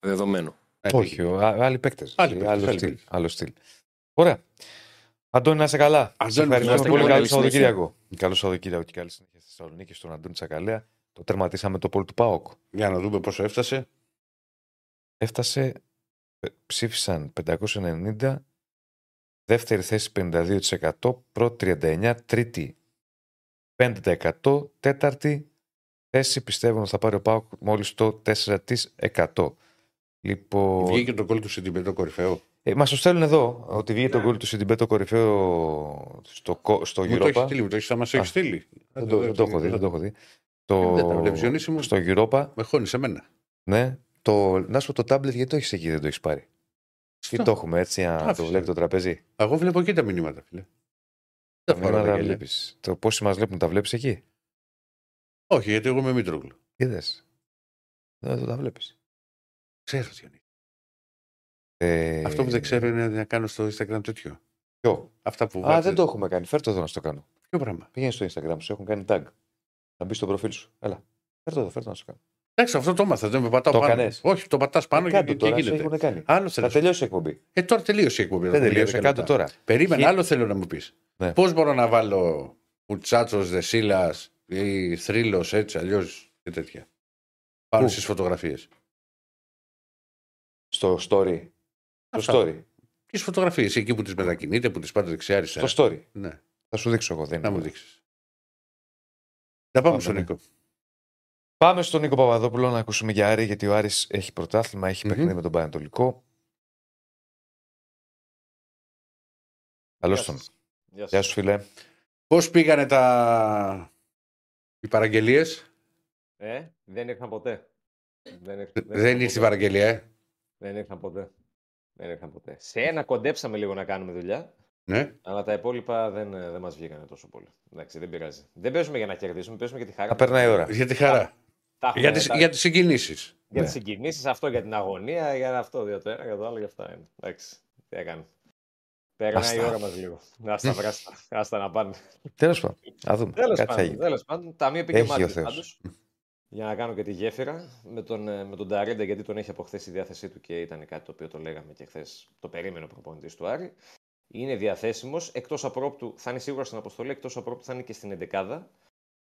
Δεδομένο. ε, Όχι, ο- α- άλλοι παίκτες. Άλλοι παίκτες, Άλλο άλλοι στυλ. παίκτες. Άλλο στυλ. Ωραία. Αντώνη, να είσαι καλά. Σε Αντώνη, ευχαριστούμε να είστε πολύ. καλά. Καλό Καλή συνέχεια. Σαββατοκύριακο. Καλό Σαββατοκύριακο και καλή συνέχεια στη Θεσσαλονίκη στον Αντώνη Τσακαλέα. Το τερματίσαμε το πόλ του ΠΑΟΚ. Για να δούμε πόσο έφτασε. Έφτασε, ε, ψήφισαν 590, δεύτερη θέση 52%, πρώτη 39%, τρίτη 5%, τέταρτη θέση πιστεύουν ότι θα πάρει ο ΠΑΟΚ μόλις το 4%. Λοιπόν, Βγήκε το κόλλο του Σιντιμπέ το κορυφαίο. Ε, μας το στέλνουν εδώ ότι βγήκε το γκολ του Σιντιμπέ το κορυφαίο στο, κο- στο Μου το έχει Europa. στείλει, μου το έχει θα μας Α, έχει στείλει. Δεν το, δεν το έχω δει, δεν το έχω δει. Το, Δεν τα βλέπεις, Διονύση μου. στο Europa, Με χώνει σε μένα. ναι. Το, να σου πω το tablet γιατί το έχεις εκεί, δεν το έχεις πάρει; Τι το έχουμε έτσι, να το Άφησε. βλέπει το τραπέζι; Εγώ βλέπω εκεί τα μηνύματα, φίλε. Δεν Τα φοράω μηνύματα τα τα γέλια. βλέπεις. Το πόσοι μας βλέπουν τα βλέπεις εκεί; Όχι, γιατί εγώ είμαι Μήτρογλου. Είδες. Δεν το τα βλέπεις. Ξέρω, Διονύση. Ε, Αυτό που δεν ξέρω είναι να κάνω στο Instagram τέτοιο. Ποιο; Αυτά που Α, βάζεις. δεν το έχουμε κάνει. Φέρ το εδώ να στο κάνω. Ποιο πράγμα; Πήγαινε στο Instagram σου, έχουν κάνει tag. Να μπεις στο προφίλ σου. Έλα. Φέρ το εδώ, φέρ το να στο κάνω. Εντάξει, αυτό το έμαθα. Δεν με πατάω Το πάνω. έκανες; Όχι, το πατάς πάνω Ε, και, κάντο και τώρα, σε γίνεται. έχουν κάνει. Άλλο Θα θέλω. να σου- τελειώσει η εκπομπή. Ε, τώρα τελείωσε η εκπομπή. Δεν θα τελείωσε. τελειώσει Κάτω μετά. τώρα. Περίμενε, Χι- άλλο θέλω να μου πεις. Ναι. Πώς μπορώ να βάλω Ουτσάτσο, Δεσίλας ή Θρύλος έτσι, αλλιώς και τέτοια. Πάνω Πού; στις φωτογραφίες. Στο story. Στο Αυτά. story. Τι φωτογραφίες, εκεί που τις μετακινείτε, που τις πάτε δεξιά-αριστερά. Στο story. Ναι, Θα σου δείξω εγώ. Δεν να μου είναι. δείξεις. Να πάμε Πάμε, στον ναι. Νίκο. Πάμε στον Νίκο Παπαδόπουλο να ακούσουμε για Άρη, γιατί ο Άρης έχει πρωτάθλημα, έχει Μμμ. παιχνίδι με τον Πανατολικό. Καλώς τον. Γεια σου, φίλε. Πώς πήγανε τα. οι παραγγελίες; Ε, δεν ήρθαν ποτέ. Δεν, ήρθ- Δεν ήρθαν ήρθε η ποτέ. παραγγελία, ε. Δεν ήρθαν ποτέ. Δεν ήρθαν ποτέ. Σε ένα κοντέψαμε λίγο να κάνουμε δουλειά. Ναι. Αλλά τα υπόλοιπα δεν, ε, δεν μας βγήκανε τόσο πολύ. Εντάξει, δεν πειράζει. Δεν παίζουμε για να κερδίσουμε, παίζουμε για τη χαρά. Να περνάει η ώρα. Για τη χαρά. Τα έχουμε, Για τις, τα- για τις συγκινήσεις. για Ναι. τι συγκινήσεις, αυτό για την αγωνία, για αυτό, για το ένα, για το άλλο, για αυτά είναι. Εντάξει, τι έκανε. Περνάει η Άστα. ώρα μας λίγο. Άστα, βράστα. Άστα να πάνε. Τέλος πάντων. Α δούμε. Τέλος Κάτι θα πάντων, γίνει. τέλος πάντων. Ταμείο πήγε Έχει ο μάτιος Θεός. πάντως, Για να κάνω και τη γέφυρα με τον, ε, με τον Ταρέντα, γιατί τον έχει από χθες η διάθεσή του και ήταν κάτι το οποίο το λέγαμε και χθες. Το περίμενε ο προπονητής του Άρη. Είναι διαθέσιμος. Εκτός απρόπτου, θα είναι σίγουρα στην αποστολή, εκτός απρόπτου θα είναι και στην 11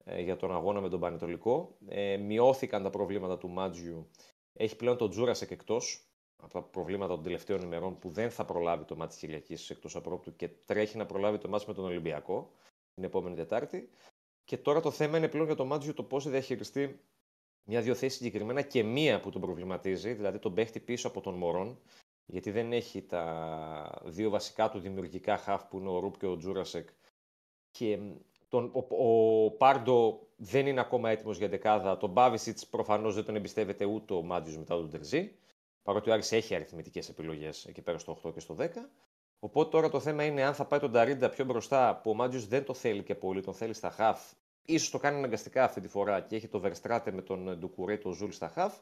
ε, για τον αγώνα με τον Πανετολικό. Ε, μειώθηκαν τα προβλήματα του Μάτζιου. Έχει πλέον τον Τζούρασεκ εκτός από τα προβλήματα των τελευταίων ημερών που δεν θα προλάβει το μάτι της Κυριακής εκτός απρόπτου και τρέχει να προλάβει το μάτι με τον Ολυμπιακό την επόμενη Τετάρτη. Και τώρα το θέμα είναι πλέον για το Μάτζιο το πώς θα διαχειριστεί μια-δύο θέσεις συγκεκριμένα και μία που τον προβληματίζει, δηλαδή τον παίχτη πίσω από τον Μωρόν, γιατί δεν έχει τα δύο βασικά του δημιουργικά χαφ που είναι ο Ρουπ και ο Τζούρασεκ. Και τον, ο, ο Πάρντο δεν είναι ακόμα έτοιμος για δεκάδα. Τον Μπάβισιτ προφανώς δεν τον εμπιστεύεται ούτε ο Μάτζιο μετά τον Τερζή. Παρότι ο Άρης έχει αριθμητικές επιλογές εκεί πέρα στο 8 και στο 10. Οπότε τώρα το θέμα είναι αν θα πάει τον Δαρίδα πιο μπροστά, που ο Μάντζιο δεν το θέλει και πολύ, τον θέλει στα χαφ. Ίσως το κάνει αναγκαστικά αυτή τη φορά και έχει το Verstraete με τον Ντουκουρέ, τον Ζούλ στα χαφ.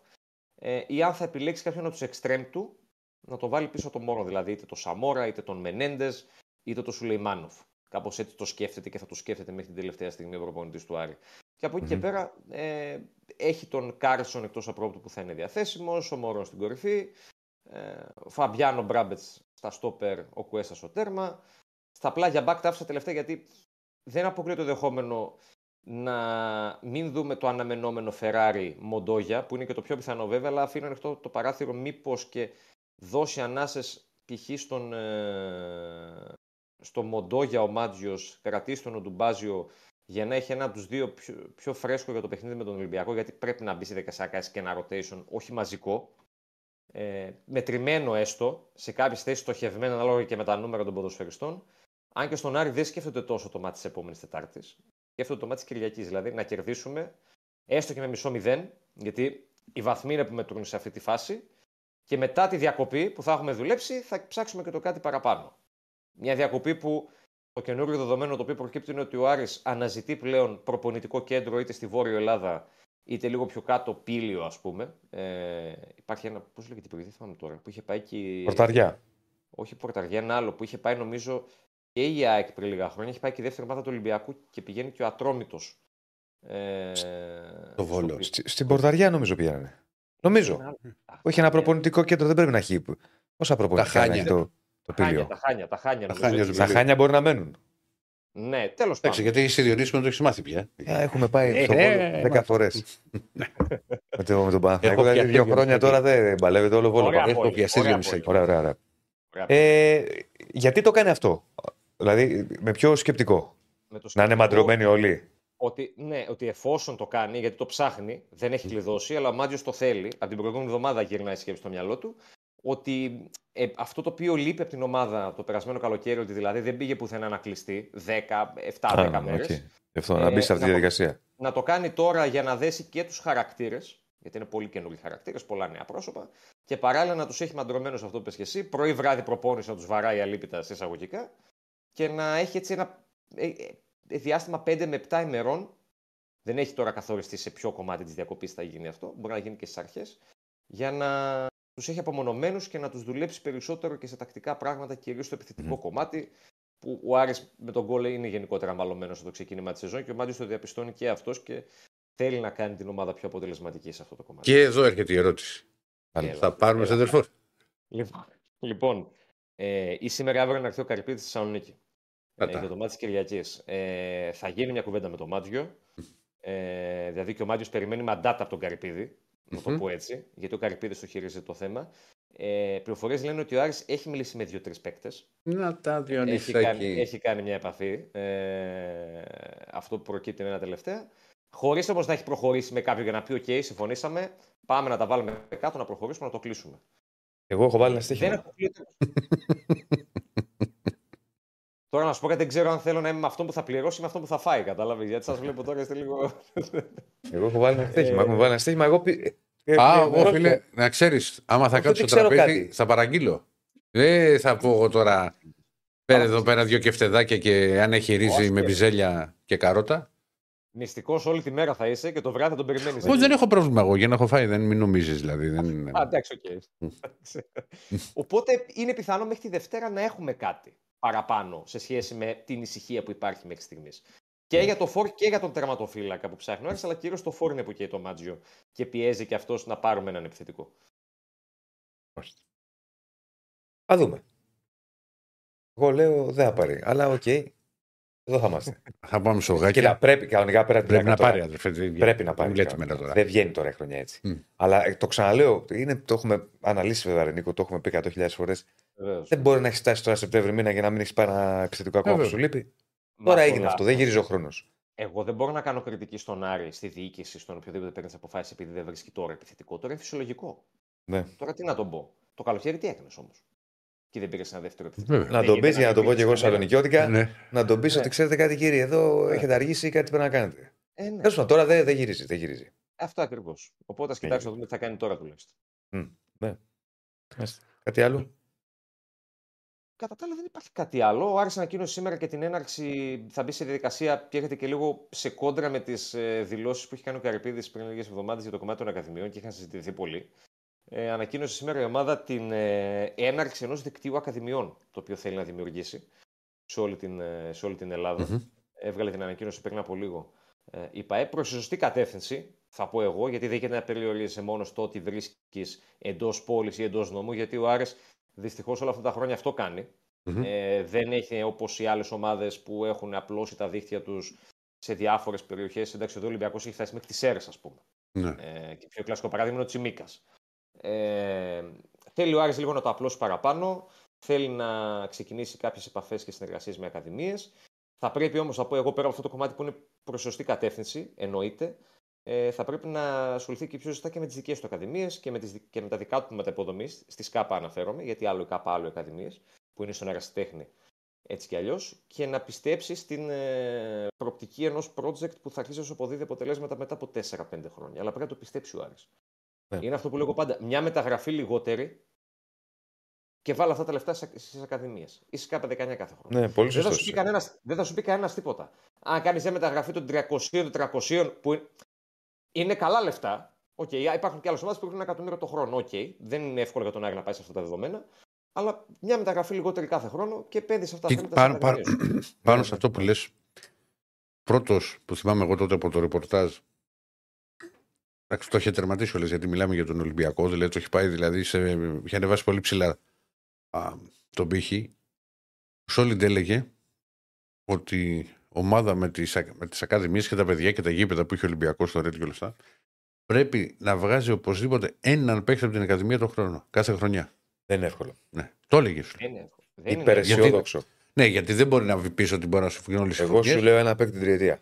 Ε, ή αν θα επιλέξει κάποιον από τους εξτρέμ του να το βάλει πίσω το Μορόν, δηλαδή είτε το Σαμόρα, είτε τον Μενέντες, είτε το Σουλεϊμάνοφ. Κάπως έτσι το σκέφτεται και θα το σκέφτεται μέχρι την τελευταία στιγμή ο προπονητής του Άρη. Και από εκεί και Μμμ. πέρα ε, έχει τον Κάρσον εκτός απρόπτου που θα είναι διαθέσιμος, ο Μορόν στην κορυφή, ε, ο Φαμπιάνο Μπράμπετς στα στόπερ, ο Κουέστα στο τέρμα. Στα πλάγια μπακ τα άφησα τελευταία γιατί δεν αποκλείω το δεχόμενο να μην δούμε το αναμενόμενο Ferrari Μοντόγια, που είναι και το πιο πιθανό βέβαια, αλλά αφήνω ανοιχτό το παράθυρο μήπως και δώσει ανάσες π.χ. στον, ε, στο Μοντόγια ο Μάτζιος, κρατήσει τον Οντουμπάζιο για να έχει ένα από τους δύο πιο, πιο φρέσκο για το παιχνίδι με τον Ολυμπιακό, γιατί πρέπει να μπει στη δικασία να κάνεις και ένα rotation, όχι μαζικό. Ε, μετρημένο έστω, σε κάποιες θέσεις στοχευμένο ανάλογα και με τα νούμερα των ποδοσφαιριστών. Αν και στον Άρη δεν σκέφτονται τόσο το μάτι της επόμενης Τετάρτης. Σκέφτονται το μάτι της Κυριακής. Δηλαδή να κερδίσουμε έστω και με μισό μηδέν, γιατί οι βαθμοί είναι που μετρούν σε αυτή τη φάση. Και μετά τη διακοπή που θα έχουμε δουλέψει, θα ψάξουμε και το κάτι παραπάνω. Μια διακοπή που το καινούριο δεδομένο το οποίο προκύπτει είναι ότι ο Άρης αναζητεί πλέον προπονητικό κέντρο είτε στη Βόρειο Ελλάδα είτε λίγο πιο κάτω πύλιο, ας πούμε. Ε, υπάρχει ένα, πώς λέγεται η περιοχή, δεν θυμάμαι τώρα, που είχε πάει και. Πορταριά. Όχι πορταριά, ένα άλλο που είχε πάει νομίζω και η ΑΕΚ πριν λίγα χρόνια. Είχε πάει και η δεύτερη ομάδα του Ολυμπιακού και πηγαίνει και ο Ατρόμητος. Ε, Το Βόλο. στο- Στη- Στην Πορταριά νομίζω πήγανε. Νομίζω. Ένα άλλο. Όχι ένα προπονητικό κέντρο, δεν πρέπει να έχει. Πόσα προπονητικά Χάνια. έχει το, το Τα χάνια, πύλιο; τα χάνια, τα χάνια. Τα νομίζω. Χάνια έτσι. του Στα χάνια μπορεί να μένουν. Ναι, τέλος Εντάξει, πάντων. γιατί έχει διορίσιμο, το έχει μάθει πια. Ε, Έχουμε πάει στο Ε, Βόλο 10 φορές. με, το, με τον Παναθηναϊκό. Έχω Δηλαδή πιαστεί δύο δύο χρόνια μισή. τώρα δεν μπαλεύεται όλο Βόλο. Ωραία πάμε. Έχω πόλη, πιαστεί ωραία δύο μισή. πόλη. Ωραία, ωραία, ωραία. Ωραία. Ε, γιατί το κάνει αυτό, Δηλαδή με ποιο σκεπτικό. Με το Να είναι σκεπτικό μαντρωμένοι όλοι. Ότι, ναι, ότι εφόσον το κάνει, γιατί το ψάχνει, δεν έχει κλειδώσει, αλλά ο Μάτζιο το θέλει. Από την προηγούμενη εβδομάδα γυρνάει η σκέψη στο μυαλό του. Ότι ε, αυτό το οποίο λείπει από την ομάδα το περασμένο καλοκαίρι, ότι δηλαδή δεν πήγε πουθενά να κλειστεί 10, 7-10 Α, μέρες. οκ. Γι' αυτό να μπει σε αυτή τη να το- διαδικασία. Να το κάνει τώρα για να δέσει και τους χαρακτήρες, γιατί είναι πολύ καινούργιοι χαρακτήρες, πολλά νέα πρόσωπα, και παράλληλα να τους έχει μαντρωμένους αυτό που 'πες και εσύ, πρωί βράδυ προπόνηση να τους βαράει αλύπητα σε εισαγωγικά, και να έχει έτσι ένα ε, ε, διάστημα 5 με 7 ημερών. Δεν έχει τώρα καθοριστεί σε ποιο κομμάτι της διακοπής θα γίνει αυτό. Μπορεί να γίνει και στις αρχές. Για να τους έχει απομονωμένους και να τους δουλέψει περισσότερο και σε τακτικά πράγματα, κυρίως στο επιθετικό κομμάτι. Που ο Άρης με τον γκολ είναι γενικότερα μαλωμένος στο ξεκίνημα της σεζόν και ο Μάτζιο το διαπιστώνει και αυτός και θέλει να κάνει την ομάδα πιο αποτελεσματική σε αυτό το κομμάτι. Και εδώ έρχεται η ερώτηση. Έλα, Θα πάρουμε έλα. σεντερφόρ. Λοιπόν, λοιπόν ε, ή σήμερα ή αύριο να έρθει ο Καρυπίδης στη Θεσσαλονίκη. Ε, Κατά. για το μάτι της Κυριακής. Ε, θα γίνει μια κουβέντα με τον Μάτζιο. Ε, δηλαδή και ο Μάτζιος περιμένει μαντάτα από τον Καρυπίδη. Να το Μμμ. πω έτσι, γιατί ο Καρυπίδης το χειρίζεται το θέμα. Ε, Πληροφορίες λένε ότι ο Άρης έχει μιλήσει με δύο-τρεις παίκτες. Να τα Έχει Διονύσακη. κάνει, έχει κάνει μια επαφή. Ε, αυτό που προκύπτει είναι ένα τελευταία. Χωρίς όμως να έχει προχωρήσει με κάποιον για να πει: OK, συμφωνήσαμε. Πάμε να τα βάλουμε κάτω, να προχωρήσουμε, να το κλείσουμε. Εγώ έχω βάλει ένα Δεν στοίχημα. έχω πει *laughs* Τώρα να σου πω κάτι, δεν ξέρω αν θέλω να είμαι με αυτό που θα πληρώσει ή με αυτό που θα φάει. Κατάλαβες. Γιατί σας βλέπω τώρα είστε λίγο. Εγώ έχω βάλει ένα στοίχημα. Ε, Έχουμε βάλει ένα στοίχημα. Εγώ. πι- ε, Α, ε, εγώ ε, φίλε, να ξέρεις, άμα θα Όχι κάτσω ότι στο ξέρω τραπέζι, κάτι. θα παραγγείλω. Δεν θα πω εγώ τώρα. Πέρα εδώ πέρα δύο κεφτεδάκια και αν έχει ρύζι Όχι. με μπιζέλια και καρότα. Μυστικός όλη τη μέρα θα είσαι και το βράδυ θα τον περιμένεις. Όχι, δεν έχω πρόβλημα εγώ για να έχω φάει. Δεν μην νομίζεις δηλαδή. Δεν είναι... Α, εντάξει, οκ. Οπότε είναι πιθανό μέχρι τη Δευτέρα να έχουμε κάτι παραπάνω σε σχέση με την ησυχία που υπάρχει μέχρι στιγμής. Και για το φορ και για τον τερματοφύλακα που ψάχνει ο Άρης, αλλά κυρίως το φορ είναι που καίει το Μάντζιο και πιέζει και αυτός να πάρουμε έναν επιθετικό. Θα δούμε. Εγώ λέω δεν θα πάρει. Αλλά οκ. Εδώ θα είμαστε. Θα πάμε στο Κοίτα, γάκι. πρέπει κανονικά πέρα Πρέπει να πάρει, αδερφέ. δεν- Πρέπει να πάρει. Μην λέτε κανονικά. μετά τώρα. Δεν βγαίνει τώρα η χρονιά έτσι. Μμ. Αλλά ε, το ξαναλέω, είναι, το έχουμε αναλύσει βέβαια, ρε Νίκο, το έχουμε πει 100.000 φορές. Βεβαίως. Δεν μπορεί να έχεις φτάσει τώρα Σεπτέμβρη μήνα για να μην έχεις πάρει ένα επιθετικό ακόμα που Βέβαια. σου λείπει. Μα Τώρα αυτό έγινε αυτό, λάθος. δεν γυρίζει ο χρόνος. Εγώ δεν μπορώ να κάνω κριτική στον Άρη, στη διοίκηση, στον οποιοδήποτε παίρνει αποφάσεις επειδή δεν βρίσκει τώρα επιθετικό. Τώρα είναι φυσιολογικό. Ναι. Τώρα τι να τον πω. Το καλοκαίρι τι έκανες όμως; Και δεν πήρες ένα δεύτερο επιθετικό. Βέβαια. Να Δεν τον γίνεται πεις για να το πω και εγώ κρίνεις κανέναν. Σαλονικιώτικα, Ναι. να τον πεις Ναι. ότι ξέρετε κάτι κύριε, εδώ Ναι. έχετε αργήσει, κάτι πρέπει να κάνετε. Ε, ναι. Τέλος πάντων, τώρα δεν δεν γυρίζει. Δεν γυρίζει. Αυτό ακριβώς. Οπότε ας κοιτάξουμε να δούμε τι θα κάνει τώρα τουλάχιστον. Κάτι άλλο; Κατά τα άλλα δεν υπάρχει κάτι άλλο. Ο Άρης ανακοίνωσε σήμερα και την έναρξη, θα μπει σε διαδικασία και έρχεται και λίγο σε κόντρα με τις ε, δηλώσεις που είχε κάνει ο Καρυπίδης πριν λίγες εβδομάδες για το κομμάτι των Ακαδημιών και είχαν συζητηθεί πολύ. Ε, ανακοίνωσε σήμερα η ομάδα την ε, έναρξη ενός δικτύου Ακαδημιών, το οποίο θέλει να δημιουργήσει σε όλη την, ε, σε όλη την ελλαδα Μμμ. Έβγαλε την ανακοίνωση πριν από λίγο. Ε, η ΠαΕ προς σωστή κατεύθυνση, θα πω εγώ, γιατί δεν γίνεται να περιορίζεσαι μόνος στο ότι βρίσκεις εντός πόλης ή εντός νόμου, γιατί ο Άρης δυστυχώς όλα αυτά τα χρόνια αυτό κάνει. Μμμ. Ε, δεν έχει όπως οι άλλες ομάδες που έχουν απλώσει τα δίχτυα τους σε διάφορες περιοχές. Εντάξει, εδώ ο Ολυμπιακός έχει φτάσει μέχρι τις Σέρες, ας πούμε. Ναι. Ε, και πιο κλασικό παράδειγμα είναι ο Τσιμίκας. Ε, θέλει ο Άρης λίγο να το απλώσει παραπάνω. Θέλει να ξεκινήσει κάποιες επαφές και συνεργασίες με ακαδημίες. Θα πρέπει όμως, θα πω εγώ πέρα από αυτό το κομμάτι που είναι προς σωστή κατεύθυνση, εννοείται, ε, θα πρέπει να ασχοληθεί και πιο σωστά και με τις δικές του ακαδημίες και, με τις, δι- και με τα δικά του τμήματα υποδομής. Στη ΣΚΑΠΑ αναφέρομαι, γιατί άλλο η ΚΑΠΑ, άλλο οι ακαδημίες, που είναι στον ερασιτέχνη έτσι κι αλλιώς, και να πιστέψει στην ε, προοπτική ενός project που θα αρχίσει να σου αποδίδει αποτελέσματα μετά από 4-5 χρόνια. Αλλά πρέπει να το πιστέψει ο Άρης. Ναι. Είναι αυτό που λέγω πάντα. Μια μεταγραφή λιγότερη και βάλω αυτά τα λεφτά στις ακαδημίες. Ή ΣΚΑΠΑ 19 κάθε χρόνο. Ναι, πολύ Δεν θα, σου σωστό. πει κανένας, δεν θα σου πει κανένας τίποτα. Αν κάνεις μια μεταγραφή των 300-400 που είναι- είναι καλά λεφτά. Οκ, υπάρχουν και άλλες ομάδες που έχουν ένα εκατομμύριο το χρόνο. Οκ, δεν είναι εύκολο για τον Άρη να πάει σε αυτά τα δεδομένα. Αλλά μια μεταγραφή λιγότερη κάθε χρόνο και επένδυση αυτά τα Και χρήματα. πάνω, στις πάνω, ακαδημίες σου. *clears throat* πάνω σε αυτό που λες, πρώτος που θυμάμαι εγώ τότε από το ρεπορτάζ, εντάξει, το είχε τερματίσει όλες γιατί μιλάμε για τον Ολυμπιακό, δηλαδή το έχει πάει δηλαδή, σε, είχε ανεβάσει πολύ ψηλά α, τον πύχη. Ο Σόλιντ έλεγε ότι ομάδα με τις, ακ- με τις ακαδημίες και τα παιδιά και τα γήπεδα που είχε ο Ολυμπιακός στο Ρέτ και όλα αυτά, πρέπει να βγάζει οπωσδήποτε έναν παίκτη από την Ακαδημία τον χρόνο, κάθε χρονιά. Δεν είναι εύκολο. Ναι. Το έλεγε. σου. Δεν είναι εύκολο. Δεν είναι Υπεραισιόδοξο. Ναι, γιατί δεν μπορεί να πεις ότι μπορεί να σου βγουν όλες οι Εγώ χρονιές. σου λέω ένα παίκτη την τριετία.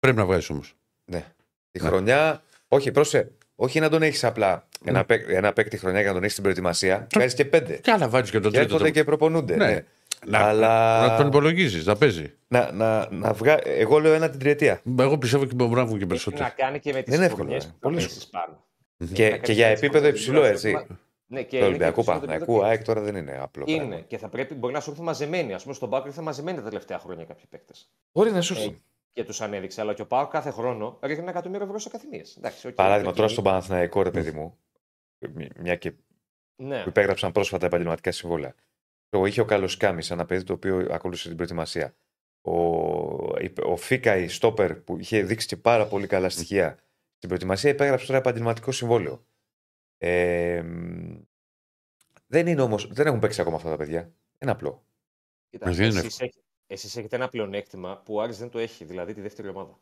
Πρέπει να βγάζεις όμως. Ναι. Τη Ναι. χρονιά. Όχι, πρόσε. Όχι να τον έχεις απλά ένα, παίκ- ένα παίκτη χρονιά για να τον έχεις στην προετοιμασία. Βγάζεις και πέντε. Και άλλα βάζεις και τον Και τρίτο. έρχονται Το... και προπονούνται. Ναι. ναι. Να, Αλλά- να τον υπολογίζεις, να παίζει. Να, να, να βγα... Εγώ λέω ένα την τριετία. Εγώ πιστεύω και μπορεί να βγουν και Έχει περισσότερο. να κάνει και με τις Δεν είναι εύκολο, χρονιές ε. που Πολύ θα πέσεις πάνω. Και, Να και κάνεις για έτσι επίπεδο como- υψηλό, έτσι. Ναι, και Το είναι Ολυμπιακού και υψηλό το Παναθηναϊκού, επίπεδο. ΑΕΚ τώρα δεν είναι απλό. Είναι πράγμα. και θα πρέπει, μπορεί να σου έρθουν μαζεμένοι. Α πούμε, στον Πάοκ ήρθαν μαζεμένοι τα τελευταία χρόνια κάποιοι παίκτες. Μπορεί να σου Ε, έρθουν. και τους ανέδειξε. Αλλά και ο Πάοκ κάθε χρόνο ρίχνει ένα εκατομμύριο ευρώ σε ακαδημίε. Παράδειγμα, τώρα στον Παναθηναϊκό, ρε παιδί μου, μια και Ναι, που υπέγραψαν πρόσφατα επαγγελματικά συμβόλαια. Εγώ είχε ο Κάλλος Κάμι, ένα παιδί το οποίο ακολούθησε την προετοιμασία. Ο, ο Φίκα, η Στόπερ, που είχε δείξει και πάρα πολύ καλά στοιχεία στην προετοιμασία, υπέγραψε τώρα επαγγελματικό συμβόλαιο. Ε, μ, δεν, είναι όμως, δεν έχουν παίξει ακόμα αυτά τα παιδιά. Είναι απλό. Κοίτα, δεν είναι εσείς, έχ- εσείς έχετε ένα πλεονέκτημα που ο Άρης δεν το έχει, δηλαδή τη δεύτερη ομάδα.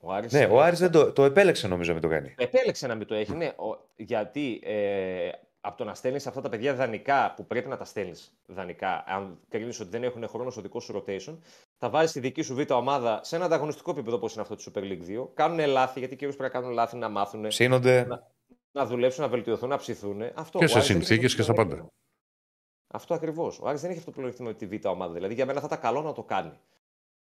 Ο Άρης, Ναι, ε, ο Άρης δεν το, το επέλεξε νομίζω να μην το κάνει. Επέλεξε να μην το έχει, ναι. Ο- γιατί ε, από το να στέλνεις αυτά τα παιδιά δανεικά, που πρέπει να τα στέλνεις δανεικά, αν κρίνεις ότι δεν έχουν χρόνος στο δικό σου rotation, θα βάζεις τη δική σου β' ομάδα σε ένα ανταγωνιστικό επίπεδο όπως είναι αυτό τη Super League 2. Κάνουν λάθη, γιατί κυρίω πρέπει να κάνουν λάθη, να μάθουν, Ψήνονται. Να- να δουλέψουν, να βελτιωθούν, να ψηθούν. Αυτό, Και ο σε Άρης δεν έχει συνθήκες αυτό και στα το πάντα. πλεονέκτημα. Αυτό ακριβώς. Ο Άρης δεν έχει αυτό το πλεονέκτημα με τη β' ομάδα. Δηλαδή για μένα θα ήταν καλό να το κάνει.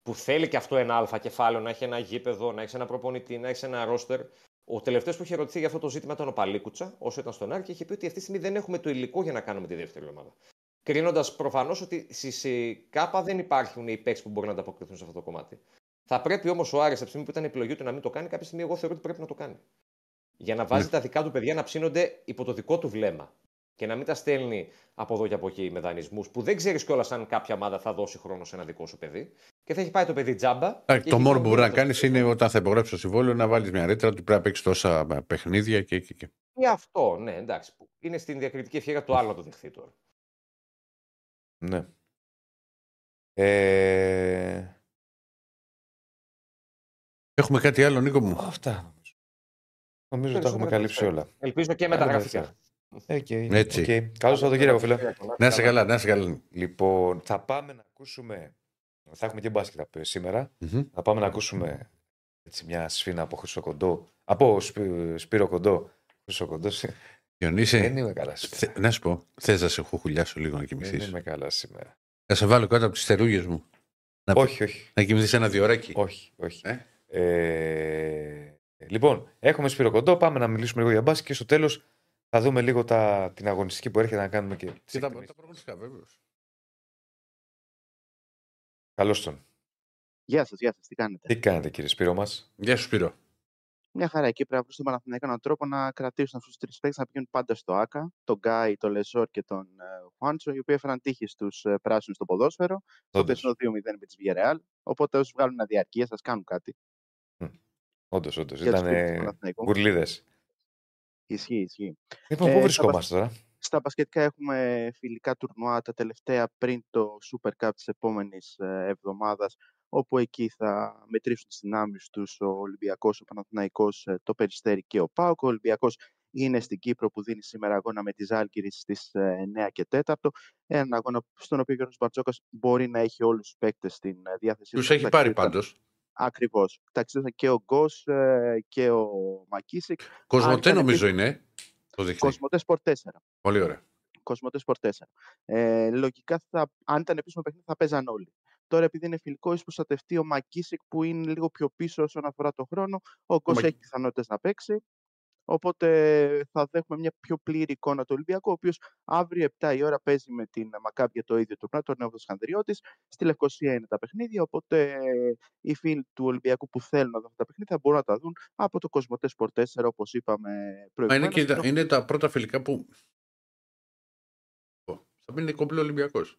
Που θέλει και αυτό ένα αλφα κεφάλαιο, να έχει ένα γήπεδο, να έχει ένα προπονητή, να έχει ένα ρόστερ. Ο τελευταίος που είχε ρωτηθεί για αυτό το ζήτημα ήταν ο Παλίκουτσα, όσο ήταν στον Άρη, και είχε πει ότι αυτή τη στιγμή δεν έχουμε το υλικό για να κάνουμε τη δεύτερη ομάδα. Κρίνοντας προφανώς ότι στη ΚΑΠΑ δεν υπάρχουν οι παίξει που μπορούν να ανταποκριθούν σε αυτό το κομμάτι. Θα πρέπει όμως ο Άρης, από τη στιγμή που ήταν επιλογή του να μην το κάνει, κάποια στιγμή εγώ θεωρώ ότι πρέπει να το κάνει. Για να βάζει Ναι. τα δικά του παιδιά να ψήνονται υπό το δικό του βλέμμα. Και να μην τα στέλνει από εδώ και από εκεί με δανεισμούς που δεν ξέρεις κιόλας αν κάποια ομάδα θα δώσει χρόνο σε ένα δικό σου παιδί. Και θα έχει πάει το παιδί τζάμπα. Εντάξει, και Το έχει μόνο που μπορεί να χρόνο κάνεις το- είναι όταν θα υπογράψεις το συμβόλαιο να βάλεις μια ρήτρα ότι πρέπει να παίξεις τόσα παιχνίδια και. και, και. Ή αυτό, ναι, εντάξει. που Είναι στην διακριτική ευχαίρεια του άλλου να το δεχθεί τώρα. Ναι. Ε... Έχουμε κάτι άλλο, Νίκο μου; Αυτά νομίζω. Νομίζω ότι τα Περισσότερα έχουμε τα καλύψει φέρνω. όλα. Ελπίζω και με τα γραφικά. Okay. Έτσι. Okay. Καλό Σαββατοκύριακο, φίλε. Να είσαι καλά, να είσαι καλά. Λοιπόν, θα πάμε να ακούσουμε. Θα έχουμε και μπάσκετ από σήμερα. Μμμ. Θα πάμε να ακούσουμε έτσι, μια σφίνα από Χρυσό Κοντό. Από Σπύ- Σπύρο Κοντό. Χρυσό Κοντό. Δεν Διονύση, είμαι καλά σήμερα. θε- να σου πω, θες να σε χουχουλιάσω λίγο να Δεν κοιμηθείς; είμαι καλά σήμερα. Να σε βάλω κάτω από τις θερούγες μου. Να, Όχι, όχι. να κοιμηθείς ένα διωράκι; Όχι, όχι. Ε; Ε, λοιπόν, έχουμε Σπύρο Κοντό. Πάμε να μιλήσουμε λίγο για μπάσκετ και στο τέλος θα δούμε λίγο τα, την αγωνιστική που έρχεται να κάνουμε και τις Και τα, εκτιμήσεις. τα προγνωστικά, βέβαια. Καλώς τον. Γεια σας, γεια σας, τι κάνετε; Τι κάνετε κύριε Σπύρο μας; Γεια σου, Σπύρο. Μια χαρά εκεί πρέπει να βρουν στον Παναθηναϊκό έναν τρόπο να κρατήσουν αυτούς τους τρεις παίκτες να πηγαίνουν πάντα στο ΑΚΑ. Τον Γκάι, τον Λεζόρ και τον ε, Χουάντσο, οι οποίοι έφεραν τύχη στους ε, πράσινους στο ποδόσφαιρο. Στο Όντως. περσινό 2-0 με τη Villarreal. Οπότε όσοι βγάλουν αδιαρκεία, σας κάνουν κάτι. Όντως, όντως. Για τους Ήταν φίλους του Παναθηναϊκού. γκουρλίδες. Ισχύει, ισχύει. Λοιπόν, Ε, πού θα βρισκόμαστε τώρα; Στα μπασκετικά έχουμε φιλικά τουρνουά τα τελευταία πριν το Super Cup της επόμενης ε, εβδομάδας όπου εκεί θα μετρήσουν τις δυνάμεις τους ο Ολυμπιακός, ο Παναθηναϊκός, ε, το Περιστέρι και ο ΠΑΟΚ. Ο Ολυμπιακός είναι στην Κύπρο που δίνει σήμερα αγώνα με τη Ζάλγκυρη στις ε, 9 και 4. Έναν αγώνα στον οποίο ο Γιώργος Μπαρτζόκας μπορεί να έχει όλους τους παίκτες στην ε, διάθεσή Τους έχει πάρει πάντως. Ακριβώς. Ταξίδευσαν και ο Γκος ε, και ο Μακίσικ. Κοσμοτέ ήταν νομίζω είναι. Το δείχνει. Κοσμοτέ Sport 4. Πολύ ωραία. Κοσμοτέ Sport 4. Ε, λογικά, θα, αν ήταν επίσημο παιχνίδι, θα παίζαν όλοι. Τώρα, επειδή είναι φιλικό, ίσως προστατευτεί ο Μακίσικ που είναι λίγο πιο πίσω όσον αφορά το χρόνο. Ο Γκος Μακ- έχει πιθανότητες να παίξει. Οπότε θα δέχουμε μια πιο πλήρη εικόνα του Ολυμπιακού, ο οποίος αύριο 7 η ώρα παίζει με την Μακάμπ για το ίδιο τουρνά, τον Νέο Σκανδριώτη. Στη Λευκοσία είναι τα παιχνίδια. Οπότε οι φίλοι του Ολυμπιακού που θέλουν να δουν αυτά τα παιχνίδια θα μπορούν να τα δουν από το Κοσμοτέ Sport 4, όπως είπαμε Μα είναι, προηγουμένως. και, τα- είναι τα πρώτα φιλικά που. Θα μείνει κομπλέ Ολυμπιακός.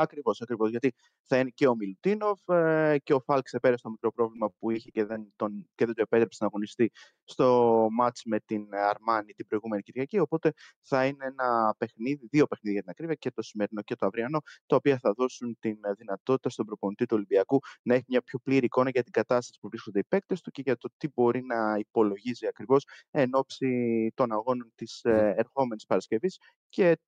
Ακριβώς, ακριβώς. Γιατί θα είναι και ο Μιλουτίνοφ ε, και ο Φάλκ επέρασε το μικρό πρόβλημα που είχε και δεν, τον, και δεν του επέτρεψε να αγωνιστεί στο μάτς με την Αρμάνη την προηγούμενη Κυριακή. Οπότε θα είναι ένα παιχνίδι, δύο παιχνίδια για την ακρίβεια, και το σημερινό και το αυριανό, τα οποία θα δώσουν την δυνατότητα στον προπονητή του Ολυμπιακού να έχει μια πιο πλήρη εικόνα για την κατάσταση που βρίσκονται οι παίκτες του και για το τι μπορεί να υπολογίζει ακριβώς εν ώψη των αγώνων της ερχόμενης Παρασκευής και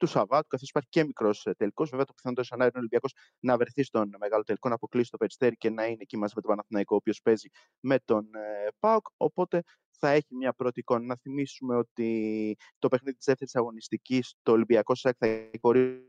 του Σαββάτου, καθώς υπάρχει και μικρός τελικός. Βέβαια, το πιθανότερο σενάριο είναι ο Ολυμπιακός να βρεθεί στον μεγάλο τελικό, να αποκλείσει το Περιστέρι και να είναι εκεί μαζί με τον Παναθηναϊκό, ο οποίος παίζει με τον ε, ΠΑΟΚ. Οπότε θα έχει μια πρώτη εικόνα. Να θυμίσουμε ότι το παιχνίδι της δεύτερης αγωνιστικής, το Ολυμπιακό ΣΑΚ θα χωρί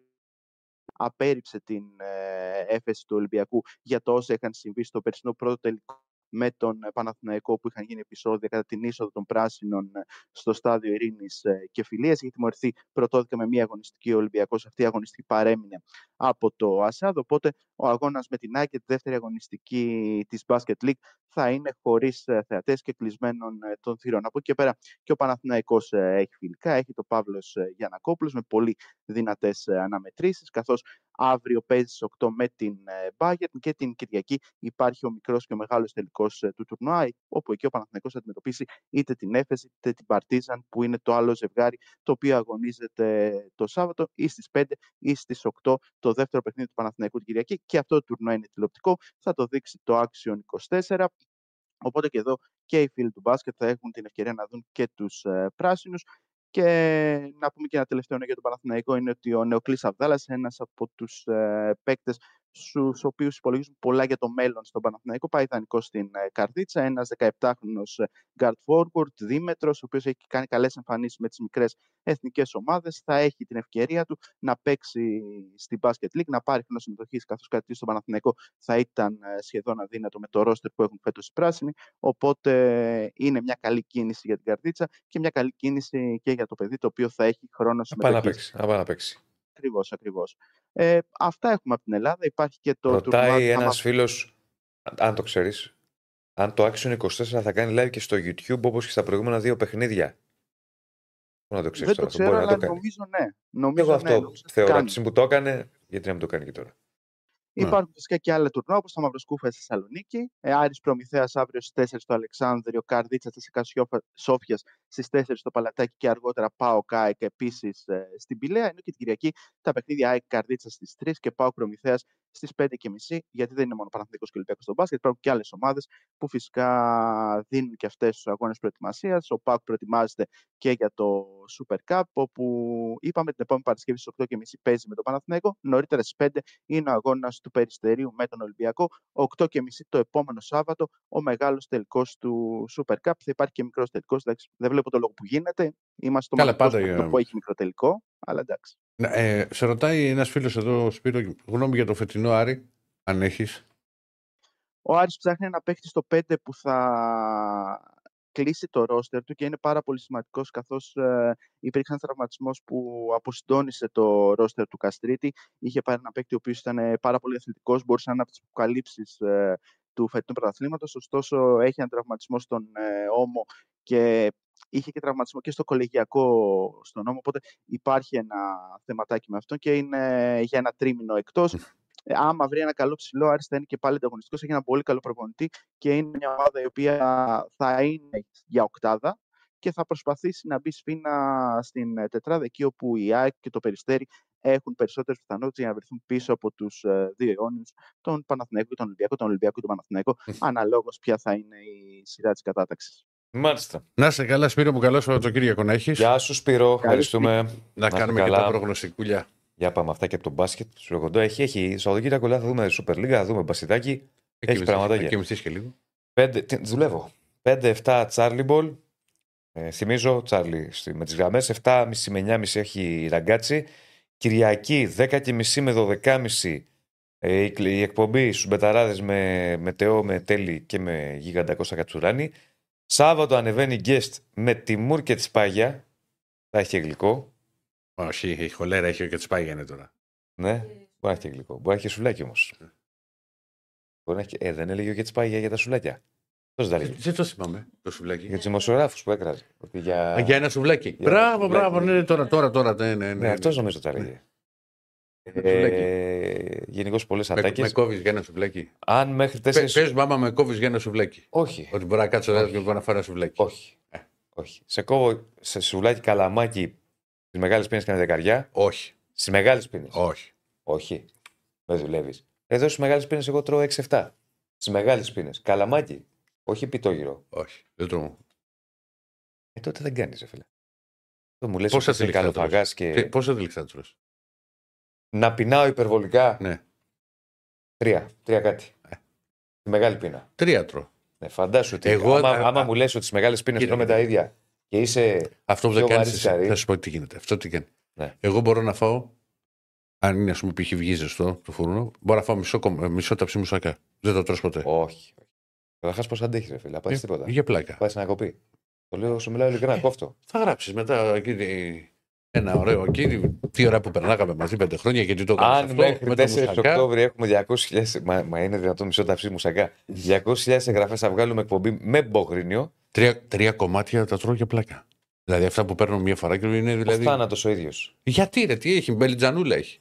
απέρριψε την ε, έφεση του Ολυμπιακού για το όσα είχαν συμβεί στο περσινό πρώτο τελικό με τον ε, Παναθηναϊκό που είχαν γίνει επεισόδια κατά την είσοδο των πράσινων ε, στο στάδιο Ειρήνης και Φιλίας. Είχε τιμωρηθεί πρωτόδικα με μία αγωνιστική ο Ολυμπιακός. Αυτή η αγωνιστική παρέμεινε από το ΑΣΑΔ. Οπότε ο αγώνας με την ΑΕΚ, τη δεύτερη αγωνιστική της Basket League, θα είναι χωρίς θεατές και κλεισμένων ε, των θυρών. Από εκεί και πέρα και ο Παναθηναϊκός ε, έχει φιλικά. Έχει το Παύλος Γιανακόπουλος με πολύ δυνατές αναμετρήσεις. Καθώς αύριο παίζει στις 8 με την Bayern και την Κυριακή υπάρχει ο μικρός και ο μεγάλος τελικός του τουρνουά, όπου εκεί ο Παναθηναϊκός θα αντιμετωπίσει είτε την Έφεση είτε την Παρτίζαν, που είναι το άλλο ζευγάρι το οποίο αγωνίζεται το Σάββατο ή στις 5 ή στις 8 το δεύτερο παιχνίδι του Παναθηναϊκού την Κυριακή. Και αυτό το τουρνουά είναι τηλεοπτικό. Θα το δείξει το Action 24. Οπότε και εδώ και οι φίλοι του μπάσκετ θα έχουν την ευκαιρία να δουν και τους ε, πράσινους. Και να πούμε και ένα τελευταίο νέο για τον Παναθηναϊκό είναι ότι ο Νεοκλής Αβδάλας, ένας από τους ε, παίκτες στους οποίους υπολογίζουν πολλά για το μέλλον στον Παναθηναϊκό. Πάει ιδανικό στην ε, Καρδίτσα, ένας 17χρονο guard forward, δίμετρο, ο οποίος έχει κάνει καλές εμφανίσεις με τις μικρές εθνικές ομάδες. Θα έχει την ευκαιρία του να παίξει στην Basket League, να πάρει χρόνο συμμετοχής, καθώς κάτι στον Παναθηναϊκό θα ήταν ε, σχεδόν αδύνατο με το ρόστερ που έχουν φέτος οι πράσινοι. Οπότε είναι μια καλή κίνηση για την Καρδίτσα και μια καλή κίνηση και για το παιδί, το οποίο θα έχει χρόνο Να πάει να συμμετοχής. παίξει. Να πάει να παίξει. Ακριβώς, ακριβώς. Ε, αυτά έχουμε από την Ελλάδα. Υπάρχει και το Ρωτάει τουρνουά, ένας άμα- φίλος, αν το ξέρεις, αν το Action 24 θα κάνει live και στο YouTube όπως και στα προηγούμενα δύο παιχνίδια. Πού να το ξέρεις Δεν το τώρα, αυτό ξέρω, μπορεί να αλλά το κάνει. νομίζω ναι. Νομίζω, Εγώ ναι, αυτό νομίζω ότι θεωρώ. κάνει. Από τη στιγμή που το έκανε, γιατί να μην το κάνει και τώρα. Ναι. Υπάρχουν φυσικά και άλλα τουρνουά όπως το Μαυροσκούφεια στη Θεσσαλονίκη. Ε, Άρης Προμηθέας αύριο στις 4 στο Αλεξάνδρειο, Καρδίτσα στη Σόφιας στις 4 στο Παλατάκι και αργότερα ΠΑΟΚ ΑΕΚ επίσης στην Πηλαία. Ενώ και την Κυριακή τα παιχνίδια ΑΕΚ Καρδίτσα στις 3 και ΠΑΟΚ Προμηθέας στις 5.30. Γιατί δεν είναι μόνο Παναθηναϊκός και Ολυμπιακός στο μπάσκετ, υπάρχουν και άλλες ομάδες που φυσικά δίνουν και αυτές τους αγώνες προετοιμασίας. Ο ΠΑΟΚ προετοιμάζεται και για το Super Cup, όπου είπαμε την επόμενη Παρασκευή στις 8.30 παίζει με τον Παναθηναϊκό. Νωρίτερα στις 5 είναι ο αγώνας του Περιστερίου με τον Ολυμπιακό. 8.30 το επόμενο Σάββατο, ο μεγάλος τελικός του Super Cup. Θα υπάρχει και μικρός τελικός. Δεν βλέπω το λόγο που γίνεται. Είμαστε το Καλά, μοναδικό πάντα, σπορ ε, που έχει μικρό τελικό. Αλλά εντάξει. Ναι, Ε, σε ρωτάει ένας φίλος εδώ, Σπύρο, γνώμη για το φετινό Άρη, αν έχεις. Ο Άρης ψάχνει ένα παίχτη στο 5 που θα κλείσει το ρόστερ του και είναι πάρα πολύ σημαντικός καθώς ε, υπήρξε ένας τραυματισμός που αποσυντόνισε το ρόστερ του Καστρίτη. Είχε πάρει ένα παίκτη ο οποίος ήταν ε, πάρα πολύ αθλητικός, μπορούσε να είναι από τις αποκαλύψεις ε, του φετινού πρωταθλήματος, ωστόσο έχει ένα τραυματισμό στον ε, ώμο και είχε και τραυματισμό και στο κολεγιακό στον ώμο, οπότε υπάρχει ένα θεματάκι με αυτό και είναι για ένα τρίμηνο εκτός. Ε, άμα βρει ένα καλό ψηλό, Άρης θα είναι και πάλι ανταγωνιστικός. Έχει ένα πολύ καλό προπονητή και είναι μια ομάδα η οποία θα είναι για οκτάδα και θα προσπαθήσει να μπει σφίνα στην ε, τετράδα εκεί όπου η ΑΕΚ και το Περιστέρι έχουν περισσότερες πιθανότητες για να βρεθούν πίσω από τους δύο αιώνιους, τον Παναθηναϊκό και τον Ολυμπιακό, τον Ολυμπιακό και τον Παναθηναϊκό, αναλόγως ποια θα είναι η σειρά της κατάταξης. Μάλιστα. Να είστε καλά, Σπύρο, που καλό Σαββατοκύριακο να έχεις. Γεια σου, Σπύρο. Ευχαριστούμε. Να είστε κάνουμε και καλά. τα προγνωστικούλια. Για πάμε αυτά και από τον μπάσκετ. Σου λέγοντό έχει, έχει Σαββατοκύριακο λέει, θα δούμε Super League, θα δούμε μπασιτάκι. Έχεις πραγματάκια. Θα κοιμηθεί και λίγο. Πέντε, τι, δουλεύω. 5-7 Charlie Ball. Ε, θυμίζω, Τσάρλι, στη- με τις γραμμές. 7.30 με 9.30 έχει η ραγκάτσι. Κυριακή 10.30 με 12.30 ε, η, κλ- η εκπομπή στους Μπεταράδες με, με Τεό, με Τέλη και με Γίγαντα Κώστα Κατσουράνη. Σάββατο ανεβαίνει guest με Τιμούρ και Τσπάγια. Θα έχει και γλυκό. Όχι, η χολέρα έχει και τσπάγιανε τώρα. Ναι, μπορεί να έχει και γλυκό. Μπορεί να έχει και σουλάκι όμως. Μπορεί να έχει... Ε, δεν έλεγε ο Γετσπάγια για τα σουλάκια. Πώς δεν τα έλεγε; Δεν το θυμάμαι το σουβλάκι. Για τους δημοσιογράφους που έκραζε. Ότι για... Α, Για ένα σουβλάκι. Για ένα Μπράβο, σουβλάκι. μπράβο, ναι, τώρα, τώρα, τώρα. Ναι, ναι, Ναι, ναι, αυτός ναι. νομίζω τα έλεγε. Σουβλάκι. Ε, Γενικώς πολλές Με, ατάκες. με κόβεις για ένα σουβλάκι. Αν μέχρι Πε, τέσσερι. πες, μάμα, με κόβεις για ένα σουβλάκι. Όχι. Ότι μπορεί να κάτσω εδώ Όχι. και μπορεί να φάω ένα σουβλάκι. Όχι. Όχι. Σε κόβω σε σουβλάκι καλαμάκι στις μεγάλες πίνες και δεκαριά. Όχι. Στις μεγάλες πίνες. Όχι. Όχι. Δεν δουλεύεις. Εδώ στις μεγάλες πίνες εγώ τρώω 6-7. Στις μεγάλες πίνες. Καλαμάκι. Όχι πιτόγυρο. Όχι. Δεν το Ε, τότε δεν κάνεις, φίλε. Το μου λες Πόσα ότι είναι τελικά καλοφαγάς τρως; και. Τι- Πόσα τελικά του Να πεινάω υπερβολικά. Ναι. Τρία. Τρία κάτι. Ε. Τη μεγάλη πείνα. Τρία τρώω. Ναι, φαντάσου ότι Εγώ, άμα, α, άμα α, μου λες ότι τις μεγάλες πίνε κύριε, τρώμε τα ίδια και είσαι. Αυτό που Πιο δεν κάνεις. βαρύς καρύ. Θα σου πω τι γίνεται. Αυτό τι κάνει. Ναι. Εγώ μπορώ να φάω. Αν είναι, ας πούμε, π.χ. βγει ζεστό το φούρνο, μπορώ να φάω μισό, κομ- μισό ταψί μουσακά. Δεν το τρως ποτέ. Όχι. Καταρχά, πώ αντέχεις, ρε φίλε. Πάει Ε, τίποτα. Για πλάκα. Πάει να κοπεί. Το λέω, σου μιλάω ειλικρινά, κόφτω. Θα γράψεις μετά εκεί, ε, ένα ωραίο εκεί. Τι ώρα που περνάγαμε μαζί πέντε χρόνια και τι το έκανες Αν αυτό, μέχρι με το 4 μουσακά. Οκτώβρη έχουμε 200.000. Μα, μα είναι δυνατόν μισό ταψί μουσακά. 200.000 εγγραφές θα βγάλουμε εκπομπή με μπογρίνιο. Τρία, τρία κομμάτια τα τρώω για πλάκα. Δηλαδή αυτά που παίρνω μία φορά και είναι Δηλαδή... δηλαδή. Ο θάνατος ο ίδιος. Γιατί ρε, τι έχει, μπελιτζανούλα έχει.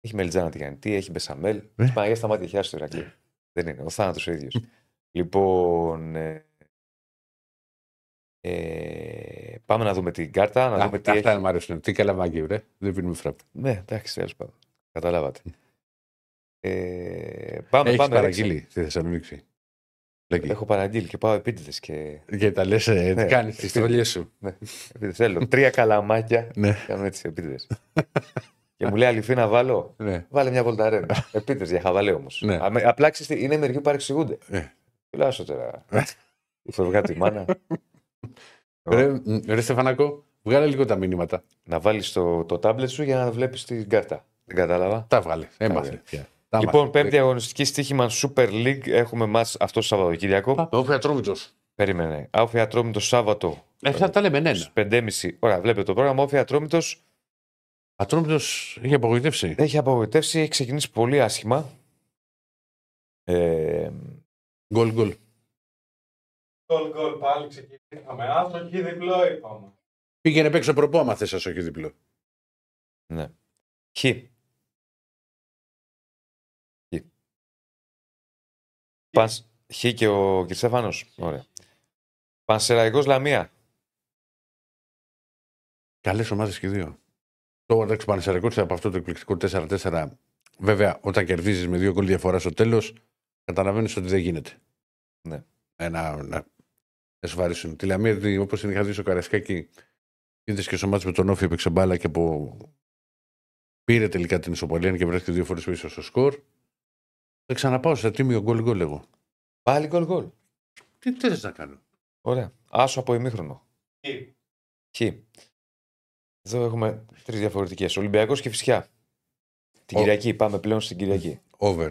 Έχει μελιτζάνα τι κάνει, τι έχει μπεσαμέλ. Ε. Ε; Παναγία στα μάτια χιά του Ηρακλή. Δεν είναι. Ο θάνατος ο ίδιος. λοιπόν. Ε, ε, πάμε να δούμε την κάρτα. Να Α, δούμε τι αυτά έχει. μου αρέσουν. Τι καλαμάκι, ρε. Δεν πίνουμε φράπ. Ναι, εντάξει, τέλος πάντων. Καταλάβατε. Ε, πάμε, Έχεις πάμε. παραγγείλει ρίξε. στη Θεσσαλονίκη. Λέγει. Έχω παραγγείλει και πάω επίτηδες και. Και τα λες, ε, Ναι, κάνεις τις επίτηδες. τρολιέ σου. Ναι, επειδή θέλω. Τρία καλαμάκια. Ναι. Κάνω έτσι επίτηδες. και μου λέει αληθή να βάλω; Ναι. Βάλε μια βολταρένα. Επίτηδες για χαβαλέ όμως. Ναι. Απλά ξέρεις τι, είναι μερικοί που παρεξηγούνται. Ε. Τουλάχιστον τώρα. Η φευγά τη μάνα. Ρε, μ, ρε Στεφανάκο, βγάλε λίγο τα μηνύματα. να βάλεις το, το τάμπλετ σου για να βλέπεις την κάρτα. Δεν κατάλαβα. Τα βγάλε. Έμαθε. πια. Τα Λοιπόν, έμαθε. πέμπτη αγωνιστική στοίχημα Super League. Έχουμε μας αυτό το Σαββατοκύριακο. Πάμε, όφη Ατρόμητος. Περίμενε. Άφη Ατρόμητο Σάββατο. Ε, θα τα λέμε ναι, ναι. Στις 5.30. Ωραία, βλέπετε το πρόγραμμα. Όφη Ατρόμητο Ατρόμητος είχε απογοητεύσει. έχει απογοητεύσει. Έχει ξεκινήσει πολύ άσχημα. Ε, Γκολ γκολ. Γκολ γκολ πάλι ξεκινήσαμε. Άσοχη διπλό είπαμε. Πήγαινε παίξω προπό άμα θες ας όχι διπλό. ναι. Χ. Χ. Πας, Χ και ο Κυρσέφανος. Ωραία. Πανσεραϊκός Λαμία. Καλές ομάδες και οι δύο. Το εντάξει πανεσαιρικό από αυτό το εκπληκτικό 4-4. Βέβαια, όταν κερδίζεις με δύο γκολ διαφορά στο τέλος, καταλαβαίνεις ότι δεν γίνεται. Ναι. Ένα, να εσβαρίσουν. Τη Λαμία, όπως την είχα δει στο Καρασκάκι, είδες και στο μάτι με τον Όφη έπαιξε μπάλα και από... πήρε τελικά την ισοπαλία και βρέθηκε δύο φορές πίσω στο σκορ. Θα ξαναπάω σε τίμιο γκολ γκολ εγώ. Πάλι γκολ γκολ. Τι θέλει να κάνω; Ωραία. Άσο από ημίχρονο. Χ. Χ. Εδώ έχουμε τρεις διαφορετικές. Ολυμπιακός και φυσικά. Την Ο- Κυριακή. Πάμε πλέον στην Κυριακή. Over.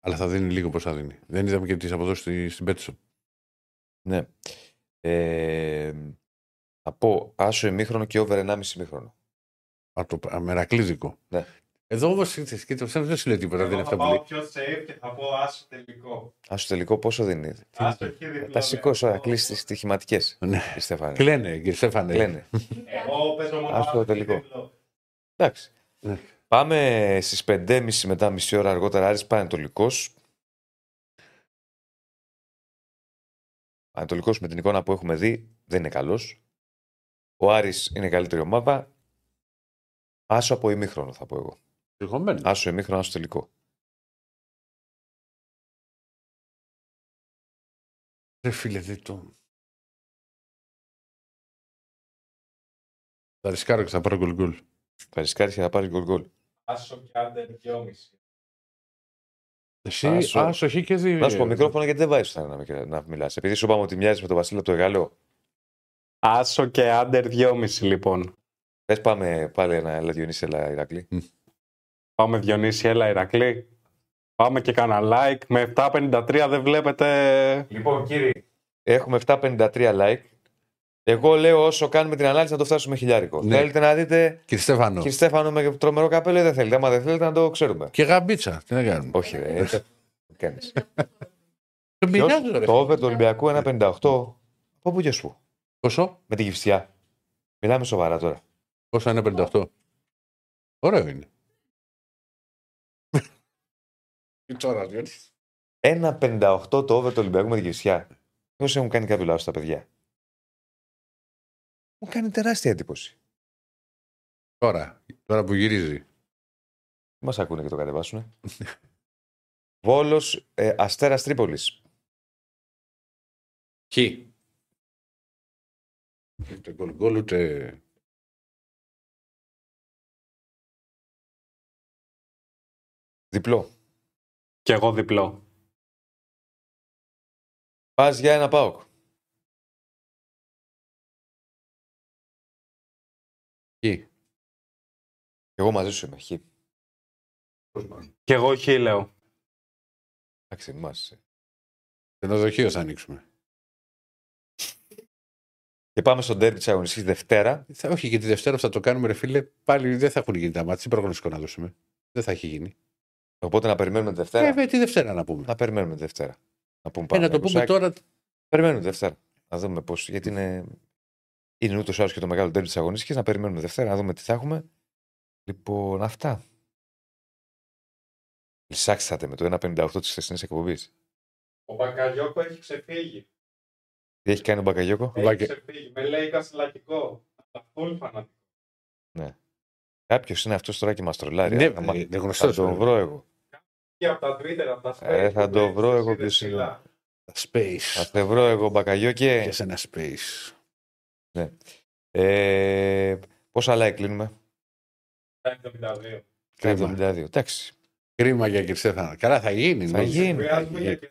Αλλά θα δίνει λίγο πώ θα δίνει. Δεν είδαμε και τις αποδόσεις στη- στην Πέτσο. Ναι. Ε, θα πω άσο ημίχρονο και over 1,5 ημίχρονο. Από το αμερακλείδικο. Ναι. Εδώ όμως και το δεν σου λέει τίποτα. Δεν είναι Εγώ αυτά θα που λέει. πάω πιο safe και θα πω άσο τελικό. Άσο τελικό πόσο δίνει. Τι- Άσοχη διπλό. Θα σηκώσει λέω. ώρα, κλείσει τις στοιχηματικές. Ναι. Στέφανε. Κλαίνε, κύριε Στέφανε. Κλαίνε. Εγώ παίζω μόνο Άσο άσοχη τελικό. διπλό. Εντάξει. Ναι. Πάμε στις 5.30 μετά μισή ώρα αργότερα. Άρης Πανετολικός. Πανετολικός με την εικόνα που έχουμε δει δεν είναι καλός. Ο Άρης είναι η καλύτερη ομάδα. Άσο από ημίχρονο θα πω εγώ. Τυχωμένο. Άσο ημίχρονο, άσο τελικό. Ρε φίλε, δεν το. Θα ρισκάρω και θα πάρω γκολ γκολ. Θα ρισκάρεις και θα πάρεις γκολ γκολ. Άσο και άντερ 2,5. Εσύ, Άσο. άσο χ και δύο. Να σου πω μικρόφωνο γιατί δεν βάζεις να, να, να μιλάς. Επειδή σου είπαμε ότι μοιάζεις με τον Βασίλη από το Εγάλεο. Άσο και άντερ 2,5 λοιπόν. Πες πάμε πάλι ένα έλα Διονύση, έλα Ηρακλή. Πάμε Διονύση, έλα Ηρακλή. Πάμε και κάνα like. Με 753 δεν βλέπετε... Λοιπόν, κύριε. Έχουμε 753 like. Εγώ λέω όσο κάνουμε την ανάλυση να το φτάσουμε χιλιάρικο. Ναι. Θέλετε να δείτε Κύριε Στέφανο. κύριε Στέφανο με τρομερό καπέλο ή δεν θέλετε. Άμα δεν θέλετε να το ξέρουμε. Και γαμπίτσα. Τι να κάνουμε. Όχι, ρε. έτσι. Κάνεις. Το πειράζει, ρε. το over του Ολυμπιακού 1,58. Από πού και σου; Πόσο; Με την κυφσιά. Μιλάμε σοβαρά τώρα. Πόσο είναι 58. Ωραίο είναι. Τι τώρα, διότι. 1,58 το over του Ολυμπιακού με την κυφσιά. Πώ έχουν κάνει κάποιο λάθος τα παιδιά. Μου κάνει τεράστια εντύπωση. Τώρα, τώρα που γυρίζει. Μας ακούνε και το κατεβάσουνε. *laughs* Βόλος ε, Αστέρας Τρίπολης. Χ. Ούτε γκολ γκολ, ούτε. Διπλό. Κι εγώ διπλό. Πας για ένα πάοκ. Χ. Εγώ μαζί σου είμαι. Χ. Κι εγώ χ λέω. Εντάξει, μας. Ξενοδοχείο θα ανοίξουμε. Και πάμε στον τέρμι της αγωνιστικής Δευτέρα. Θα, όχι και τη Δευτέρα που θα το κάνουμε, ρε φίλε, πάλι δεν θα έχουν γίνει τα μάτια. Τι προγνωστικό να δώσουμε. Δεν θα έχει γίνει. Οπότε να περιμένουμε τη Ε, Δευτέρα. βέβαια, τη Δευτέρα να πούμε. Να περιμένουμε τη Δευτέρα. Να πούμε Ε, να το πούμε τώρα. Περιμένουμε τη Δευτέρα. Να δούμε πώς. Γιατί είναι, είναι ούτως ή άλλως και το μεγάλο τέρμι της αγωνιστικής. Να περιμένουμε Δευτέρα, να δούμε τι θα έχουμε. Λοιπόν, αυτά. Λυσάξατε με το 1,58 της χθεσινής εκπομπής. Ο Μπακαγιώκο έχει ξεφύγει. Τι έχει κάνει ο Μπακαγιώκο. Έχει Βάκε. ξεφύγει. Με λέει κασιλακικό. Φουλ φανατικό. Κάποιος είναι αυτός τώρα και μας τρολάρει. Ναι, Θα μα- είναι θα γνωστό. τον βρω εγώ. Και από τα Twitter, από τα Facebook. Ε, θα το έχεις βρω εγώ είδες ποιος είναι. ψηλά. Θα Space. σε βρω εγώ Μπακαγιώκε. Και σε ένα space. Ε, πόσα like κλείνουμε. 72. Τα Κρίμα. 72. Εντάξει. Κρίμα για κύριε Στέφανα. Καλά, θα γίνει. Θα νομίζω. γίνει. Χρειάζομαι για και-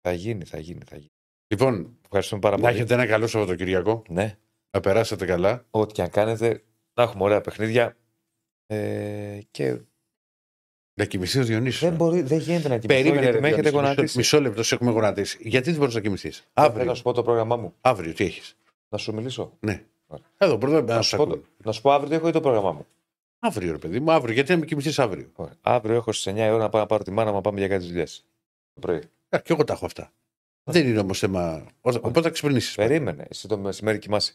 Θα γίνει, θα γίνει. Θα γίνει. Λοιπόν, Ευχαριστούμε πάρα να πολύ. έχετε ένα καλό Σαββατοκυριακό. Ναι. Να περάσετε καλά. Ό,τι και αν κάνετε, να έχουμε ωραία παιχνίδια. Ε, και Να κοιμηθεί ο Διονύσης. δεν, μπορεί, δεν γίνεται να κοιμηθώ. Περίμενε. γιατί ρε, με έχετε Διονύση, μισό, γονατίσει. μισό λεπτό, σε έχουμε γονατίσει. Γιατί δεν μπορείς να κοιμηθείς; Θέλω να Αύριο. σου πω το πρόγραμμά μου. Αύριο, τι έχεις; Να σου μιλήσω; Ναι. Ωραία. Εδώ πρώτα να Να σου σου, πω, ακούω. το- να σου πω αύριο τι έχω ή το πρόγραμμά μου; Αύριο, ρε παιδί μου, αύριο. Γιατί να μην κοιμηθείς αύριο; Ωραία. Αύριο έχω στις 9 η ώρα να πάω να πάρω τη μάνα μου να πάμε για κάτι δουλειέ. Το πρωί. Α, και εγώ τα έχω αυτά. Δεν είναι όμως θέμα. Όταν- Οπότε θα ξυπνήσεις. Περίμενε. Εσύ το μεσημέρι κοιμάσαι.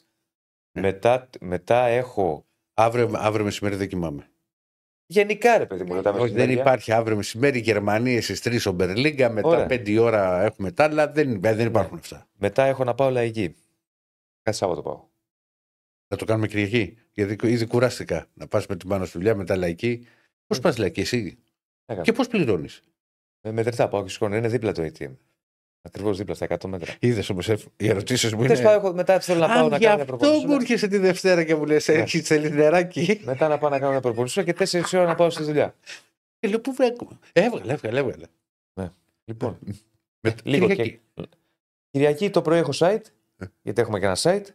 Ναι. Μετά, μετά έχω. Αύριο, αύριο μεσημέρι δεν κοιμάμαι. Γενικά ρε παιδί μου, ρωτάμε. Όχι, δεν υπάρχει αύριο μεσημέρι Γερμανία στι 3 ο Μπερλίγκα. Μετά Ωραία. 5 η ώρα έχουμε τα άλλα. Δεν, δεν υπάρχουν αυτά. Μετά έχω να πάω λαϊκή. Κάθε Σάββατο πάω. Θα το κάνουμε Κυριακή. Γιατί ήδη κουράστηκα να πας με την πάνω στη δουλειά, μετά λαϊκή. Πώς πας λαϊκή, εσύ; Έκανα. Και πώς πληρώνεις; Με μετρητά πάω και σηκώνω. Είναι δίπλα το ATM. Ακριβώς δίπλα στα 100 μέτρα. Είδες όμως οι ερωτήσεις μου Τέλο είναι. πάντων, έχω- μετά θέλω να πάω Αν να γι' κάνω μια αυτό προπονησούλα. μου έρχεσαι τη Δευτέρα και μου λες: Ναι. Έχεις θέλει νεράκι. Μετά να πάω να κάνω μια προπονησούλα και 4 ώρα να πάω στη δουλειά. Και λέω: Πού βρέκουμε; Έβγαλε, έβγαλε, έβγαλε. Λοιπόν, Με λίγο Κυριακή. και... Κυριακή το πρωί έχω site, Ε. γιατί έχουμε και ένα site.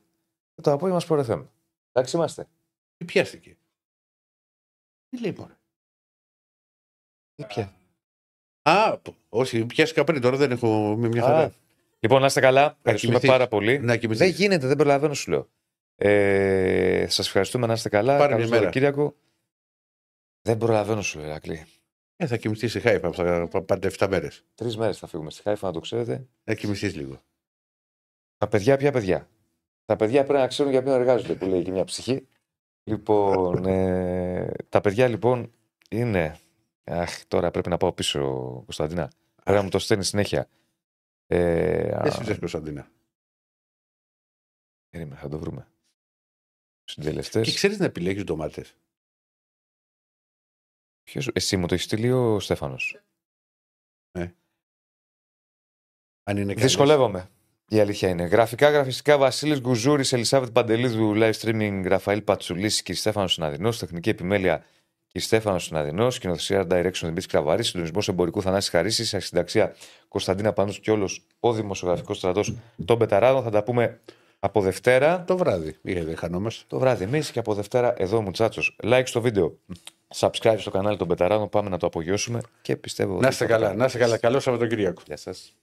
Και το απόγευμα στο FM. Εντάξει είμαστε. Τι πιάστηκε. Τι λέει μόνο. Τι πια. Α, π- όχι, πιάστηκα πριν, τώρα δεν έχω με μια Α, χαρά. Λοιπόν, να είστε καλά. Ευχαριστούμε κοιμηθείς. πάρα πολύ. Να κοιμηθείς. Δεν γίνεται, δεν προλαβαίνω, σου λέω. Ε, Σας ευχαριστούμε να είστε καλά. Πάρε Καλό μια μέρα. Σαββατοκύριακο. Δεν προλαβαίνω, σου λέω, Ηρακλή. Ε, θα κοιμηθείς σε Χάιφα, θα πα- πάτε 7 μέρες. Τρεις μέρες θα φύγουμε στη Χάιφα, να το ξέρετε. Να κοιμηθείς λίγο. Τα παιδιά, ποια παιδιά; Τα παιδιά πρέπει να ξέρουν για ποιον εργάζονται, που λέει και μια ψυχή. Λοιπόν, ε, τα παιδιά λοιπόν είναι. Αχ, τώρα πρέπει να πάω πίσω, Κωνσταντίνα. Πρέπει να μου το στέλνεις συνέχεια. Ε, Δεν α, συμμετέχει Κωνσταντίνα; περίμενε, θα το βρούμε. Συντελεστές. Και ξέρεις να επιλέγεις ντομάτες; Εσύ μου το έχεις στείλει ο Στέφανος. Αν είναι καλές. Δυσκολεύομαι. Η αλήθεια είναι. Γραφικά, γραφιστικά Βασίλης Γκουζούρης, Ελισάβετ Παντελίδου, live streaming Ραφαήλ Πατσουλής, κ. Στέφανος Συναδεινός, τεχνική επιμέλεια κ. Στέφανος Συναδεινός, σκηνοθεσία direction Δημήτρη Κραβαρή, συντονισμός εμπορικού Θανάση Χαρίσης, αρχισυνταξία Κωνσταντίνα Πάνο και όλο ο δημοσιογραφικός στρατός των Πεταράδων. Θα τα πούμε από Δευτέρα Το βράδυ. Είχε, δεν χανόμαστε. το βράδυ εμείς και από Δευτέρα εδώ Μουτσάτσος. Like στο βίντεο. Subscribe στο κανάλι των Πεταράδων. Πάμε να το απογειώσουμε και πιστεύω. Να ότι είστε θα το καλά. κάνουμε. Να είστε καλά. Καλό Σαββατοκύριακο. Γεια σας.